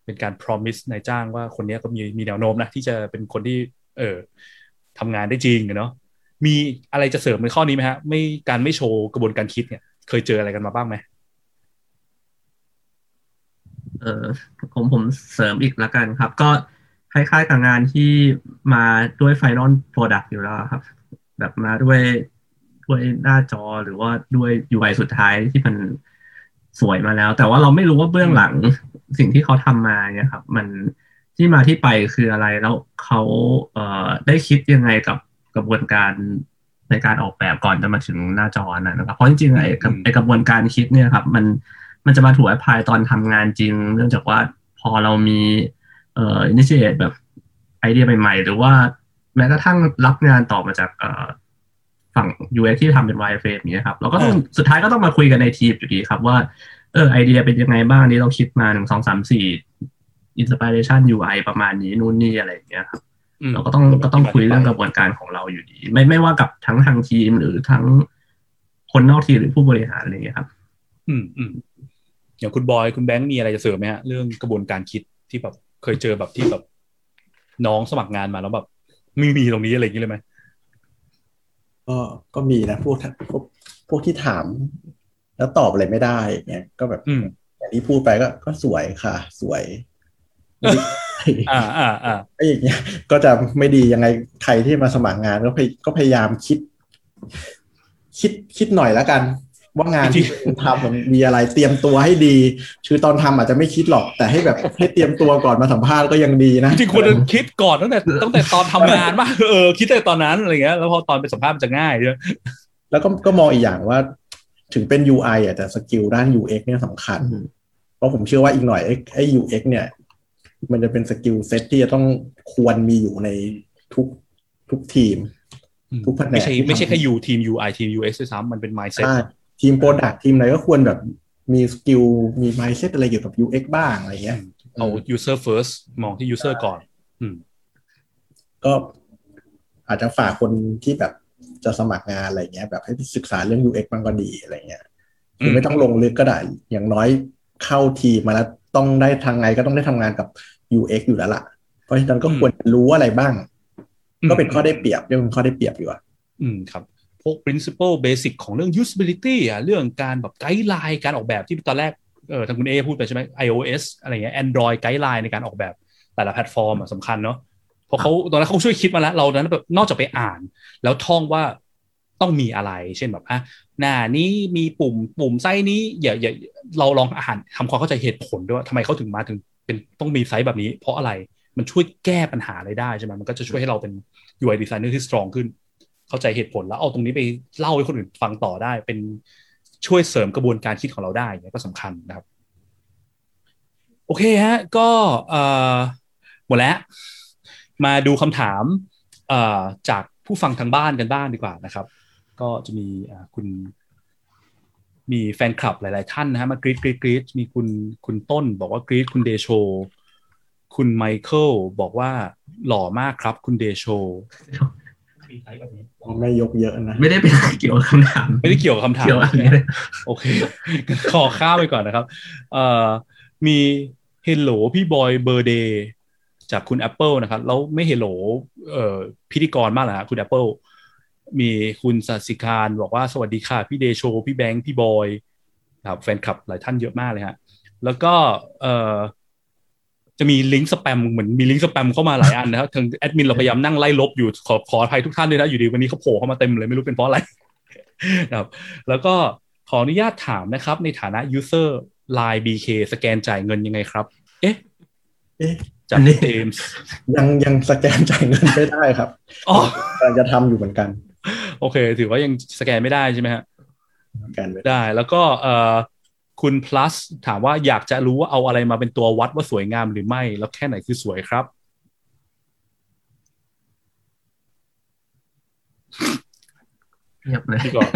เป็นการ promise นายจ้างว่าคนนี้ก็มีมีแนวโน้มนะที่จะเป็นคนที่เออทำงานได้จริงเนาะ มีอะไรจะเสริมในข้อนี้ไหมฮะ ไม่การไม่โชว์กระบวนการคิดเนี่ย เคยเจออะไรกันมาบ้างไหมเออผมผมเสริมอีกละกันครับ ก็คล้ายๆกับงานที่มาด้วย Final Product อยู่แล้วครับ แบบมาด้วยด้วยหน้าจอหรือว่าด้วย UI สุดท้ายที่มันสวยมาแล้ว แต่ว่าเราไม่รู้ว่าเบื้องหลังสิ่งที่เขาทำมาเนี่ยครับ มันที่มาที่ไปคืออะไรแล้วเขาเอ่อได้คิดยังไงกับ กระบวนการในการออกแบบก่อนจะมาถึงหน้าจอนั้นนะครับ เพราะจริงๆไอ้กระไอ้กระบวนการคิดเนี่ยครับ มันมันจะมาถูกแอพพลายตอนทำงานจริง เนื่องจากว่าพอเรามีเอ่อ initiate แบบไอเดียใหม่ๆ หรือว่าแม้กระทั่งรับงานต่อมาจากเอ่อฝั่ง UX ที่ทำเป็น wireframe อย่างเงี้ยครับเราก็ต้องสุดท้ายก็ต้องมาคุยกันในทีมอยู่ดีครับว่าเออไอเดียเป็นยังไงบ้างนี่เราคิดมาหนึ่งสองสามสี่ inspiration UI ประมาณนี้นู่นนี่อะไรอย่างเงี้ยครับอืม เราก็ต้องก็ต้องคุยเรื่องกระบวนการของเราอยู่ดี ไม่ไม่ว่ากับทั้งทางทีมหรือทั้งคนนอกทีมหรือผู้บริหารอะไรอย่างเงี้ยครับ อืมอืมอย่างคุณบอยคุณแบงค์มีอะไรจะเสริมไหมฮะเรื่องกระบวนการคิดที่แบบเคยเจอแบบที่แบบน้องสมัครงานมาแล้วแบบไม่มีตรงนี้อะไรอย่างนี้เลยไหมก็ก็มีนะพวกพวกพวกที่ถาม แล้วตอบอะไรไม่ได้อย่างเงี้ยก็แบบอืมอย่างที่พูดไปก็ก็สวยค่ะ สวย อ่าอ่าอ่าไอ้อย่างเงี้ยก็จะไม่ดียังไงใครที่มาสมัครงานก็พยก็พยายามคิด คิดคิดหน่อยแล้วกัน ว่างานที่คุณทำมันมีอะไรเตรียมตัวให้ดี คือตอนทำอาจจะไม่คิดหรอก แต่ให้แบบให้เตรียมตัวก่อนมาสัมภาษณ์ก็ยังดีนะจริงๆควรจะคิดก่อนตั้งแต่ตั้งแต่ตอนทำงานป่ะเออคิดแต่ตอนนั้นอะไรเงี้ยแล้วพอตอนไปสัมภาษณ์มันจะง่ายใช่ไหมแล้วก็ก็มองอีกอย่างว่า ถึงเป็น UI อะแต่ skill ด้าน UX เนี่ยสำคัญอืมเพราะผมเชื่อว่าอีกหน่อยไอ้ไอ้ UX เนี่ย มันจะเป็น skill set ที่จะต้องควรมีอยู่ในทุกทุกทีม ทุกแผนกไม่ใช่ที่ทำไม่ใช่แค่ยูทีม UI ทีม UX ด้วยซ้ำมันเป็น mindset ใช่ทีม product ทีมไหนก็ควรแบบมี skill มี mindset อะไรเกี่ยวกับ UX บ้างอะไรเงี้ยเอา user first มองที่ user ก่อนอืมก็อาจจะฝากคนที่แบบจะสมัครงานอะไรเงี้ย แบบให้ศึกษาเรื่อง UX บ้างก็ดีอะไรเงี้ยคือมไม่ต้องลงลึกก็ได้ อย่างน้อยเข้าทีมมาแล้ว ต้องได้ทางไงก็ต้องได้ทำงานกับ UX อยู่แล้วล่ะ เพราะฉะนั้นก็ควรจะรู้อะไรบ้าง ก็เป็นข้อได้เปรียบเรียกเป็นข้อได้เปรียบดีกว่าอืมครับพวก principle basic ของเรื่อง usability อะเรื่องการแบบไกด์ไลน์การออกแบบที่ตอนแรกเออทางคุณเอพูดไปใช่ไหม iOS อะไรเงี้ย Android guideline ในการออกแบบแต่ละแพลตฟอร์มอะสำคัญเนาะเพราะเขาตอนนั้นเขาช่วยคิดมาแล้ว เรานั้นแบบนอกจากไปอ่าน แล้วท่องว่า ต้องมีอะไร เช่นแบบอะหน้านี้มีปุ่มปุ่มไซส์นี้อย่าอย่าเราลองอ่านทำความเข้าใจเหตุผลด้วยว่าทำไมเขาถึงมาถึงเป็นต้องมีไซส์แบบนี้ เพราะอะไรมันช่วยแก้ปัญหาอะไรได้ใช่ไหมมันก็จะช่วยให้เราเป็น UI designer ที่ strong ขึ้น เข้าใจเหตุผลแล้วเอาตรงนี้ไปเล่าให้คนอื่นฟังต่อได้ เป็นช่วยเสริมกระบวนการคิดของเราได้เนี่ยก็สำคัญนะครับ โอเคฮะ ก็เอ่อหมดแล้ว มาดูคำถามอ่อจากผู้ฟังทางบ้านกันบ้างดีกว่านะครับ ก็จะมีอ่าคุณ มีแฟนคลับหลาย ๆ ท่านนะฮะมากรีดกรีดกรีดมีคุณคุณต้น บอกว่ากรีดคุณเดโช คุณไมเคิลบอกว่าหล่อมากครับคุณเดโชไม่ยกเยอะนะ ไม่ได้เป็นเกี่ยวกับคำถาม ไม่ได้เกี่ยวกับคำถามเกี่ยวกับอันนี้เลยโอเค ขอข้ามไปก่อนนะครับ เอ่อมี Hello พี่บอยเบอร์เดย์จากคุณ Apple นะครับ แล้วไม่ Hello เอ่อพิธีกรมากเหรอฮะคุณ Apple มีคุณสัสิคารบอกว่าสวัสดีค่ะพี่เดโชพี่แบงค์พี่บอยครับแฟนคลับหลายท่านเยอะมากเลยฮะแล้วก็เอ่อจะมีลิงก์สแปมเหมือนมีลิงก์สแปมเข้ามาหลายอันนะครับทางแอดมินเราพยายามนั่งไล่ลบอยู่ขอขออภัยทุกท่านด้วยนะอยู่ดีวันนี้เขาโผล่เข้ามาเต็มเลยไม่รู้เป็นเพราะอะไรนะครับ แล้วก็ขออนุญาตถามนะครับ ในฐานะ user Line BK สแกนจ่ายเงินยังไงครับ เอ๊ะเอ๊ะจากอันนี้เจมส์ยังยังสแกนจ่ายเงินไม่ได้ครับอ๋อกำลังจะทำอยู่เหมือนกัน โอเค ถือว่ายังสแกนไม่ได้ใช่ไหมฮะสแกนไม่ได้ได้แล้วก็เอ่อคุณ plus ถามว่าอยากจะรู้ว่าเอาอะไรมาเป็นตัววัดว่าสวยงามหรือไม่ แล้วแค่ไหนคือสวยครับ เงียบเลยพี่ก่อน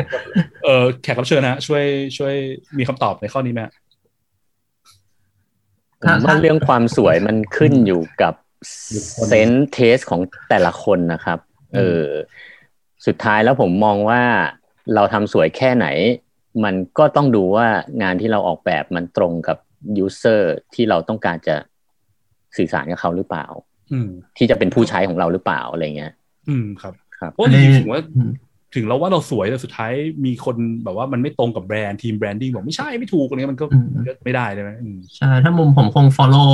เออแขกรับเชิญนะฮะ ช่วย ช่วยมีคำตอบในข้อนี้ไหมฮะผมว่าเรื่องความสวยมันขึ้นอยู่กับเซนส์เทสของแต่ละคนนะครับ เออ สุดท้ายแล้วผมมองว่าเราทำสวยแค่ไหน มันก็ต้องดูว่างานที่เราออกแบบมันตรงกับ user ที่เราต้องการจะสื่อสารกับเขาหรือเปล่าอืมที่จะเป็นผู้ใช้ของเราหรือเปล่าอะไรเงี้ย อืมครับ ครับเพราะจริงๆถึงว่าอืม ถึงเราว่าเราสวยแต่สุดท้ายมีคนแบบว่ามันไม่ตรงกับแบรนด์ทีม branding บอกไม่ใช่ไม่ถูกอะไรเงี้ยมันก็อืมก็ไม่ได้เลยไหมอืมใช่ถ้ามุมผมคง follow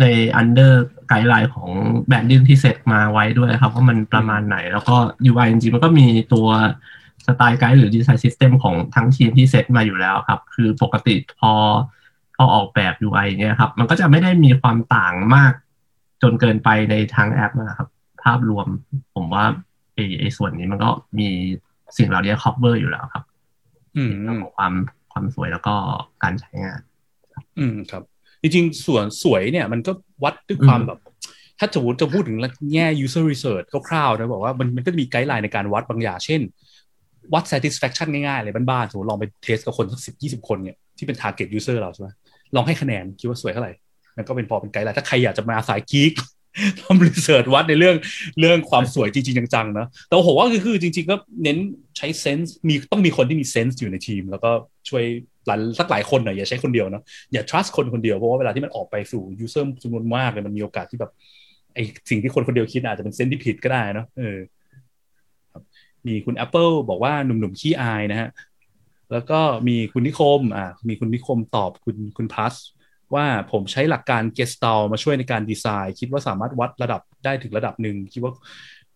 ใน under guideline ของ branding ที่เซตมาไว้ด้วยครับว่ามันประมาณไหน แล้วก็ UI จริงๆมันก็มีตัว style guide หรือ design system ของทั้งทีมที่เซตมาอยู่แล้วครับ คือปกติพอพอออกแบบ UI เนี่ยครับ มันก็จะไม่ได้มีความต่างมากจนเกินไปในทางแอปนะครับ ภาพรวมผมว่า ไอ้ไอ้ส่วนนี้มันก็มีสิ่งเหล่านี้ cover อยู่แล้วครับ อืมเรื่องของความความสวยแล้วก็การใช้งาน อืมครับ จริงๆ ส่วนสวยเนี่ย มันก็วัดด้วยความอืมแบบ ถ้าจะพูดจะพูดถึงแง่ user research คร่าวๆนะบอกว่ามันมันก็มี guideline ในการวัดบางอย่างเช่น วัด satisfaction ง่ายๆเลยบ้านๆสมมติลองไป test กับคนสักสิบยี่สิบคนเนี่ยที่เป็น target user เราใช่ไหมลองให้คะแนนคิดว่าสวยเท่าไหร่มันก็เป็นพอเป็น guideline ถ้าใครอยากจะมาสาย geek ทำ research วัดในเรื่องเรื่องความสวยจริง ๆ จังๆนะแต่ผมว่าคือจริง ๆ ก็เน้นใช้เซนส์มีต้องมีคนที่มีเซนส์อยู่ในทีม แล้วก็ช่วยหลายสักหลายคนหน่อยอย่าใช้คนเดียวเนาะอย่า trust คนคนเดียว เพราะว่าเวลาที่มันออกไปสู่ user จำนวนมากเลยมันมีโอกาสที่แบบไอสิ่งที่คนคนเดียวคิดอาจจะเป็นเซนส์ที่ผิดก็ได้เนาะเออมีคุณ Apple บอกว่าหนุ่มๆขี้อายนะฮะแล้วก็มีคุณนิคมอ่ามีคุณนิคมตอบคุณคุณพลัส ว่าผมใช้หลักการ g e s t a l มาช่วยในการดีไซน์ คิดว่าสามารถวัดระดับได้ถึงระดับหนึ่งคิดว่า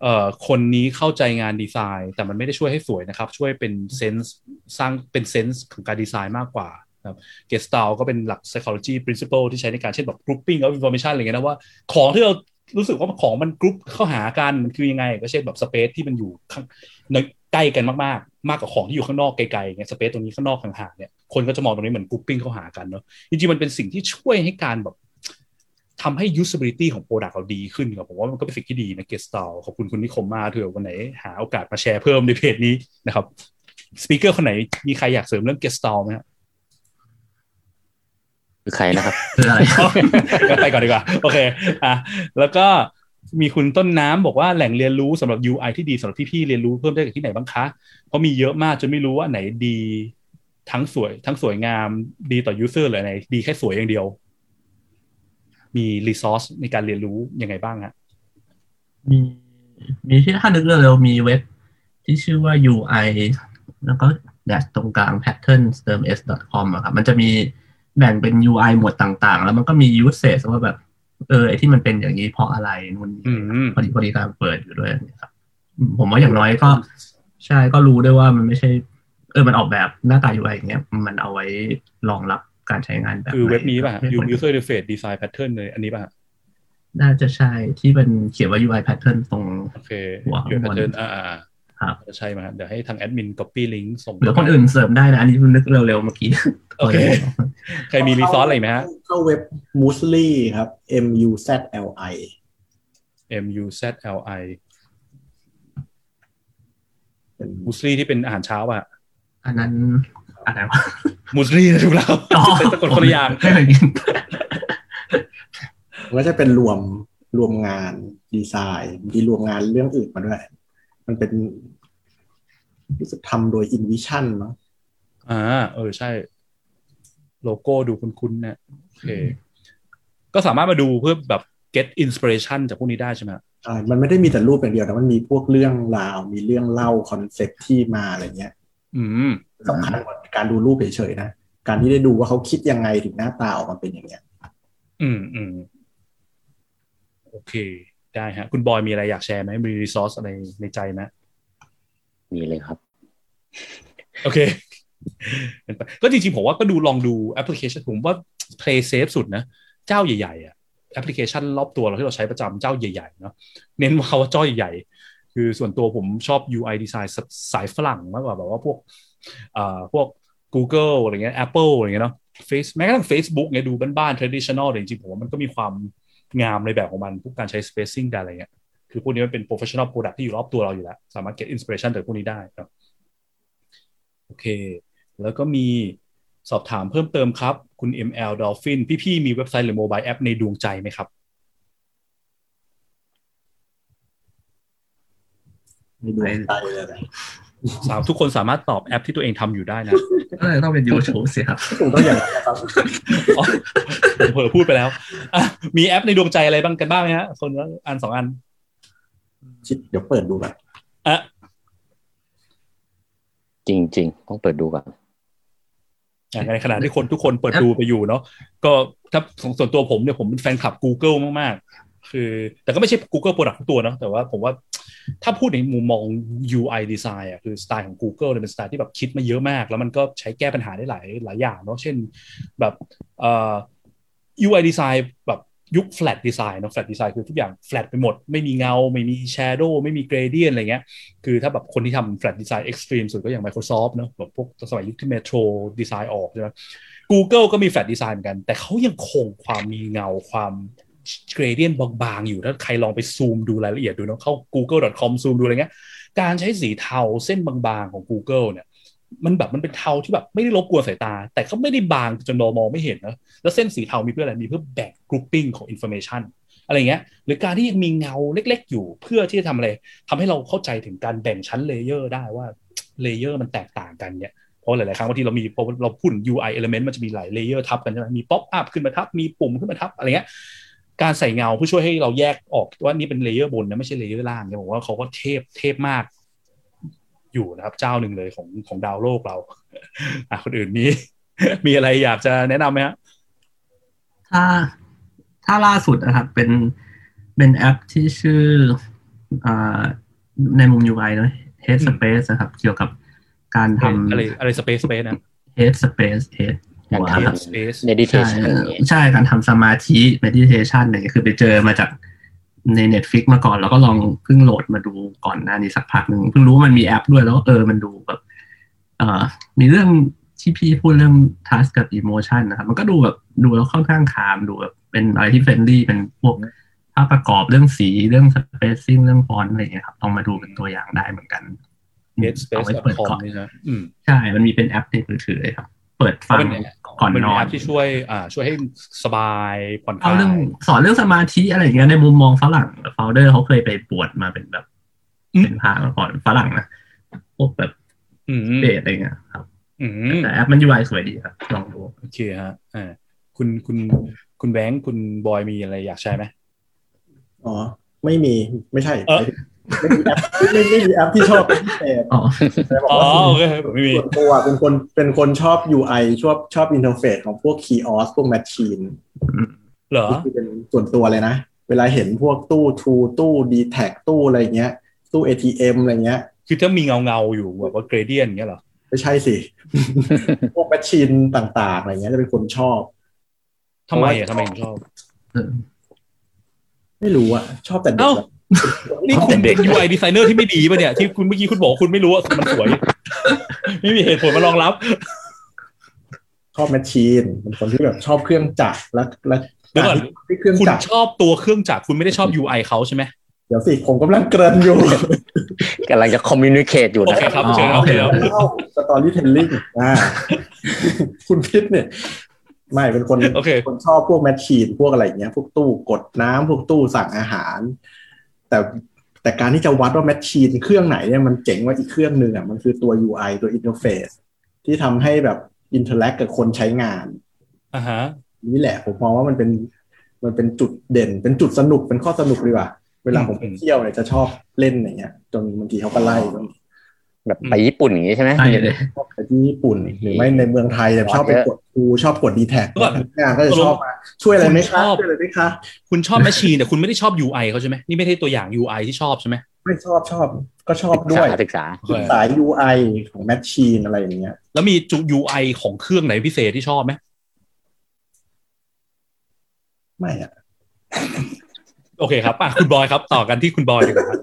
เอ่อคนนี้เข้าใจงานดีไซน์ แต่มันไม่ได้ช่วยให้สวยนะครับ ช่วยเป็น sense สร้างเป็น sense ของการดีไซน์มากกว่าครับ g e s t a l ก็เป็นหลัก psychology principle ที่ใช้ในการเช่นแบบ grouping of information อะไรเงี้ยนะว่า ของที่เรา รู้สึกว่าของมันกรุ๊ปเข้าหากันมันคือยังไง ก็เช่นแบบ space ที่มันอยู่ข้างในใกล้กันมาก ๆ มากกว่าของที่อยู่ข้างนอกไกลๆเงี้ย space ตรงนี้ข้างนอกห่างๆเนี่ยคนก็จะมองตรงนี้เหมือน grouping เข้าหากันเนาะจริงๆมันเป็นสิ่งที่ช่วยให้การแบบทำให้ usability ของ product เราดีขึ้นครับผมว่ามันก็เป็นสิ่งที่ดีนะ get style ขอบคุณคุณนิคมมาเถอะวันไหนหาโอกาสมาแชร์เพิ่มในเพจนี้นะครับสปีกเกอร์คนไหนมีใครอยากเสริมเรื่อง get style ไหมฮะ คือใครนะครับคืออะไรงั้นไปก่อนดีกว่า โอเคอะแล้วก็มีคุณต้นน้ำบอกว่าแหล่งเรียนรู้สำหรับ UI ที่ดีสำหรับพี่ๆเรียนรู้เพิ่มได้จากที่ไหนบ้างคะเพราะมีเยอะมากจนไม่รู้ว่าไหนดีทั้งสวย ทั้งสวยงามดีต่อ user หรือไหนดีแค่สวยอย่างเดียว มี resource ในการเรียนรู้ยังไงบ้างฮะมีมีที่ถ้านึกเร็วๆมีเว็บที่ชื่อว่า UI แล้วก็แดชตรงกลาง patterns เติม s com อะครับมันจะมี แบ่งเป็น UI หมวดต่างๆ แล้วมันก็มี use case ว่าแบบ เออไอที่มันเป็นอย่างนี้เพราะอะไรนู่นนี่อืมพอดีพอดีการเปิดอยู่ด้วยครับอืมผมว่าอย่างน้อยก็ ใช่ก็รู้ด้วยว่ามันไม่ใช่ เออมันออกแบบหน้าตา UI อย่างเงี้ย มันเอาไว้รองรับการใช้งานแบบคือไหเว็บนี้ป่ะฮะให้คน user interface design pattern เลยอันนี้ป่ะฮะน่าจะใช่ที่เป็นเขียนว่า UI pattern ตรง โอเคหัว user ข้างบน pattern อ่าอ่าครับจะ ใช่ไหมฮะเดี๋ยวให้ทางแอดมิน copy link ส่งหรือคนอื่นเสริมได้นะ อันนี้นึกเร็วๆเมื่อกี้โอเคใครมี resource อะไรไหมฮะ เข้าเว็บ Musly ครับ M U Z L I M U Z L I เป็นมูสลี่ที่เป็นอาหารเช้าอะ อันนั้นอะไรวะมูสลีนะถูกแล้วอ๋อเป็นสะกดคนละอย่างไม่เคยกินมันก็จะเป็นรวมรวมงานดีไซน์ มีรวมงานเรื่องอื่นมาด้วย มันเป็นรู้สึกทำโดย InVision มั้งอ่า เออ ใช่ โลโก้ดูคุ้นๆเนี่ยโอเค ก็สามารถมาดูเพื่อแบบ get inspiration จากพวกนี้ได้ใช่ไหมใช่มันไม่ได้มีแต่รูปอย่างเดียวนะมันมีพวกเรื่องราว มีเรื่องเล่า concept ที่มาอะไรเงี้ย อืมสำคัญกว่าการดูรูปเฉยๆนะ การที่ได้ดูว่าเขาคิดยังไงถึงหน้าตาออกมาเป็นอย่างเงี้ย อืมอืมโอเค ได้ฮะ คุณบอยมีอะไรอยากแชร์ไหมมี resource อะไรในใจไหมมีเลยครับ โอเคเป็นไปก็จริงๆ ผมว่าก็ดูลองดูแอปพลิเคชันผมว่า Play Safe สุดนะ เจ้าใหญ่ๆอะแอปพลิเคชันรอบตัวเราที่เราใช้ประจำเจ้าใหญ่ๆเนาะเน้นว่าว่าจ้อยใหญ่ คือส่วนตัวผมชอบ UI design สสายฝรั่งมากกว่าแบบว่าพวกอ่าพวก Google อะไรเงี้ย Apple อะไรเงี้ยเนาะ Face แม้กระทั่ง Facebook เนี่ยดูบ้านๆ traditional แต่จริงๆผมว่ามันก็มีความ งามในแบบของมัน พวกการใช้ spacing การอะไรเงี้ย คือพวกนี้มันเป็น professional product ที่อยู่รอบตัวเราอยู่แล้ว สามารถ get inspiration จากพวกนี้ได้เนาะโอเค แล้วก็มีสอบถามเพิ่มเติมครับ คุณ ML Dolphin พี่ๆมีเว็บไซต์หรือโมบายแอปในดวงใจไหมครับ ในดวงใจเลย สามทุกคนสามารถตอบแอปที่ตัวเองทำอยู่ได้นะก็เลยต้องเป็น YouTube สิครับผมต้องอย่างนั้นนะครับอ๋อผมเผลอพูดไปแล้วอะมีแอปในดวงใจอะไรบ้างกันบ้างไหมฮะคนละอันสองอันชิดเดี๋ยวเปิดดูแบบอะจริงๆต้องเปิดดูก่อนอะในขณะที่คนทุกคนเปิดดูไปอยู่เนาะก็ถ้าของส่วนตัวผมเนี่ยผมเป็นแฟนคลับ Google มากๆ คือ แต่ก็ไม่ใช่ Google Product ทุกตัวเนาะแต่ว่าผมว่า ถ้าพูดในมุมมอง UI design อะคือสไตล์ของ Google เนี่ยเป็นสไตล์ที่แบบคิดมาเยอะมาก แล้วมันก็ใช้แก้ปัญหาได้หลายหลายอย่างเนาะเช่นแบบเอ่อ UI design แบบยุค flat design เนาะ flat design คือทุกอย่าง flat ไปหมด ไม่มีเงา ไม่มี shadow ไม่มี gradient อะไรเงี้ย คือถ้าแบบคนที่ทำ flat design extreme สุดก็อย่าง Microsoft เนอะแบบพวกสมัยยุคที่ Metro design ออกใช่ไหม Google ก็มี flat design เหมือนกัน แต่เขายังคงความมีเงาความ gradient บางๆอยู่ถ้าใครลองไปซูมดูรายละเอียดดูเนอะเข้า google.com ซูมดูอะไรเงี้ยการใช้สีเทาเส้นบางๆของ Google เนี่ยมันแบบมันเป็นเทาที่แบบไม่ได้รบกวนสายตา แต่ก็ไม่ได้บางจนเรามองไม่เห็นนะแล้วเส้นสีเทามีเพื่ออะไรมีเพื่อแบ่ง grouping ของ information อะไรเงี้ยหรือการที่ยังมีเงาเล็ก ๆ อยู่เพื่อที่จะทำอะไรทำให้เราเข้าใจถึงการแบ่งชั้น layer ได้ว่า layer มันแตกต่างกันเนี่ยเพราะหลาย ๆ ครั้งบางทีเรามีพอเราพูดถึง UI element มันจะมีหลาย layer ทับกันใช่ไหมมี pop up ขึ้นมาทับ มีปุ่มขึ้นมาทับ อะไรเงี้ย การใส่เงาเพื่อช่วยให้เราแยกออกว่านี่เป็น layer บนนะไม่ใช่ layer ล่างเนี่ยผมว่าเขาก็เทพเทพมากอยู่นะครับ เจ้าหนึ่งเลยของของดาวโลกเราอะคนอื่นมีมีอะไรอยากจะแนะนำไหมฮะถ้าถ้าล่าสุดนะครับ เป็นเป็นแอปที่ชื่ออ่าในมุม UI เนอะ Head Space นะครับ เกี่ยวกับการทำอะไรอะไรสเปซสเปซนะ Head Space Head การหัวทครับ Space ำ meditation ใช่อย่างเงี้ยใช่การทำสมาธิ meditation อะไรเงี้ยคือไปเจอมาจากใน Netflix มาก่อน แล้วก็ลองเพิ่งโหลดมาดูก่อนหน้านี้สักพักหนึ่งเพิ่งรู้ว่ามันมีแอปด้วยแล้วเออมันดูแบบเอ่อมีเรื่องที่พี่พูดเรื่อง task กับ emotion นะครับมันก็ดูแบบดูแล้วค่อนข้าง calm ดูแบบเป็นอะไรที่ friendly เป็นพวกภาพประกอบเรื่องสีเรื่อง spacing เรื่องฟอนต์อะไรอย่างเงี้ยครับลองมาดูเป็นตัวอย่างได้เหมือนกันเอาไว้เปิด headspace.com ก่อนนี่นะอืมใช่ มันมีเป็นแอปในมือถือเลยครับ เปิดฟังเป็นแอปก่อนมันนเป็นอนแอปที่ช่วยอ่าช่วยให้สบายผ่อนคลายเอาเรื่องสอนเรื่องสมาธิอะไรอย่างเงี้ยในมุมมองฝรั่ง founder เขาเคยไปบวชมาเป็นแบบอืมเป็นพระมาก่อนฝรั่งนะพวกแบบอืมเบสอะไรเงี้ยครับอืมแต่แอปมัน UI สวยดีครับลองดูโอเคฮะอ่าคุณคุณคุณแบงค์คุณบอยมีอะไรอยากแชร์ไหมอ๋อ ไม่มีไม่ใช่เออ ไม่มีแอปไม่ไม่มีแอปที่ชอบเป็นพิเศษอ๋อแต่บอกอ๋อว่าโอเคไม่มีส่วนตัวเป็นคนเป็นคนชอบ UI ชอบชอบ interface ของพวก kiosk พวก machine เหรอนี่คือเป็นส่วนตัวเลยนะ เวลาเห็นพวกตู้ทูตู้ดีแท็ตู้อะไรเงี้ย ตู้ ATM อะไรเงี้ย คือถ้ามีเงาเงาๆอยู่แบบว่าเกรเดียนเงี้ยเหรอไม่ใช่สิ พวกแมชชีนต่างๆอะไรเงี้ยจะเป็นคนชอบทำไมอะทำไมถึงชอบ ไม่รู้อะชอบแต่เด็ก เอ้าอะนี่คุณเป็น UI designer ที่ไม่ดีป่ะเนี่ย ที่คุณเมื่อกี้คุณบอกว่าคุณไม่รู้ว่ามันสวย ไม่มีเหตุผลมารองรับ ชอบ machine เป็นคนที่แบบชอบเครื่องจักรและและเดี๋ยวก่อนที่เครื่องคุณจักรชอบตัวเครื่องจักรคุณไม่ได้ชอบ UI เขาใช่ไหมเดี๋ยวสิผมกำลังเกริ่นอยู่กำลังจะ communicate อยู่โอนะเคครับอ๋อเชิญครับโอเคเชิญครับเล่า storytelling อ่าคุณพิษเนี่ย ไม่เป็นคนโอเคคนชอบพวก machine พวกอะไรอย่างเงี้ย พวกตู้กดน้ำพวกตู้สั่งอาหาร แต่แต่การที่จะวัดว่า machine เครื่องไหนเนี่ยมันเจ๋งกว่าอีกเครื่องหนึ่งอะมันคือตัว UI ตัว interfaceที่ทำให้แบบ interact กับคนใช้งานอ่าฮะนี่แหละผมมองว่ามันเป็นมันเป็นจุดเด่น เป็นจุดสนุกเป็นข้อสนุกดีกว่าเวลาผมไปเที่ยวเนี่ยจะชอบเล่นอย่างเงี้ย จนบางทีเขาก็ไล่บางที แบบไปญี่ปุ่นอย่างนี้ใช่ไหมใช่เลยชอบไปที่ญี่ปุ่นหรือไม่ในเมืองไทยเนี่ยชอบไปกดคูชอบกด dtac เมื่อก่อนงานก็จะชอบมาช่วยอะไรไหมคุณคชรับอบช่วยอะไรไหมคะ คุณชอบ machine แต่คุณไม่ได้ชอบ UI เขาใช่ไหมนี่ไม่ใช่ตัวอย่าง UI ที่ชอบใช่ไหมไม่ชอบชอบก็ชอบด้วยศึกษาโอเคสาย UI ของแมชชีนอะไรอย่างเงี้ย แล้วมีจุ UI ของเครื่องไหนพิเศษที่ชอบไหมไม่อะโอเคครับอะคุณบอยครับ ต่อกันที่คุณบอยดีกว่าครับ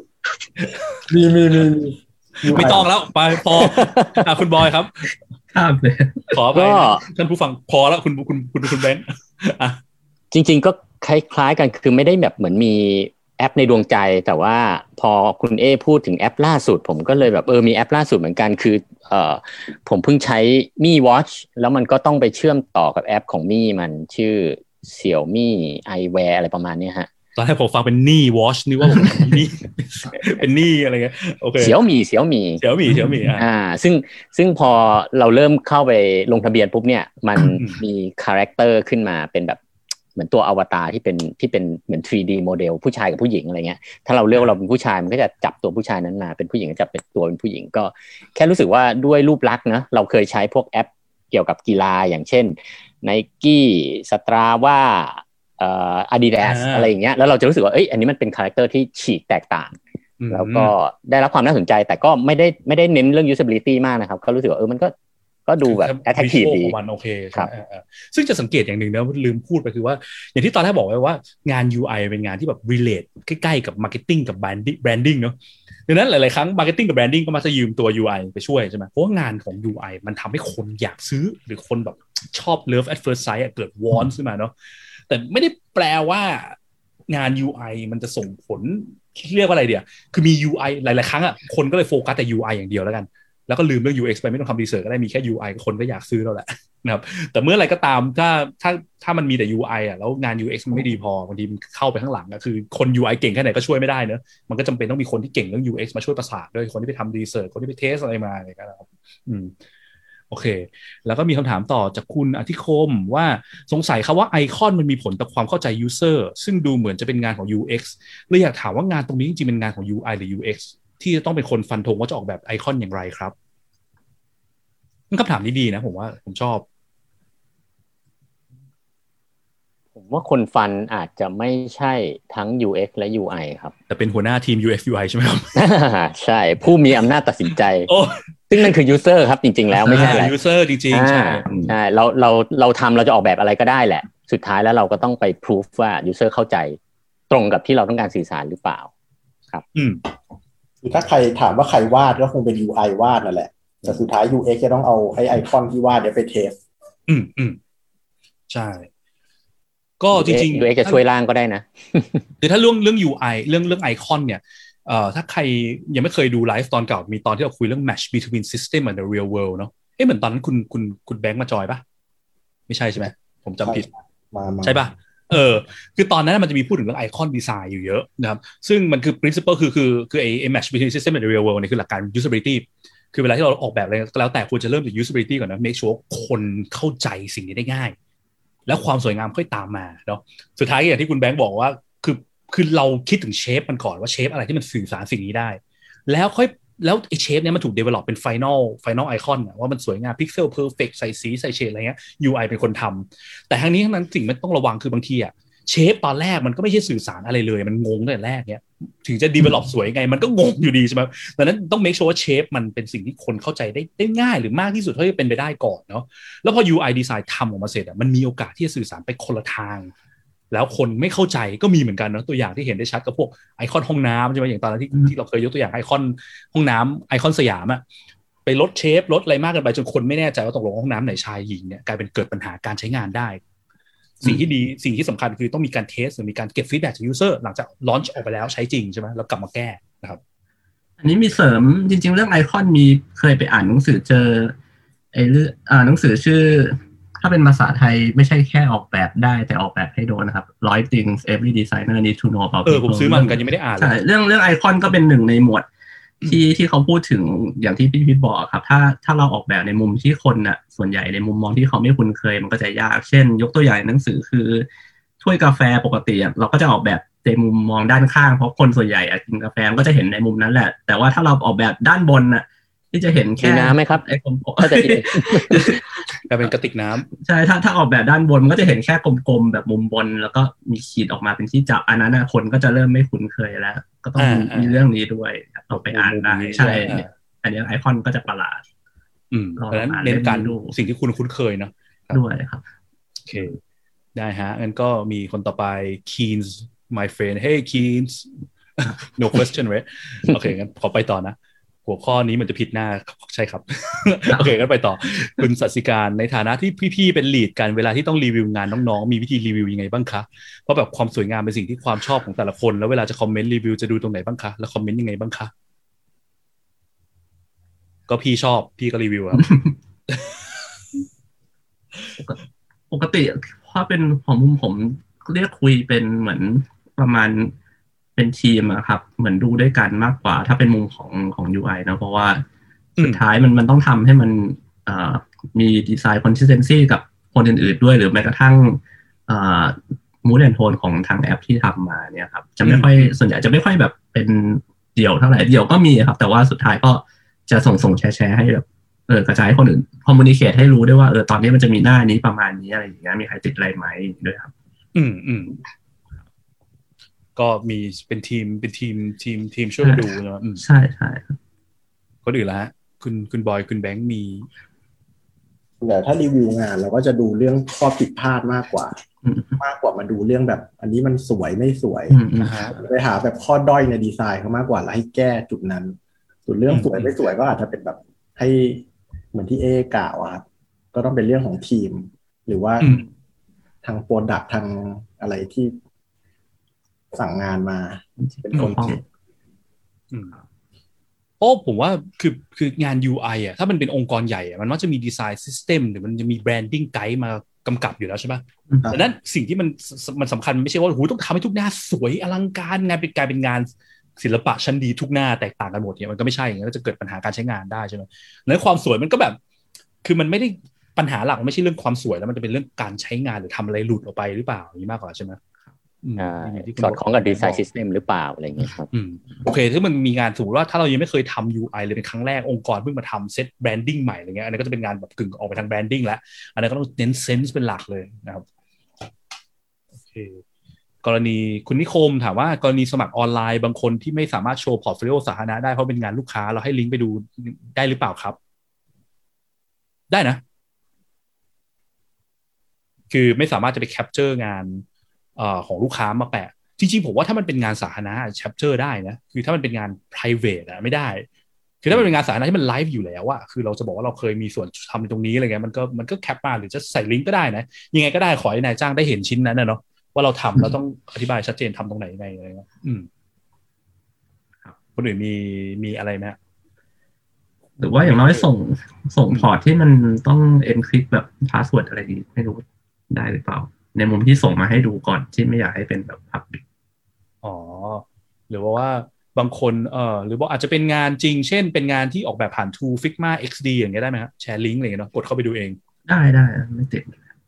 มีมีมีมี UI ไม่ต้องแล้วไปพออะคุณบอยครับข้ามเลยขอไปก็ท่านผู้ฟังพอแล้วคุณคุณคุณคุณแบงค์อะจริง ๆ ก็คล้ายๆกันคือไม่ได้แบบเหมือนมีแอปในดวงใจ แต่ว่าพอคุณเอพูดถึงแอปล่าสุด ผมก็เลยแบบเออมีแอปล่าสุดเหมือนกันคือเออผมเพิ่งใช้มี่ Watch แล้วมันก็ต้องไปเชื่อมต่อกับแอปของมี่มันชื่อ Xiaomi Eyewear อะไรประมาณเนี้ยฮะ ตอนแรกผมฟังเป็นหนี่วอชนึกว่าผมนี่เป็นหนี่อะไรเงี้ยโอเคเสี่ยวมีเสี่ยวมีเฉียวหมี่เฉียวหมี่อะอ่า ซึ่งซึ่งพอเราเริ่มเข้าไปลงทะเบียนปุ๊บเนี่ย มันอืมมี character ขึ้นมาเป็นแบบเหมือนตัวอวตารที่เป็นที่เป็นเหมือน 3D โมเดลผู้ชายกับผู้หญิงอะไรเงี้ย ถ้าเราเลือกว่าเราเป็นผู้ชายมันก็จะจับตัวผู้ชายนั้นมา เป็นผู้หญิงก็จะเป็นตัวเป็นผู้หญิงก็ แค่รู้สึกว่าด้วยรูปลักษณ์นะเราเคยใช้พวกแอปเกี่ยวกับกีฬาอย่างเช่น n i กี้สตราว่าเอ่อ Adidas อ่าอะไรอย่างเงี้ยแล้วเราจะรู้สึกว่าเอ้ยอันนี้มันเป็น character ที่ฉีกแตกต่างอืมแล้วก็ได้รับความน่าสนใจแต่ก็ไม่ได้ไม่ได้เน้นเรื่อง usability มากนะครับ ก็รู้สึกว่าเออมันก็ก็ดูแบบ attractive ดีของมันโอเคครับใช่ไหมเออเออซึ่งจะสังเกตอย่างหนึ่งนะลืมพูดไปคือว่า อย่างที่ตอนแรกบอกไว้ว่างาน UI เป็นงานที่แบบ relate ใกล้ๆกับ marketing กับ branding branding เนอะดังนั้นหลายๆครั้ง marketing กับ branding ก็มักจะยืมตัว UI ไปช่วยใช่ไหมเพราะว่างานของ UI มันทำให้คนอยากซื้อหรือคนแบบชอบ love at first sight อะเกิด want ขึ้นมาเนาะ แต่ไม่ได้แปลว่างาน UI มันจะส่งผลเรียกว่าอะไรเดียวคือมี UI หลาย ๆ ครั้งอะคนก็เลยโฟกัสแต่ UI อย่างเดียวแล้วกัน แล้วก็ลืมเรื่อง UX ไปไม่ต้องทำรีเสิร์ชก็ได้มีแค่ UI คนก็อยากซื้อแล้วแหละนะครับแต่เมื่อไรก็ตามถ้าถ้าถ้ามันมีแต่ UI อะแล้วงาน UX มันไม่ดีพอบางทีมันเข้าไปข้างหลังก็คือคน UI เก่งแค่ไหนก็ช่วยไม่ได้เนอะมันก็จำเป็นต้องมีคนที่เก่งเรื่อง UX มาช่วยประสานด้วยคนที่ไปทำรีเสิร์ชคนที่ไปเทสอะไรมาอะไรกันนะครับอืม โอเค แล้วก็มีคำถามต่อจากคุณอธิคมว่าสงสัยครับว่าไอคอนมันมีผลต่อความเข้าใจ user ซึ่งดูเหมือนจะเป็นงานของ UX เลยอยากถามว่างานตรงนี้จริงๆเป็นงานของ UI หรือ UX ที่จะต้องเป็นคนฟันธงว่าจะออกแบบไอคอนอย่างไรครับมันคำถามนี้ดีนะ ผมว่าผมชอบ ผมว่าคนฟันอาจจะไม่ใช่ทั้ง UX และ UI ครับ แต่เป็นหัวหน้าทีม UX UI ใช่ไหมครับ ใช่ ผู้มีอำนาจตัดสินใจโอ้ ซึ่งนั่นคือ user ครับจริง ๆ แล้วไม่ใช่อะไร user จริงๆใช่อ่าใช่เราเราเราทำเราจะออกแบบอะไรก็ได้แหละ สุดท้ายแล้วเราก็ต้องไป proof ว่า user เข้าใจตรงกับที่เราต้องการสื่อสารหรือเปล่าอืมคือถ้าใครถามว่าใครวาดก็คงเป็น UI วาดนั่นแหละแต่สุดท้าย UX จะต้องเอาไอไอคอนที่วาดเนี่ยไปเทสอืมอืมใช่ ก็จริงๆ UX จะช่วยร่างก็ได้นะคือถ้าเรื่องเรื่อง UI เรื่องเรื่องไอคอนเนี่ย เอ่อถ้าใครยังไม่เคยดูไลฟ์ตอนเก่ามีตอนที่เราคุยเรื่อง match between system and the real world เนาะเอ๊ะเหมือนตอนนั้นคุณคุณคุณแบงค์มาจอยปะไม่ใช่ใช่ไหมผมจำผิดมามาใช่ปะเออคือตอนนั้นมันจะมีพูดถึงเรื่องไอคอนดีไซน์อยู่เยอะนะครับ ซึ่งมันคือ principle คือคือคือไอ้ไอ้ match between system and the real world เนี่ยคือหลักการ usability คือเวลาที่เราออกแบบอะไรก็แล้วแต่ควรจะเริ่มจาก usability ก่อนนะ make sure คนเข้าใจสิ่งนี้ได้ง่าย แล้วความสวยงามค่อยตามมาเนาะสุดท้ายอย่างที่คุณแบงค์บอกว่า คือเราคิดถึงเชฟมันก่อนว่าเชฟอะไรที่มันสื่อสารสิ่งนี้ได้ แล้วค่อยแล้วไอ้เชฟเนี่ยมันถูก develop เป็น final final icon อะว่ามันสวยงาม pixel perfect ใส่สีใส่เฉดอะไรเงี้ย UI เป็นคนทำแต่ทั้งนี้ทั้งนั้นสิ่งมันต้องระวังคือบางทีอะเชฟตอนแรกมันก็ไม่ใช่สื่อสารอะไรเลย มันงงตั้งแต่แรกเนี่ยถึงจะ develop สวยไง มันก็งงอยู่ดีใช่ไหมดังนั้นต้อง make sure ว่าเชฟมันเป็นสิ่งที่คนเข้าใจได้ได้ง่ายหรือมากที่สุดเท่าที่เป็นไปได้ก่อนเนาะแล้วพอ UI design ทำออกมาเสร็จอะมันมีโอกาสที่จะสื่อสารไปคนละทาง แล้วคนไม่เข้าใจก็มีเหมือนกันเนาะตัวอย่างที่เห็นได้ชัดกับพวกไอคอนห้องน้ำใช่ไหมอย่างตอนนั้นที่ที่เราเคยยกตัวอย่างไอคอนห้องน้ำไอคอนสยามอะไปลด shape ลดอะไรมากเกินไปจนคนไม่แน่ใจว่าตกลงห้องน้ำไหนชายหญิงเนี่ยกลายเป็นเกิดปัญหาการใช้งานได้ สิ่งที่ดีสิ่งที่สำคัญคือต้องมีการ test หรือมีการเก็บ feedback จาก user หลังจาก launch ออกไปแล้วใช้จริงใช่ไหมแล้วกลับมาแก้นะครับ อันนี้มีเสริมจริง ๆ เรื่องไอคอนมีเคยไปอ่านหนังสือเจอไอเรื่องอ่าหนังสือชื่อ ถ้าเป็นภาษาไทยไม่ใช่แค่ออกแบบได้แต่ออกแบบให้โดนนะครับร้อย things every designer need to know about เออผม people ซื้อมาเหมือนกันยังไม่ได้อ่านเลยใช่เรื่องเรื่องไอคอนก็เป็นหนึ่งในหมวดที่ที่เขาพูดถึงอย่างที่พี่พีทบอกครับ ถ้าถ้าเราออกแบบในมุมที่คนน่ะส่วนใหญ่ในมุมมองที่เขาไม่คุ้นเคย มันก็จะยากเช่น ยกตัวอย่างหนังสือคือถ้วยกาแฟปกติอะเราก็จะออกแบบในมุมมองด้านข้างเพราะคนส่วนใหญ่อะกินกาแฟมันก็จะเห็นในมุมนั้นแหละ แต่ว่าถ้าเราออกแบบด้านบนน่ะ ที่จะเห็นมีแค่น้ำไหมครับไอ้กลมถ้าจะกินกลายเป็นกระติกน้ำๆใช่ถ้าถ้าออกแบบด้านบนมันก็จะเห็นแค่กลมๆแบบมุมบน แล้วก็มีขีดออกมาเป็นที่จับอันนั้นนะคนก็จะเริ่มไม่คุ้นเคยแล้ว ก็ต้องมีอ่าอ่ามีมีเรื่องนี้ด้วยเราไปอ่านได้มุมนี้ใช่ด้วยอ่าอันนี้ไอคอนก็จะประหลาด อืมลองเพราะฉะนั้นอ่านเน้นการเล่นดูสิ่งที่คุณคุ้นเคยเนาะครับด้วยครับโอเค ได้ฮะงั้นก็มีคนต่อไป Keens my friend hey Keens no question right โอเคงั้นขอไปต่อนะ หัวข้อนี้มันจะผิดหน้าใช่ครับ โอเคงั้นไปต่อ คุณสัสิการในฐานะที่พี่ๆเป็นลีดกันเวลาที่ต้องรีวิวงานน้องๆ มีวิธีรีวิวยังไงบ้างคะ เพราะแบบความสวยงามเป็นสิ่งที่ความชอบของแต่ละคน แล้วเวลาจะคอมเมนต์รีวิวจะดูตรงไหนบ้างคะ แล้วคอมเมนต์ยังไงบ้างคะ ก็พี่ชอบพี่ก็รีวิวครับปกติถ้าเป็นของมุมผมเรียกคุยเป็นเหมือนประมาณ เป็นทีมอะครับ เหมือนดูด้วยกันมากกว่า ถ้าเป็นมุมของของ UI นะ เพราะว่าอืมสุดท้ายมันมันต้องทำให้มันเอ่อมีดีไซน์ consistency กับคนอื่นๆด้วย หรือแม้กระทั่งเอ่อมูดแอนโทนของทางแอปที่ทำมาเนี่ยครับ จะไม่ค่อยส่วนใหญ่จะไม่ค่อยแบบเป็นเดี่ยวเท่าไหร่เดี่ยวก็มีครับ แต่ว่าสุดท้ายก็จะส่งส่งแชร์แชร์ให้แบบเออกระจายให้คนอื่นคอมมูนิเคทให้รู้ด้วยว่าเออตอนนี้มันจะมีหน้านี้ประมาณนี้อะไรอย่างเงี้ยมีใครติดอะไรไหมด้วยครับ อืมอืม ก็มีเป็นทีมเป็นทีมทีมทีมช่วยกันดูเนอะอืมใช่ใช่ครับคนอื่นละฮะคุณคุณบอยคุณแบงค์มีแต่ถ้ารีวิวงานเราก็จะดูเรื่องข้อผิดพลาดมากกว่าอืมมากกว่ามาดูเรื่องแบบ อันนี้มันสวยไม่สวยอืมอืมนะฮะไปหาแบบข้อด้อยในดีไซน์เขามากกว่าแล้วให้แก้จุดนั้น ส่วนเรื่องอืมสวยไม่สวยก็อาจจะเป็นแบบให้เหมือนที่เอกล่าวอะครับก็ต้องเป็นเรื่องของทีม หรือว่าอืมทางโปรดักทางอะไรที่ สั่งงานมาเป็นคนคิดอืมเพราะผมว่าคือคืองาน UI อะถ้ามันเป็นองค์กรใหญ่อะมันมักจะมี design system หรือมันจะมี branding guide มากำกับอยู่แล้วใช่ปะครับดังนั้นสิ่งที่มันสมันสำคัญไม่ใช่ว่าโอ้โหต้องทำให้ทุกหน้าสวยอลังการงานเป็นกลายเป็นงานศิลปะชั้นดีทุกหน้าแตกต่างกันหมดเนี่ยมันก็ไม่ใช่อย่างนั้นก็จะเกิดปัญหาการใช้งานได้ใช่ไหมดังนั้นความสวยมันก็แบบ คือมันไม่ได้ปัญหาหลักมันไม่ใช่เรื่องความสวยแล้วมันจะเป็นเรื่องการใช้งานหรือทำอะไรหลุดออกไปหรือเปล่าอย่างนี้มากกว่าใช่ไหม สอดคล้องกับ design system หรือเปล่าอะไรอย่างเงี้ยครับอืมโอเคถ้ามันมีงานสมมติว่าถ้าเรายังไม่เคยทำ UI เลยเป็นครั้งแรกองค์กรเพิ่งมาทำ set branding ใหม่อะไรเงี้ยอันนี้ก็จะเป็นงานแบบกึ่งออกไปทาง branding แล้ว อันนั้นก็ต้องเน้น sense เป็นหลักเลยนะครับโอเคกรณีคุณนิคมถามว่ากรณีสมัครออนไลน์บางคนที่ไม่สามารถโชว์ portfolio สาธารณะได้เพราะเป็นงานลูกค้าเราให้ลิงก์ไปดูได้หรือเปล่าครับ ได้นะ คือไม่สามารถจะไป capture งานเอ่อ ของลูกค้ามาแปะ จริงๆ ผมว่าถ้ามันเป็นงานสาธารณะ capture ได้นะ คือถ้ามันเป็นงาน private อะไม่ได้ คือถ้ามันเป็นงานสาธารณะที่มันไลฟ์อยู่แล้วอะคือเราจะบอกว่าเราเคยมีส่วนทำในตรงนี้อะไรเงี้ยมันก็มันก็ cap มาหรือจะใส่ลิงก์ก็ได้นะ ยังไงก็ได้ขอให้นายจ้างได้เห็นชิ้นนั้นนะเนาะว่าเราทำเราต้องอธิบายชัดเจนทำตรงไหนยังไงอะไรเงี้ยอืมครับคนอื่นมีมีอะไรไหมฮะหรือว่าอย่างน้อยส่งส่ง port ที่มันต้อง encrypt แบบ password อะไรดีไม่รู้ได้หรือเปล่า ในมุมที่ส่งมาให้ดูก่อนที่ไม่อยากให้เป็นแบบ public อ๋อ หรือว่าว่าบางคนเออหรือว่าอาจจะเป็นงานจริง เช่น เป็นงานที่ออกแบบผ่าน Tool Figma XD อย่างเงี้ยได้ไหมครับแชร์ลิงก์อะไรเงี้ยเนาะกดเข้าไปดูเอง ได้ได้ไม่ติด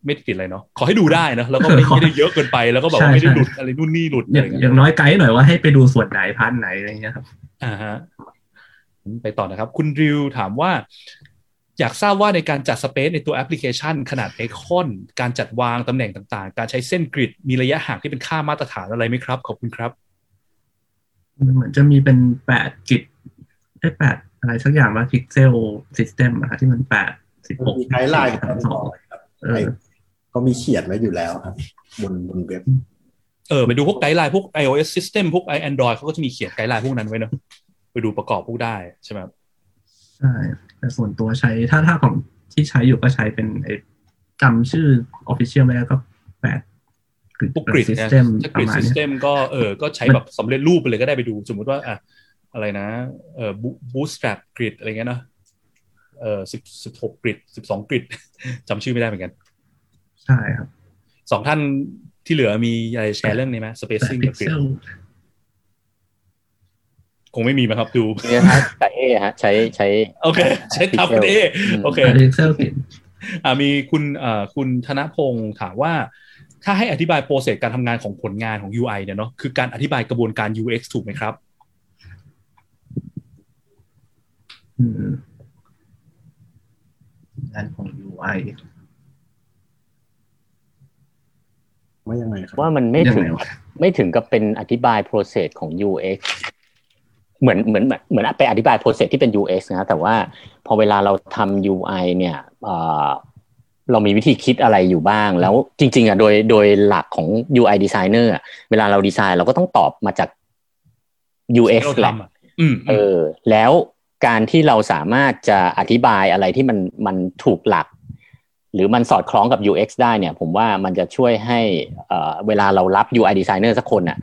ไม่ติดอะไรเนาะขอให้ดูได้นะแล้วก็ไม่ขอไม่ได้เยอะเกินไปแล้วก็แบบว่าใช่ไม่ได้ใช่หลุดอะไรนู่นนี่หลุดอะไรอย่างเงี้ยอย่างน้อยไกด์หน่อยว่าให้ไปดูส่วนไหน part ไหนอะไรเงี้ยครับอ่าฮะไปต่อนะครับ คุณริวถามว่า อยากทราบว่าในการจัด space ในตัวแอปพลิเคชัน ขนาดไอคอน การจัดวางตำแหน่งต่างๆ การใช้เส้น grid มีระยะห่างที่เป็นค่ามาตรฐานอะไรไหมครับ ขอบคุณครับมันเหมือนจะมีเป็นแปดกิจได้แปดอะไรสักอย่างว่า pixel system อะครับที่มันแปดสิบหกมี guideline ของสามมันสบอองกครับเออก็มีเขียนไว้อยู่แล้วครับบนบนเว็บเออไปดูพวกไกด์ไลน์พวก iOS system พวก Android เขาก็จะมีเขียนไกด์ไลน์พวกนั้นไว้เนอะไปดูประกอบพวกได้ใช่ไหมครับใช่ แต่ส่วนตัวใช้ถ้าถ้าของที่ใช้อยู่ก็ใช้เป็นไอ้จำชื่อ Official ไม่ได้ก็แปดพวกกริดซินะสเต็มถ้ากปริดระมาณซิสเนี้ยเต็มก็เออก็ใช้แบบสำเร็จรูปไปเลยก็ได้ไปดู สมมติว่าอะอะไรนะเอ่อบูสแตรปกริดอะไรเงี้ยเนาะเอ่อสิบสิบหกกริดสิบสองกริดจำชื่อไม่ได้เหมือนกัน ใช่ครับสองท่านที่เหลือมีอะไรแชร์เรื่องนี้ไหมแต่ spacing พิกับกกริเซดล คงไม่มีมั้งครับดูเนี่ยฮะกับเอฮะใช้ใช้โอเค ใช้ทับคุณเอโอเคพิกเซลติดอ่ามีคุณเอ่อคุณธนพงศ์ถามว่า ถ้าให้อธิบายโปรเซสการทำงานของผลงานของ UI เนี่ยเนาะคือการอธิบายกระบวนการ UX ถูกไหมครับอืมงานของ UI ว่ายังไงครับว่ามันไม่ยังถึไงงวะไม่ถึงกับเป็นอธิบาย process ของ UX เหมือนเหมือนเหมือนไปอธิบาย process ที่เป็น UX นะแต่ว่าพอเวลาเราทำ UI เนี่ยเอ่อเรามีวิธีคิดอะไรอยู่บ้าง แล้วจริง ๆอะโดยโดยหลักของ UI designer อะเวลาเราดีไซน์เราก็ต้องตอบมาจาก UX เราแหละทำอะอืมเออ แล้วการที่เราสามารถจะอธิบายอะไรที่มันมันถูกหลัก หรือมันสอดคล้องกับ UX ได้เนี่ย ผมว่ามันจะช่วยให้เอ่อเวลาเรารับ UI designer สักคนน่ะ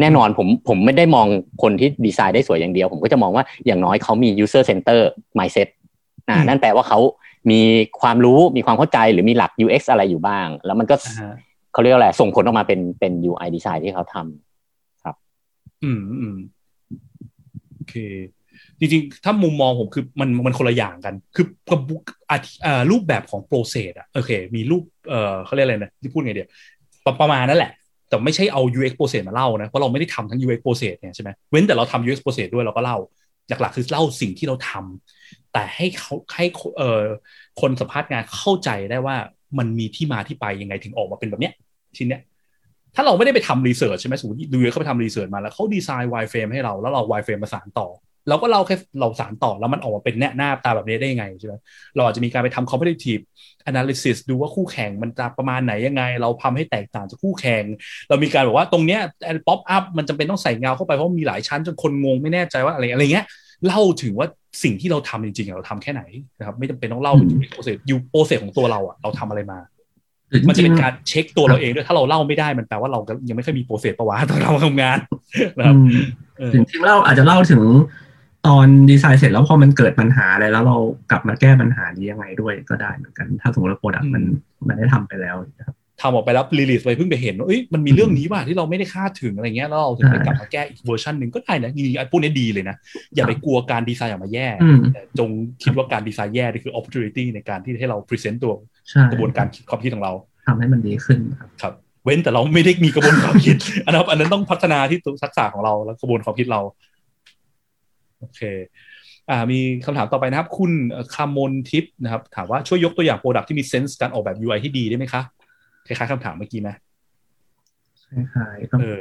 แน่นอนผมผมไม่ได้มองคนที่ดีไซน์ได้สวยอย่างเดียว ผมก็จะมองว่าอย่างน้อยเขามี user center mindset อ่าอืมนั่นแปลว่าเขามีความรู้มีความเข้าใจหรือมีหลัก UX อะไรอยู่บ้าง แล้วมันก็อ่าฮะเขาเรียกว่าอะไรส่งผลออกมาเป็นเป็น UI design ที่เขาทำอืมอืมโอเคจริงๆ ถ้ามุมมองผมคือมันมันคนละอย่างกัน คือกระบุอะอ่ารูปแบบของโปรเซสอะโอเค มีรูปเอ่อเขาเรียกอะไรนะที่พูดไงเดียวประประมาณนั่นแหละ แต่ไม่ใช่เอา UX process มาเล่านะเพราะเราไม่ได้ทำทั้ง UX process เนี่ยใช่ไหมเว้นแต่เราทำ UX process ด้วยเราก็เล่าหลักๆคือเล่าสิ่งที่เราทำแต่ให้เขาให้เอ่อคนสัมภาษณ์งานเข้าใจได้ว่ามันมีที่มาที่ไปยังไงถึงออกมาเป็นแบบเนี้ยชิ้นเนี้ยถ้าเราไม่ได้ไปทำ research ใช่ไหมสมมติดูเขาไปทำ research มาแล้วเขา design wireframe ให้เราแล้วเรา wireframe มาสานต่อ เราก็เล่าแค่เราสานต่อแล้วมันออกมาเป็นแนหน้าตาแบบนี้ได้ยังไงใช่ไหมเราอาจจะมีการไปทำ competitive analysis ดูว่าคู่แข่งมันจะประมาณไหนยังไง เราทำให้แตกต่างจากคู่แข่ง เรามีการบอกว่าตรงเนี้ย pop up มันจำเป็นต้องใส่เงาเข้าไปเพราะมีหลายชั้นจนคนงงไม่แน่ใจว่าอะไรอะไรเงี้ยเล่าถึงว่าสิ่งที่เราทำจริงๆอะเราทำแค่ไหนนะครับไม่จำเป็นต้องเล่าเป็น process ยู process ของตัวเราอะเราทำอะไรมาหรือมันจจะริเป็งนการเช็คตัวเราเองด้วยถ้าเราเล่าไม่ได้มันแปลว่าเรายังไม่ค่อยมี process ประวัติตอนเราทำงานๆนะครับอืมเออจริงๆเล่าอาจจะเล่าถึง ตอนดีไซน์เสร็จแล้วพอมันเกิดปัญหาอะไรแล้วเรากลับมาแก้ปัญหานี้ยังไงด้วยก็ได้เหมือนกัน ถ้าสมมติว่า product มันมันได้ทำไปแล้วนะครับทำออกไปแล้ว release ไปเพิ่งไปเห็นว่าเอ้ยมันมีเรื่องนี้ว่ะที่เราไม่ได้คาดถึงอะไรเงี้ยแล้วเราถึงไปกลับมาแก้อีกเวอร์ชันหนึ่งก็ได้นะจริงๆไอ้พวกนี้ดีเลยนะ อย่าไปกลัวการดีไซน์ออกมาแย่อืมแต่จงคิดว่าการดีไซน์แย่นี่คือ opportunity ในการที่ให้เรา present ตัวใช่กระบวนการคิดความคิดของเราทำให้มันดีขึ้นครับครับเว้นแต่เราไม่ได้มีกระบวนความคิดอันนั้นอันนั้นต้องพัฒนาที่ตัวทักษะของเราแล้วกระบวนความคิดเรา โอเคอ่ามีคำถามต่อไปนะครับ คุณคามนทิพย์นะครับ ถามว่าช่วยยกตัวอย่าง product ที่มี sense การออกแบบ UI ที่ดีได้ไหมคะ คล้ายๆคำถามเมื่อกี้ไหมคล้ายๆก็เออ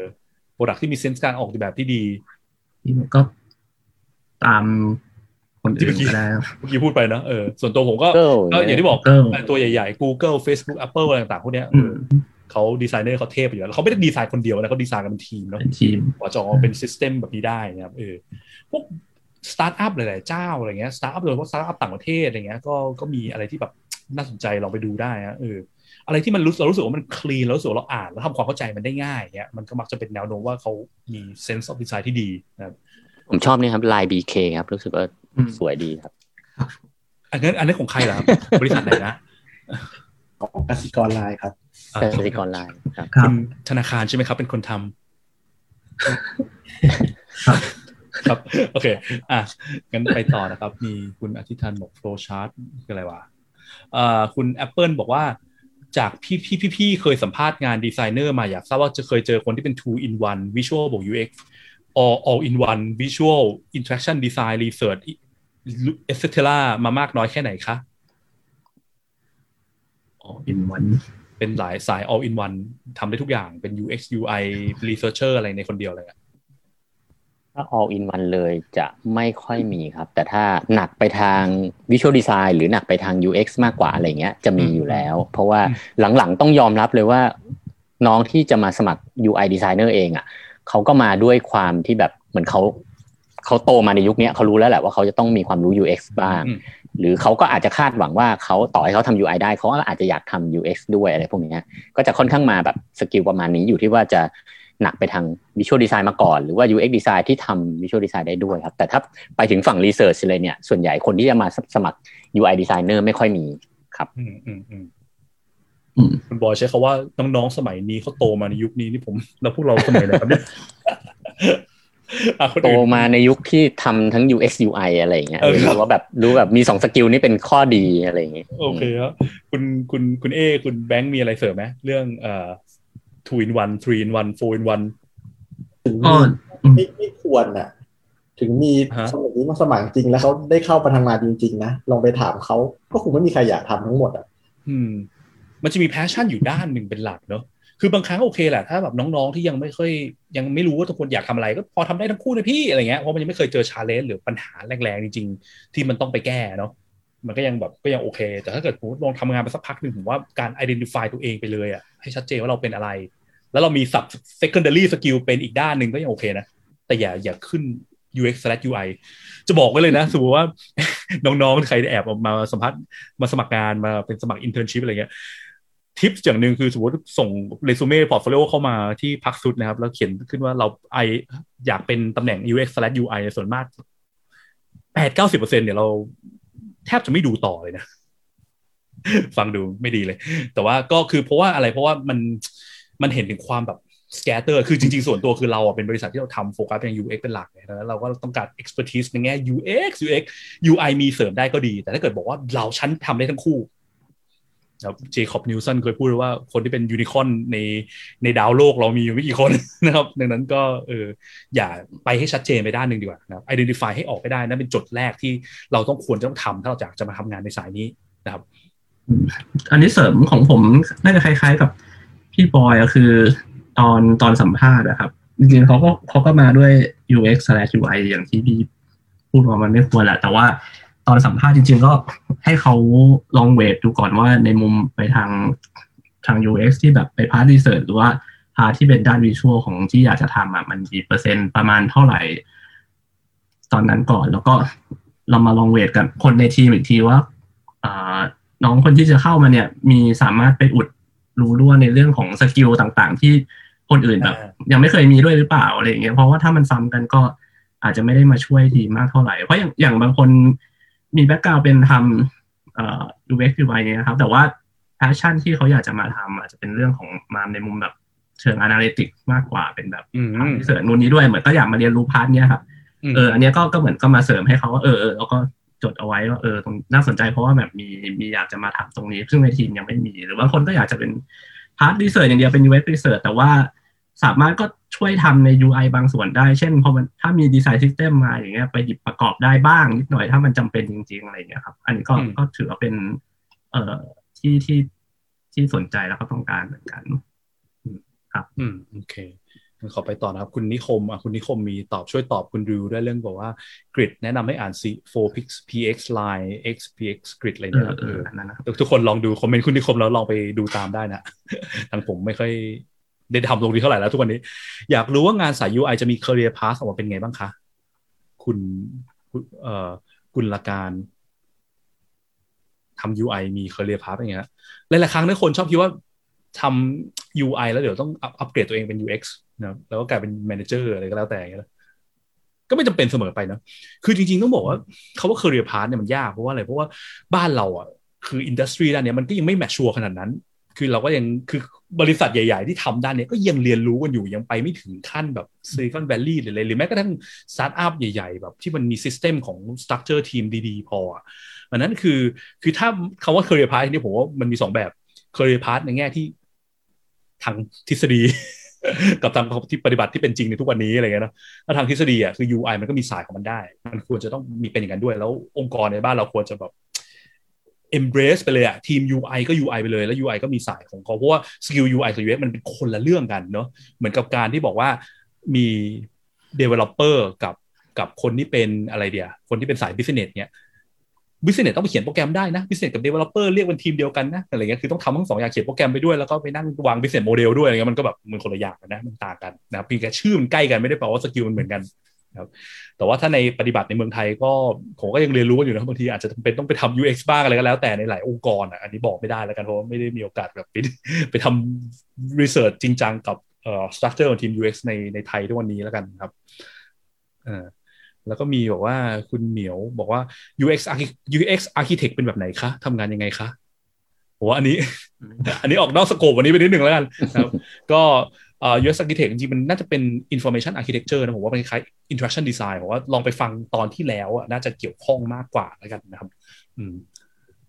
product ที่มี sense การออกแบบที่ดีที่มันก็ตามคนที่อื่เมื่อกี้นก็ได้ครับเมื่อกี้พูดไปนะเออส่วนตัวผมก็ Google ก็อย่างที่บอก Google ตัวใหญ่ๆ Google Facebook Apple อะไรต่างๆพวกเนี้ยอืมเขาดีไซเนอร์เขาเทพอยู่แล้วเขาไม่ได้ดีไซน์คนเดียวนะเขาดีไซน์กันเป็นทีมเนาะเป็นทีมกว่าจะออกมาเป็น system แบบนี้ได้นะครับเออพวก สตาร์ทอัพหลาย ๆ เจ้าอะไรเงี้ยสตาร์ทอัพโดยเฉพาะสตาร์ทอัพต่างประเทศอะไรเงี้ยก็ก็มีอะไรที่แบบน่าสนใจลองไปดูได้นะเอออะไรที่มันรู้เรารู้สึกว่ามัน clean เรารู้สึกว่าเราอ่านแล้วทำความเข้าใจมันได้ง่ายเงี้ยมันก็มักจะเป็นแนวโน้มว่าเขามี sense of design ที่ดีนะครับผมชอบนี่ครับลาย BK ครับ รู้สึกว่าอืมสวยดีครับ อันนั้นอันนั้นของใครล่ะครับบริษัทไหนนะของกสิกรไลน์ครับอ่าเป็นกสิกรไลน์ครับครัคุบณธนาคารใช่ไหมครับ เป็นคนทำ ครับครับ โอเค อะงั้นไปต่อนะครับ มีคุณอธิธันบอก flow chart คืออะไรวะอ่าคุณ Apple บอกว่าจากพี่พี่พี่พี่เคยสัมภาษณ์งานดีไซเนอร์มาอยากทราบว่าจะเคยเจอคนที่เป็น two in one visual บวก UX all all in one visual interaction design research etc มามากน้อยแค่ไหนคะอินวันเป็นหลายสาย all in one ทำได้ทุกอย่างเป็น UX UI researcher อะไรในคนเดียวเลยอะ ถ้า all in one เลยจะไม่ค่อยมีครับ แต่ถ้าหนักไปทาง visual design หรือหนักไปทาง UX มากกว่าอะไรเงี้ยจะมีอยู่แล้ว เพราะว่าหลังๆต้องยอมรับเลยว่า น้องที่จะมาสมัคร UI designer เองอะเขาก็มาด้วยความที่แบบเหมือนเขาเขาโตมาในยุคนี้เขารู้แล้วแหละว่าเขาจะต้องมีความรู้ UX บ้างอืมหรือเขาก็อาจจะคาดหวังว่าเขาต่อให้เขาทำ UI ได้เขาก็อาจจะอยากทำ UX ด้วยอะไรพวกเนี้ยก็จะค่อนข้างมาแบบ skill ประมาณนี้อยู่ที่ว่าจะ หนักไปทาง Visual Design มาก่อน หรือว่า UX Design ที่ทำ Visual Design ได้ด้วยครับ แต่ถ้าไปถึงฝั่ง Research เลยเนี่ย ส่วนใหญ่คนที่จะมาสมัคร UI Designer ไม่ค่อยมีครับอืมอืมอืมอืมคุณบอยใช้คาว่าน้องๆสมัยนี้เขาโตมาในยุคนี้นี่ผม แล้วพวกเราสมัยไหนครับเนี่ยอะคนโตอื่นมาในยุคที่ทำทั้ง UX UI อะไรอย่างเงี้ยเออครับรู้ว่าแบบรู้แบบมีสองสกิลนี่เป็นข้อดีอะไรอย่างเงี้ยโอเคครับคุณคุณคุณเอ คุณแบงค์มีอะไรเสริมไหมเรื่องเอ่อ two in one three in one four in one ถึงก็มีไม่ไม่ควรน่ะ ถึงมีฮะสมัยนี้มาสมัครจริงแล้วเขาได้เข้ามาทำงานจริง ๆ นะ ลองไปถามเขาก็คงไม่มีใครอยากทำทั้งหมดอะอืม มันจะมี passion อยู่ด้านหนึ่งเป็นหลักเนอะคือบางครั้งโอเคแหละถ้าแบบน้องๆที่ยังไม่ค่อยยังไม่รู้ว่าทุกคนอยากทำอะไร ก็พอทำได้ทั้งคู่นะพี่อะไรเงี้ยเพราะมันยังไม่เคยเจอ challenge หรือปัญหาแรงๆจริงๆ ที่มันต้องไปแก้เนาะมันก็ยังแบบก็ยังโอเค แต่ถ้าเกิดผมลองทำงานไปสักพักหนึ่งผมว่าการ identify ตัวเองไปเลยอะให้ชัดเจนว่าเราเป็นอะไร แล้วเรามี sub secondary skill เป็นอีกด้านหนึ่งก็ยังโอเคนะ แต่อย่าอย่าขึ้น UX UI จะบอกไว้เลยนะ สมมติว่า น้องๆ ใครแอบออกมาสัมภาษณ์มาสมัครงานมาเป็นสมัคร internship อะไรเงี้ยทิปอย่างหนึ่งคือสมมติส่ง resume portfolio เข้ามาที่พักสุดนะครับ แล้วเขียนขึ้นว่าเราไออยากเป็นตำแหน่ง UX UI ส่วนมากแปดเก้าสิบเปอร์เซ็นเนี่ยเราแทบจะไม่ดูต่อเลยนะ ฟังดูไม่ดีเลย แต่ว่าก็คือเพราะว่าอะไรเพราะว่ามัน มันเห็นถึงความแบบscatter คือจริงๆ ส่วนตัวคือเราอะเป็นบริษัทที่เราทำโฟกัสเป็น UX เป็นหลักเนี่ยแล้วเราก็ต้องการ expertise ในแง่ UX UX UI มีเสริมได้ก็ดี แต่ถ้าเกิดบอกว่าเราชั้นทำได้ทั้งคู่ครับ Jakob Nielsen เคยพูดว่าคนที่เป็นยูนิคอนในในดาวโลกเรามีอยู่ไม่กี่คนนะครับดังนั้นก็เอออย่าไปให้ชัดเจนไปด้านหนึ่งดีกว่านะครับ identify ให้ออกไปได้นั่นเป็นจุดแรกที่เราต้องควรจะต้องทำถ้าเราอยากจะมาทำงานในสายนี้นะครับ อันนี้เสริมของผมน่าจะคล้ายๆกับ พี่บอยอะคือตอนตอนสัมภาษณ์อะครับ จริงๆเขาก็เขาก็มาด้วย UX slash UI อย่างที่พี่พูดว่ามันไม่ควรแหละ แต่ว่าตอนสัมภาษณ์จริง ๆ ก็ให้เขาลอง weight ดูก่อนว่าในมุมไปทางทาง UX ที่แบบไป part research หรือว่า part ที่เป็นด้าน visual ของที่อยากจะทำอะมันกี่เปอร์เซ็นต์ประมาณเท่าไหร่ ตอนนั้นก่อนแล้วก็เรามาลอง weight กับคนในทีมอีกทีว่าอ่าน้องคนที่จะเข้ามาเนี่ย มีสามารถไปอุด รูรั่วในเรื่องของ skill ต่างๆ ที่คนอื่นแบบอ่ายังไม่เคยมีด้วยหรือเปล่าอะไรอย่างเงี้ยเพราะว่าถ้ามันซ้ำกันก็อาจจะไม่ได้มาช่วยทีมมากเท่าไหร่เพราะอย่างอย่างบางคนมี background เป็นทำเอ่อ UX UI เนี่ยนะครับ แต่ว่า passion ที่เขาอยากจะมาทำอาจจะเป็นเรื่องของมาในมุมแบบเชิง analytics มากกว่าเป็นแบบอืมทำ research นู่นนี้ด้วยเหมือนก็อยากมาเรียนรู้ part เนี้ยครับเอออันเนี้ยก็ก็เหมือนก็มาเสริมให้เขาว่าเออเออแล้วก็ จดเอาไว้ว่าเออตรงน่าสนใจเพราะว่าแบบมีมีอยากจะมาทำตรงนี้ ซึ่งในทีมยังไม่มี หรือบางคนก็อยากจะเป็น part research อย่างเดียวเป็น UX research แต่ว่าสามารถก็ช่วยทำใน UI บางส่วนได้ เช่นพอมันถ้ามี design system มาอย่างเงี้ยไปหยิบประกอบได้บ้างนิดหน่อยถ้ามันจำเป็นจริง ๆ อะไรอย่างเงี้ยครับ อันนี้ก็อืมก็ถือว่าเป็น เอ่อที่ที่ที่สนใจแล้วก็ต้องการเหมือนกันอืมโอเคงั้น ขอไปต่อนะครับ คุณนิคมอะคุณนิคมมีตอบช่วยตอบคุณดิวด้วยเรื่องบอกว่ากริดแนะนำให้อ่าน C 4 pix px line x px grid อะไรเอเนี่ยอครับเอเออออันนั้นนะครับทุกคนลองดูคอมเมนต์คุณนิคมแล้วลองไปดูตามได้นะทางผมไม่ค่อยได้ทำตรงนี้เท่าไหร่แล้วทุกวันนี้ อยากรู้ว่างานสาย UI จะมี career path ออกมาเป็นไงบ้างคะ คุณคุณเอ่อคุณละการทำ UI มี career path เป็นไงฮะหลายๆครั้งเนี่ยคนชอบคิดว่าทำ UI แล้วเดี๋ยวต้องอัพอัปเกรดตัวเองเป็น UX นะครับแล้วก็กลายเป็น manager อะไรก็แล้วแต่อย่างเงี้ยนะก็ไม่จำเป็นเสมอไปนะคือจริง ๆ ต้องบอกว่าเขาว่า career path เนี่ยมันยากเพราะว่าอะไรเพราะว่าบ้านเราอะคือ industry ด้านเนี้ยมันก็ยังไม่ mature ขนาดนั้น คือเราก็ยังคือบริษัทใหญ่ ๆ ที่ทำด้านเนี้ยก็ยังเรียนรู้กันอยู่ยังไปไม่ถึงขั้นแบบซิลิคอนแวลลีย์หรืออะไรหรือแม้กระทั่งสตาร์ทอัพใหญ่ๆ แบบที่มันมี system ของ structure ทีมดีๆ พออะอันนั้นคือคือถ้าคำว่า career path นี่ผมว่ามันมีสองแบบ career path ในแง่ที่ทางทฤษฎี กับทางที่ปฏิบัติที่เป็นจริงในทุกวันนี้อะไรเงี้ยเนอะถ้าทางทฤษฎีอะคือ UI มันก็มีสายของมันได้ มันควรจะต้องมีเป็นอย่างนั้นด้วย แล้วองค์กรในบ้านเราควรจะแบบ embrace ไปเลยอะทีม UI ก็ UI ไปเลย แล้ว UI ก็มีสายของเขาเพราะว่า skill UI กับ UX มันเป็นคนละเรื่องกันเนาะเหมือนกับการที่บอกว่ามี developer กับกับคนที่เป็นอะไรเดียคนที่เป็นสาย business เนี่ย business ต้องไปเขียนโปรแกรมได้นะ business กับ developer เรียกเป็นทีมเดียวกันนะอะไรเงี้ยคือต้องทำทั้งสองอย่างเขียนโปรแกรมไปด้วยแล้วก็ไปนั่งวาง business model ด้วยอะไรเงี้ยมันก็แบบมันคนละอย่างนะมันต่างกันนะครับเพียงแค่ชื่อมันใกล้กันไม่ได้แปลว่าสกิลมันเหมือนกันครับแต่ว่าถ้าในปฏิบัติในเมืองไทยก็ผมก็ยังเรียนรู้กันอยู่นะบางทีอาจจะเป็นต้องไปทำ UX บ้างอะไรก็แล้วแต่ในหลายองค์กรอะอันนี้บอกไม่ได้แล้วกันเพราะว่าไม่ได้มีโอกาสแบบไปไปทำ research จริงจังกับเอ่อ structure ของทีม UX ในในไทยทุกวันนี้แล้วกันครับเออ แล้วก็มีบอกว่าคุณเหมียวบอกว่า UX UX architect เป็นแบบไหนคะทำงานยังไงคะผมว่าอันนี้ อันนี้ออกนอกสโคปวันนี้ไปนิดหนึ่งแล้วกันนะครับ ก็เอ่อ UX architect จริงๆมันน่าจะเป็น information architecture นะผมว่าเป็นคล้าย interaction design ผมว่าลองไปฟังตอนที่แล้วอะน่าจะเกี่ยวข้องมากกว่าแล้วกันนะครับ อืม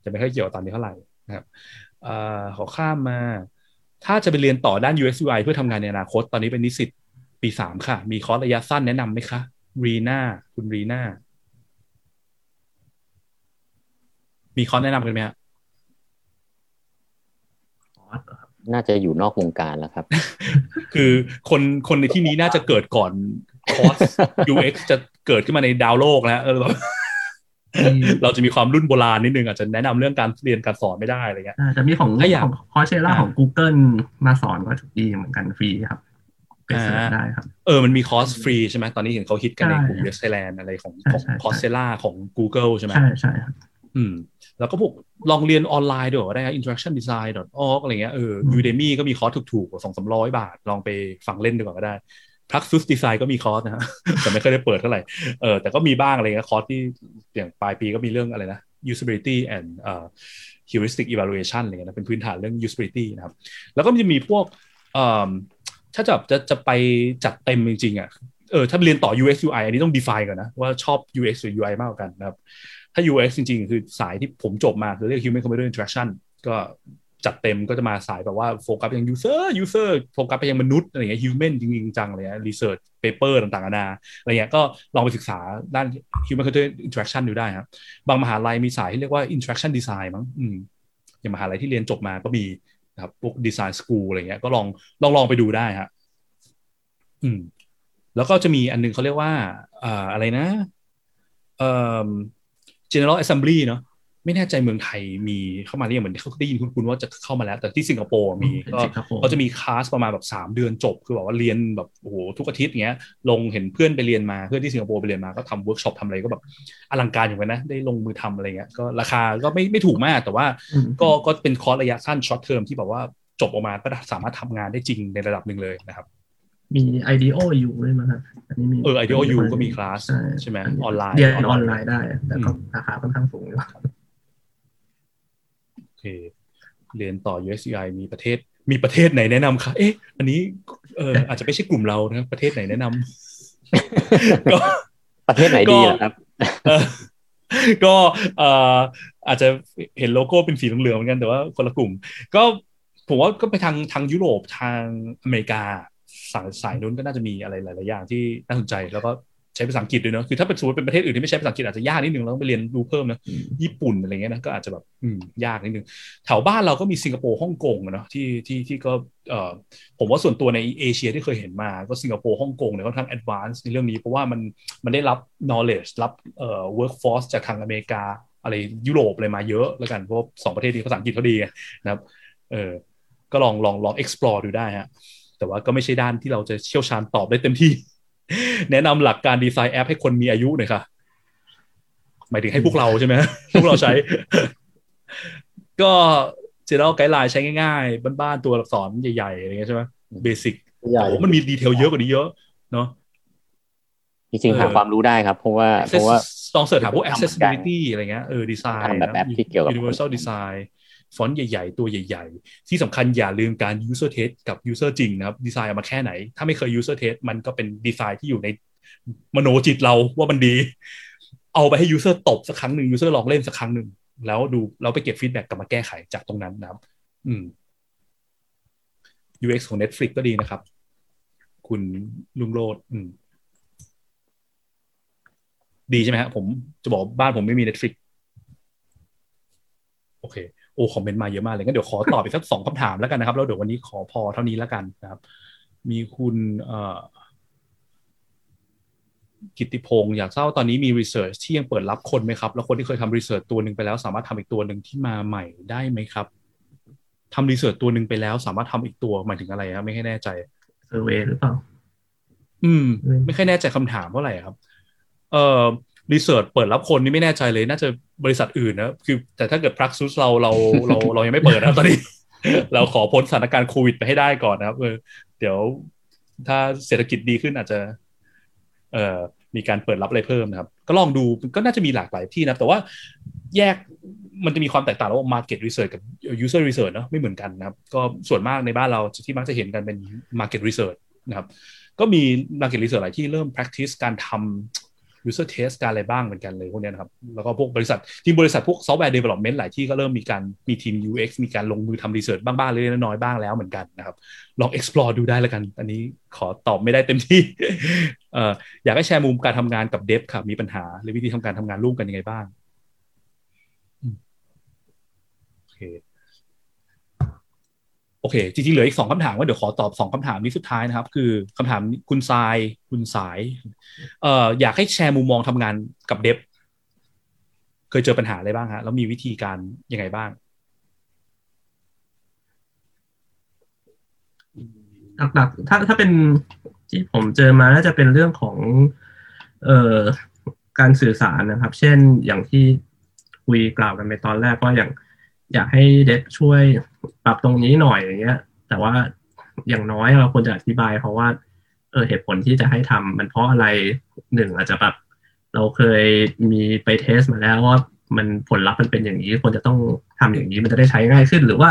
จะไม่ค่อยเกี่ยวตอนนี้เท่าไหร่นะครับเอ่อขอข้ามมา ถ้าจะไปเรียนต่อด้าน UX UI เพื่อทำงานในอนาคต ตอนนี้เป็นนิสิตปีสามค่ะ มีคอร์สระยะสั้นแนะนำไหมคะ รีน่าคุณรีน่ามีคอร์สแนะนำกันไหมฮะน่าจะอยู่นอกวงการแล้วครับ คือคนคนในที่นี้น่าจะเกิดก่อนคอร์ส UX จะเกิดขึ้นมาในดาวโลกแล้วเออแบบเราจะมีความรุ่นโบราณนิดนึง อาจจะแนะนำเรื่องการเรียนการสอนไม่ได้อะไรเงี้ยอ่าแต่มีของถ้าอยากของ Coursera อ่าของ Google มาสอนก็ดีเหมือนกันฟรีครับ ไป search อ่าได้ครับ เออมันมีคอร์สฟรีใช่ไหมตอนนี้เห็นเขาฮิตกันในใช่กลุ่ม UX Thailand อะไรของใช่ของใช่ Coursera ของ Google ใช่ไหมใช่ใช่ครับอืมแล้วก็พวกลองเรียนออนไลน์ด้วยก็ได้ interactiondesign.org อะไรเงี้ยเอออืม Udemy ก็มีคอร์สถูกๆกว่าสองสามร้อยบาท ลองไปฟังเล่นดูก่อนก็ได้ Praxis Design ก็มีคอร์สนะฮะแต่ไม่เคยได้เปิดเท่าไหร่เออแต่ก็มีบ้างอะไรเงี้ยคอร์สที่อย่างปลายปีก็มีเรื่องอะไรนะ usability and เอ่อ heuristic evaluation อะไรเงี้ยนะเป็นพื้นฐานเรื่อง usability นะครับ แล้วก็มันจะมีพวกเอ่อ ถ้าจะจะจะไปจัดเต็มจริงๆอะเออถ้าเรียนต่อ UX UI อันนี้ต้อง define ก่อนนะ ว่าชอบ UX หรือ UI มากกว่ากันนะครับ ถ้า UX จริงๆ คือสายที่ผมจบมาคือเรียก Human Computer Interaction ก็จัดเต็มก็จะมาสายแบบว่าโฟกัสไปยัง user user โฟกัสไปยังมนุษย์อะไรเงี้ย human จริงๆ จังเลยนะ research paper ต่างๆนานาอะไรเงี้ยก็ลองไปศึกษาด้าน Human Computer Interaction ดูได้ครับบางมหาลัยมีสายที่เรียกว่า Interaction Design มั้งอืมอย่างมหาลัยที่เรียนจบมาก็มี นะครับพวกดีไซน์สกูลอะไรเงี้ยก็ลองลองลองไปดูได้ฮะอืม แล้วก็จะมีอันนึงเขาเรียกว่าอ่าอะไรนะเอ่อ General Assembly เนาะ ไม่แน่ใจเมืองไทยมีเข้ามาหรือยังเหมือนเขาได้ยินคุณว่าจะเข้ามาแล้ว แต่ที่สิงคโปร์มีเป็นก็สิงคโปร์ก็จะมีคลาสประมาณแบบสามเดือนจบ คือแบบว่าเรียนแบบโอ้โหทุกอาทิตย์อย่างเงี้ยลงเห็นเพื่อนไปเรียนมาเพื่อนที่สิงคโปร์ไปเรียนมาก็ทำเวิร์กช็อปทำอะไรก็แบบอลังการอยู่กันนะ ได้ลงมือทำอะไรเงี้ยก็ราคาก็ไม่ไม่ถูกมากแต่ว่าอืมก็ก็เป็นคอร์สระยะสั้น short term ที่แบบว่าจบออกมาก็สามารถทำงานได้จริงในระดับหนึ่งเลยนะครับมี IDEO อยู่ด้วยมั้งครับอันนี้มีเออ IDEO อยู่ก็มีคลาสใช่ใช่ไหมออนไลน์เรียนออนไลน์ออนไลน์ได้ แต่ก็ราคาค่อนข้างสูงอยู่โอ เคเรียนต่อ UX UI มีประเทศ มีประเทศไหนแนะนำคะเอ๊ะ อันนี้เอออาจจะไม่ใช่กลุ่มเรานะประเทศไหนแนะนำก็ประเทศไหนดีล่ะครับเออก็เอ่ออาจจะเห็นโลโก้เป็นสีเหลืองๆเหมือนกันแต่ว่าคนละกลุ่ม ก็ผมว่าก็ไปทางทางยุโรปทางอเมริกาสายสายนู้นก็น่าจะมีอะไรหลาย ๆ อย่างที่น่าสนใจแล้วก็ ใช้ภาษาอังกฤษด้วยเนอะคือถ้าเป็นสมมติเป็นประเทศอื่นที่ไม่ใช้ภาษาอังกฤษอาจจะยากนิดนึงเราต้องไปเรียนรู้เพิ่มนะอืมญี่ปุ่นอะไรเงี้ยนะก็อาจจะแบบอืมยากนิดนึงแถวบ้านเราก็มีสิงคโปร์ฮ่องกงอะเนาะที่ที่ที่ก็เอ่อผมว่าส่วนตัวในเอเชียที่เคยเห็นมาก็สิงคโปร์ฮ่องกงเนี่ยค่อนข้าง advance ในเรื่องนี้เพราะว่ามันมันได้รับ knowledge รับเอ่อ workforce จากทางอเมริกาอะไรยุโรปอะไรมาเยอะแล้วกันเพราะว่าสองประเทศนี้ภาษาอังกฤษเขาดีไงนะครับเออก็ลองลองลอง explore ดูได้ฮะแต่ว่าก็ไม่ใช่ด้านที่เราจะเชี่ยวชาญตอบได้เต็มที่ แนะนำหลักการดีไซน์แอปให้คนมีอายุหน่อยค่ะ หมายถึงให้พวกเราใช่ไหมพวกเราใช้ ก็ general guideline ใช้ง่ายๆ บ้านๆ ตัวอักษรใหญ่ๆ อะไรเงี้ยใช่ไหม basic ใหญ่โอ้มันมี detail เยอะกว่านี้เยอะ เนาะจริงๆหาเออความรู้ได้ครับ เพราะว่าเพราะว่าลอง search หาพวกทำเหมือนกัน accessibility อะไรเงี้ยเออดีไซน์ทำแบบแอปที่เกี่ยวกับ universal design ฟอนต์ใหญ่ ๆ ตัวใหญ่ ๆ ที่สำคัญอย่าลืมการ user test กับ user จริงนะครับดีไซน์ออกมาแค่ไหน ถ้าไม่เคย user test มันก็เป็นดีไซน์ที่อยู่ในมโนจิตเราว่ามันดี เอาไปให้ user ตบสักครั้งหนึ่ง user ลองเล่นสักครั้งหนึ่งแล้วดูเราไปเก็บ feedback กลับมาแก้ไขจากตรงนั้นนะครับ อืม UX ของ Netflix ก็ดีนะครับ คุณลุงโรดอืมดีใช่ไหมฮะผมจะบอกบ้านผมไม่มี Netflix โอเค โอ้คอมเมนต์มาเยอะมากเลยงั้นเดี๋ยวขอตอบอีกสักสองคำถามแล้วกันนะครับแล้วเดี๋ยววันนี้ขอพอเท่านี้แล้วกันนะครับ มีคุณเอ่อกิตติพงศ์อยากทราบว่าตอนนี้มี research ที่ยังเปิดรับคนไหมครับ แล้วคนที่เคยทำ research ตัวหนึ่งไปแล้ว สามารถทำอีกตัวหนึ่งที่มาใหม่ได้ไหมครับทำ research ตัวหนึ่งไปแล้ว สามารถทำอีกตัวหมายถึงอะไรครับไม่ค่อยแน่ใจ survey หรือเปล่าอืมอืม ไม่ค่อยแน่ใจคำถามเท่าไหร่ครับ เอ่อ research เปิดรับคนนี่ไม่แน่ใจเลย น่าจะบริษัทอื่นนะคือแต่ถ้าเกิด Praxis เราเราเราเรายังไม่เปิดนะตอนนี้ เราขอพ้นสถานการณ์โควิดไปให้ได้ก่อนนะครับเออเดี๋ยวถ้าเศรษฐกิจดีขึ้นอาจจะ เอ่อมีการเปิดรับอะไรเพิ่มนะครับ ก็ลองดูก็น่าจะมีหลากหลายที่นะแต่ว่าแยกมันจะมีความแตกต่างระหว่าง market research กับ user research เนอะไม่เหมือนกันนะครับ ก็ส่วนมากในบ้านเราที่มักจะเห็นกันเป็น market research นะครับ ก็มี market research หลายที่เริ่ม practice การทำ user test การอะไรบ้างเหมือนกันเลยพวกเนี้ยนะครับ แล้วก็พวกบริษัทที่บริษัทพวก software development หลายที่ก็เริ่มมีการมีทีม UX มีการลงมือทำ research บ้างๆเล็กๆน้อยๆบ้างแล้วเหมือนกันนะครับ ลอง explore ดูได้แล้วกัน อันนี้ขอตอบไม่ได้เต็มที่เอ่ออยากให้แชร์มุมการทำงานกับเดฟครับมีปัญหา หรือวิธีทำการทำงานร่วมกันยังไงบ้างโอเค อเคจริงๆเหลืออีกสองคำถามว่าเดี๋ยวขอตอบสองคำถามนี้สุดท้ายนะครับ คือคำถามคุณทรายคุณสายเอ่ออยากให้แชร์มุมมองทำงานกับเดฟเคยเจอปัญหาอะไรบ้างฮะแล้วมีวิธีการยังไงบ้างหลักๆถ้าถ้าเป็นที่ผมเจอมาน่าจะเป็นเรื่องของ เอ่อการสื่อสารนะครับ เช่นอย่างที่คุยกล่าวกันไปตอนแรกก็อย่าง อยากให้เดฟช่วย ปรับตรงนี้หน่อยอย่างเงี้ย แต่ว่าอย่างน้อยเราควรจะอธิบาย เพราะว่าเออเหตุผลที่จะให้ทำมันเพราะอะไรหนึ่งอาจจะแบบเราเคยมีไปเทสมาแล้วว่ามันผลลัพธ์มันเป็นอย่างนี้ควรจะต้องทำอย่างนี้มันจะได้ใช้ง่ายขึ้น หรือว่า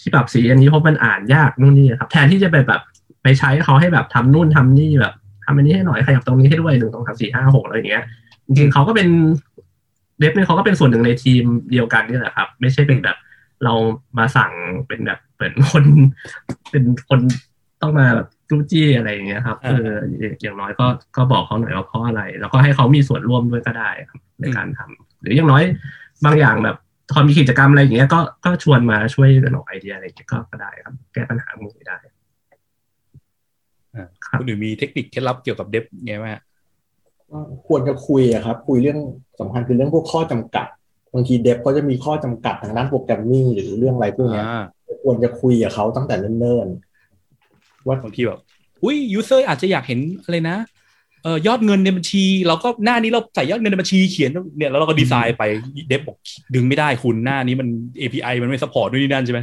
ที่ปรับสีอันนี้เพราะมันอ่านยากนู่นนี่ครับ แทนที่จะไปแบบไปใช้เขาให้แบบทำนู่นทำนี่แบบทำอันนี้ให้หน่อยขยับตรงนี้ให้ด้วยหนึ่งสองสามสี่ห้าหกอะไรอย่างเงี้ยจริงๆเขาก็เป็นเดฟเนี่ยเขาก็เป็นส่วนหนึ่งในทีมเดียวกันนี่แหละครับ ไม่ใช่เป็นแบบ เรามาสั่งเป็นแบบเหมือนคนเป็นคนต้องมาแบบจู้จี้อะไรอย่างเงี้ยครับอ่าเอออย่างน้อยก็ก็บอกเขาหน่อยว่าเพราะอะไร แล้วก็ให้เขามีส่วนร่วมด้วยก็ได้ครับในการทำหรืออย่างน้อยบางอย่างแบบตอนมีกิจกรรมอะไรอย่างเงี้ยก็ก็ชวนมาช่วยกันออกไอเดียอะไรอย่างเงี้ยก็ก็ได้ครับ แก้ปัญหาหมู่ได้อ่าครับคุณหรือมีเทคนิคเคล็ดลับเกี่ยวกับเดฟไงไหมฮะก็ควรจะคุยอะครับ คุยเรื่องสำคัญคือเรื่องพวกข้อจำกัด บางที dev เขาจะมีข้อจำกัดทางด้าน programming หรือเรื่องอะไรพวกเนี้ยอ่าควรจะคุยกับเขาตั้งแต่เนิ่นๆว่าบางทีแบบอุ้ย user อาจจะอยากเห็นอะไรนะเอ่อยอดเงินในบัญชี เราก็หน้านี้เราใส่ยอดเงินในบัญชีเขียนเนี่ยแล้วเราก็ดีไซน์ไป dev บอกดึงไม่ได้คุณหน้านี้มัน API มันไม่ support ด้วยนี่นั่นใช่ไหม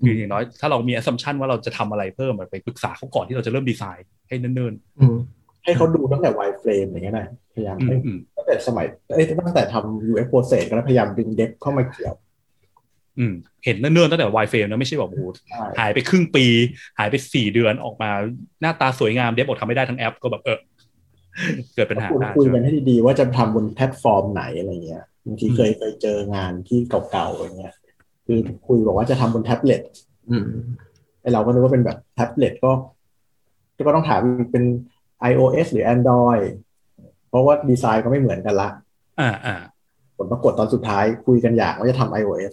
คืออย่างน้อยถ้าเรามี assumption ว่าเราจะทำอะไรเพิ่มอะไปปรึกษาเขาก่อนที่เราจะเริ่มดีไซน์ให้เนิ่นอืม ให้เขาดูตั้งแต่ wireframe อย่างเงี้ยนะพยายามๆอืให้มอืมตั้งแต่สมัยเอ้ยตั้งแต่ทำ UX process ก็พยายามดึงเดฟเข้ามาเกี่ยวอืมเห็นเนิ่นๆตั้งแต่ y f r a m e นะไม่ใช่แบบโอ้โหใช่หายไปครึ่งปี หายไปสี่เดือนออกมาหน้าตาสวยงามเดฟบอกทำไม่ได้ทั้งแอปก็แบบเออเกิดปัญหาคุณได้คุยใช่ไหมกันให้ดีๆว่าจะทำบนแพลตฟอร์มไหนอะไรเงี้ยบางทีเคยเคยเจองานที่เก่าๆอย่างเงี้ย คือคุยบอกว่าจะทำบนแท็บเล็ตอืมไอเราก็นึกว่าเป็นแบบแท็บเล็ตก็ก็ต้องถามเป็น iOS หรือ Android เพราะว่าดีไซน์ก็ไม่เหมือนกันละ อ่าอ่าผลปรากฏตอนสุดท้ายคุยกันอย่างว่าจะทำ iOS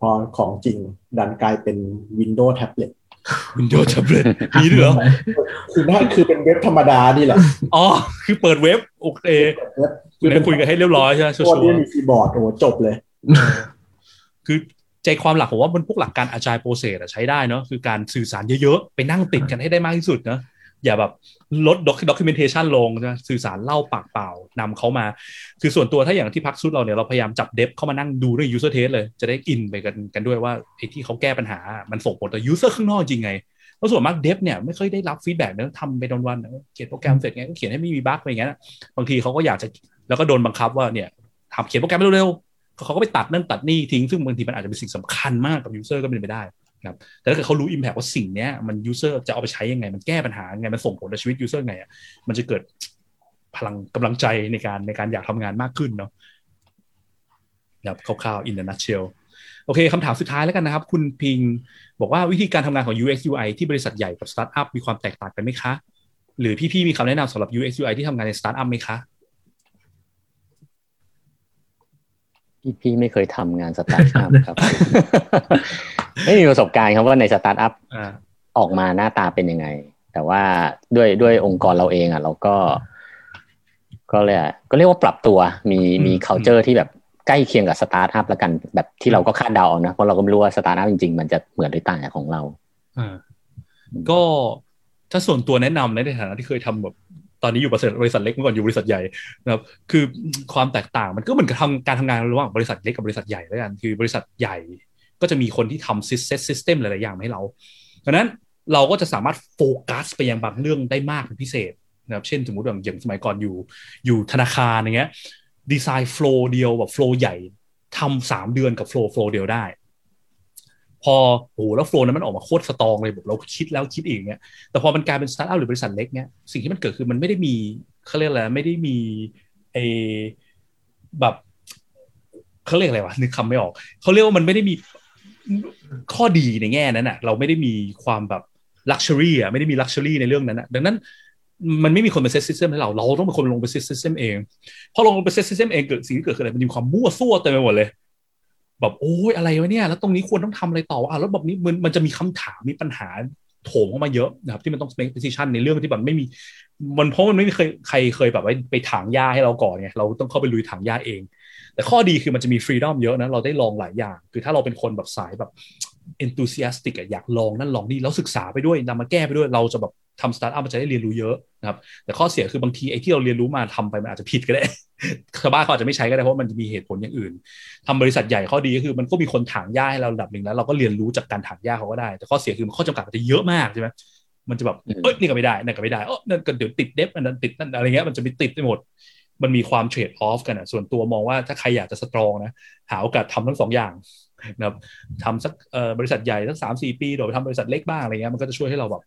พอของจริงดันกลายเป็น Windows Tablet วินโดว์แท็บเล็ตมีด้วยเหรอคือนั่นคือเป็นเว็บธรรมดานี่แหละ อ๋อ คือเปิดเว็บ โอเคเว็บคือได้คุยกันให้เรียบร้อยใช่ไหมชัวตัวร์นี้มีคีย์บอร์ดโอ้โหจบเลยๆคือใจความหลักผมว่ามันพวกหลักการ agile process ใช้ได้เนาะคือการสื่อสารเยอะๆ ไปนั่งติดกันให้ได้มากที่สุดเนาะ อย่าแบบลด doc documentation ลงนะสื่อสารเล่าปากเปล่านำเขามา คือส่วนตัวถ้าอย่างที่ Praxis เราเนี่ยเราพยายามจับ dev เข้ามานั่งดูเรื่อง user test เลย จะได้อินไปกันกันด้วยว่าไอ้ที่เขาแก้ปัญหา มันส่งผลต่อ user ข้างนอกจริงไงเพราะส่วนมาก dev เนี่ยไม่ค่อยได้รับ feedback เนอะทำไปวันๆเขียนโปรแกรมเสร็จไงก็เขียนให้ไม่มี bug อะไรอย่างเงี้ยบางทีเขาก็อยากจะแล้วก็โดนบังคับว่าเนี่ยทำเขียนโปรแกรมเร็วๆเขาก็ไปตัดนั่นตัดนี่ทิ้งซึ่งบางทีมันอาจจะเป็นสิ่งสำคัญมากกับ user ก็เป็นไปได้ ครับแต่ถ้าเกิดเขารู้ Impact ว่าสิ่งนี้มัน user จะเอาไปใช้ยังไง มันแก้ปัญหายังไงมันส่งผลต่อชีวิต user ไงอะมันจะเกิดพลังกำลังใจในการในการอยากทำงานมากขึ้นเนาะครับคร่าวๆ in a nutshell โอเคคำถามสุดท้ายแล้วกันนะครับ คุณพิงบอกว่าวิธีการทำงานของ UX UI ที่บริษัทใหญ่กับสตาร์ทอัพมีความแตกต่างกันไหมคะ หรือพี่ๆมีคำแนะนำสำหรับ UX UI ที่ทำงานในสตาร์ทอัพไหมคะ พี่พี่ไม่เคยทำงานสตาร์ทอัพครับ ไม่มีประสบการณ์ครับว่าในสตาร์ทอัพอ่าออกมาหน้าตาเป็นยังไง แต่ว่าด้วยด้วยองค์กรเราเองอะ เราก็ ก็เลยกก็เรียกว่าปรับตัวมีมี culture ที่แบบใกล้เคียงกับสตาร์ทอัพแล้วกันแบบที่เราก็คาดเดาเอานะเพราะเราก็ไม่รู้ว่าสตาร์ทอัพจริงๆ มันจะเหมือนหรือต่างจากของเราอ่าก็ถ้าส่วนตัวแนะนำในฐานะที่เคยทำแบบ ตอนนี้อยู่บริษัทบริษัทเล็กเมื่อก่อนอยู่บริษัทใหญ่นะครับคือความแตกต่างมันก็เหมือนกับทำการทำงานระหว่างบริษัทเล็กกับบริษัทใหญ่แล้วกันคือบริษัทใหญ่ก็จะมีคนที่ทำ system หลายๆอย่างให้เราดังนั้นเราก็จะสามารถโฟกัสไปยังบางเรื่องได้มากเป็นพิเศษนะครับเช่นสมมติอย่างสมัยก่อนอยู่อยู่ธนาคารอย่างเงี้ยดีไซน์ flow เดียวแบบ flow ใหญ่ทำสามเดือนกับ flow flow เดียวได้ พอโอ้โหแล้ว flow นั้นมันออกมาโคตร strong เลยแบบเราคิดแล้วคิดอีกเงี้ยแต่พอมันกลายเป็นสตาร์ทอัพหรือบริษัทเล็กเนี้ยสิ่งที่มันเกิดคือมันไม่ได้มีเขาเรียกอะไรไม่ได้มีไอแบบเขาเรียกอะไรวะนึกคำไม่ออกเขาเรียกว่ามันไม่ได้มีข้อดีในแง่นั้นอะเราไม่ได้มีความแบบ luxury อะไม่ได้มี luxury ในเรื่องนั้นอะดังนั้นมันไม่มีคนมา set system ให้เรา เราต้องเป็นคนลงไป set system เอง พอลงไปเซตซิสเต็มเองเกิดสิ่งที่เกิดคืออะไร มันมีความมั่วซั่วเต็มไปหมดเลย แบบโอ้ยอะไรวะเนี่ย แล้วตรงนี้ควรต้องทำอะไรต่ออะแล้วแบบนี้มันมันจะมีคำถามมีปัญหาโถมเข้ามาเยอะนะครับ ที่มันต้อง make decision ในเรื่องที่แบบไม่มี มันเพราะมันไม่เคยใครเคยแบบไปถางหญ้าให้เราก่อนไงเราต้องเข้าไปลุยถางหญ้าเอง แต่ข้อดีคือมันจะมีฟรีดอมเยอะนะเราได้ลองหลายอย่าง คือถ้าเราเป็นคนแบบสายแบบ enthusiastic อยากลองนั่นลองนี่แล้วศึกษาไปด้วยนำมาแก้ไปด้วยเราจะแบบทำสตาร์ทอัพมันจะได้เรียนรู้เยอะนะครับแต่ข้อเสียคือบางทีไอ้ที่เราเรียนรู้มาทำไปมันอาจจะผิดก็ได้ชาวบ้านเขาอาจจะไม่ใช้ก็ได้เพราะมันจะมีเหตุผลอย่างอื่นทำบริษัทใหญ่ข้อดีก็คือมันก็มีคนถางหญ้าให้เราระดับหนึ่งแล้ว เราก็เรียนรู้จากการถางหญ้าเขาก็ได้ แต่ข้อเสียคือข้อจำกัดมันจะเยอะมากใช่ไหมมันจะแบบเอ้ยนี่ก็ไม่ได้นั่นก็ไม่ได้เออนั่นก็เดี๋ยวติด dev อันนั้นติดนั่นอะไรเงี้ยมันจะไปติดไปหมด มันมีความ trade-off กันอะส่วนตัวมองว่าถ้าใครอยากจะ strong นะ หาโอกาสทำทั้งสองอย่างนะครับทำสักบริษัทใหญ่สักสามสี่ปีโดยทำบริษัทเล็กบ้างอะไรเงี้ยมันก็จะช่วยให้เราแบบ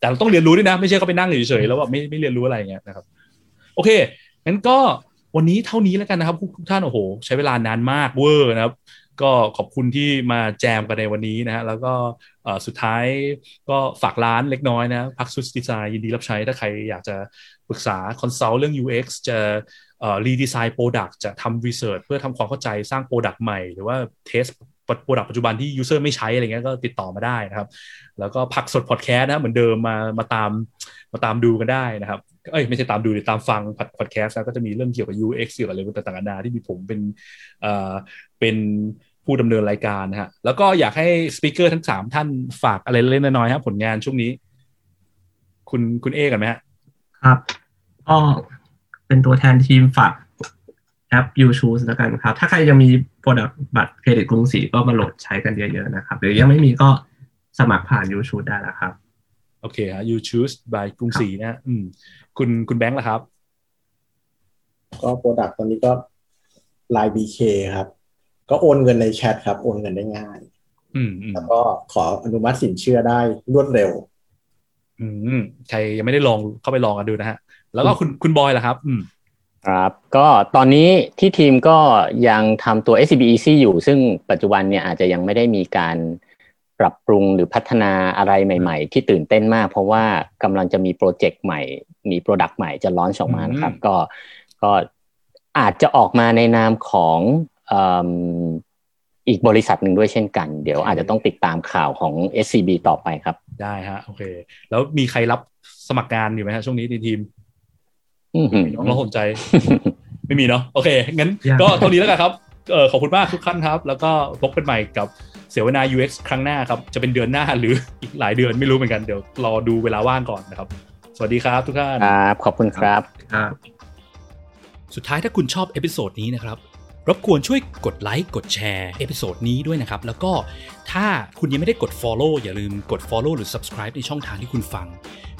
แต่เราต้องเรียนรู้ด้วยนะ ไม่ใช่เขาไปนั่งเฉยๆแล้วแบบไม่ไม่เรียนรู้อะไรเงี้ยนะครับ โอเคงั้นก็วันนี้เท่านี้แล้วกันนะครับทุกท่านโอ้โห ใช้เวลานานมากเวอร์นะครับ ก็ขอบคุณที่มาแจมกันในวันนี้นะฮะแล้วก็สุดท้ายก็ฝากร้านเล็กน้อยนะพักซุสดีไซน์ยินดีรับใช้ถ้าใครอยากจะปรึกษา consult เรื่อง UX จะ redesign product จะทำ research เพื่อทำความเข้าใจสร้าง product ใหม่ หรือว่าtest product ปัจจุบันที่ user ไม่ใช้อะไรเงี้ยก็ติดต่อมาได้นะครับ แล้วก็พักสดพอดแคสต์นะเหมือนเดิมมามาตามมาตามดูกันได้นะครับ เอ้ยไม่ใช่ตามดูตามฟังพอดแคสต์แล้วก็จะมีเรื่องเกี่ยวกับ UX เกี่ยวกับอะไรต่างๆนานาที่มีผมเป็นเอ่อเป็นผู้ดำเนินรายการนะฮะ แล้วก็อยากให้ speaker ทั้งสามท่านฝากอะไรเล็กน้อยๆครับผลงานช่วงนี้ คุณคุณเอกันไหมฮะ ครับก็เป็นตัวแทนทีมฝากแอป You Choose แล้วกันครับ ถ้าใครยังมี product บัตรเครดิตกรุงศรีก็มาโหลดใช้กันเยอะๆนะครับ หรือยังไม่มีก็สมัครผ่าน You Choose ได้แล้วครับ โอเคฮะ You Choose by กรุงศรีนะอืม คุณคุณแบงค์ล่ะครับ ก็ product ตอนนี้ก็ Line BK ครับ ก็โอนเงินในแชทครับ โอนเงินได้ง่ายอืมอืมแล้วก็ขออนุมัติสินเชื่อได้รวดเร็ว อืมใครยังไม่ได้ลองเข้าไปลองกันดูนะฮะ แล้วก็คุณคุณบอยล่ะครับ อืมครับ ก็ตอนนี้ที่ทีมก็ยังทำตัว SCB Easy อยู่ ซึ่งปัจจุบันเนี่ยอาจจะยังไม่ได้มีการ ปรับปรุงหรือพัฒนาอะไรใหม่ ๆ ที่ตื่นเต้นมาก เพราะว่ากำลังจะมีโปรเจกต์ใหม่ มีโปรดักต์ใหม่จะล้อนออกมานะครับ ก็ก็อาจจะออกมาในนามของอีกบริษัทหนึ่งด้วยเช่นกัน เดี๋ยวอาจจะต้องติดตามข่าวของ SCB ต่อไปครับ ได้ฮะโอเค แล้วมีใครรับสมัครงานอยู่ไหมฮะช่วงนี้ในทีมอือหือน้องเราสนใจ ไม่มีเนาะโอเค งั้นก็เท่านี้แล้วกันครับเออขอบคุณมากทุกท่านครับ แล้วก็พบกันใหม่กับ เสวนา UX ครั้งหน้าครับ จะเป็นเดือนหน้าหรืออีกหลายเดือนไม่รู้เหมือนกันเดี๋ยวรอดูเวลาว่างก่อนนะครับ สวัสดีครับทุกท่านครับขอบคุณครับครับสุดท้ายถ้าคุณชอบ episode นี้นะครับรบกวนช่วยกดไลค์กดแชร์ episode นี้ด้วยนะครับ แล้วก็ถ้าคุณยังไม่ได้กด Follow อย่าลืมกด Follow หรือ Subscribe ในช่องทางที่คุณฟัง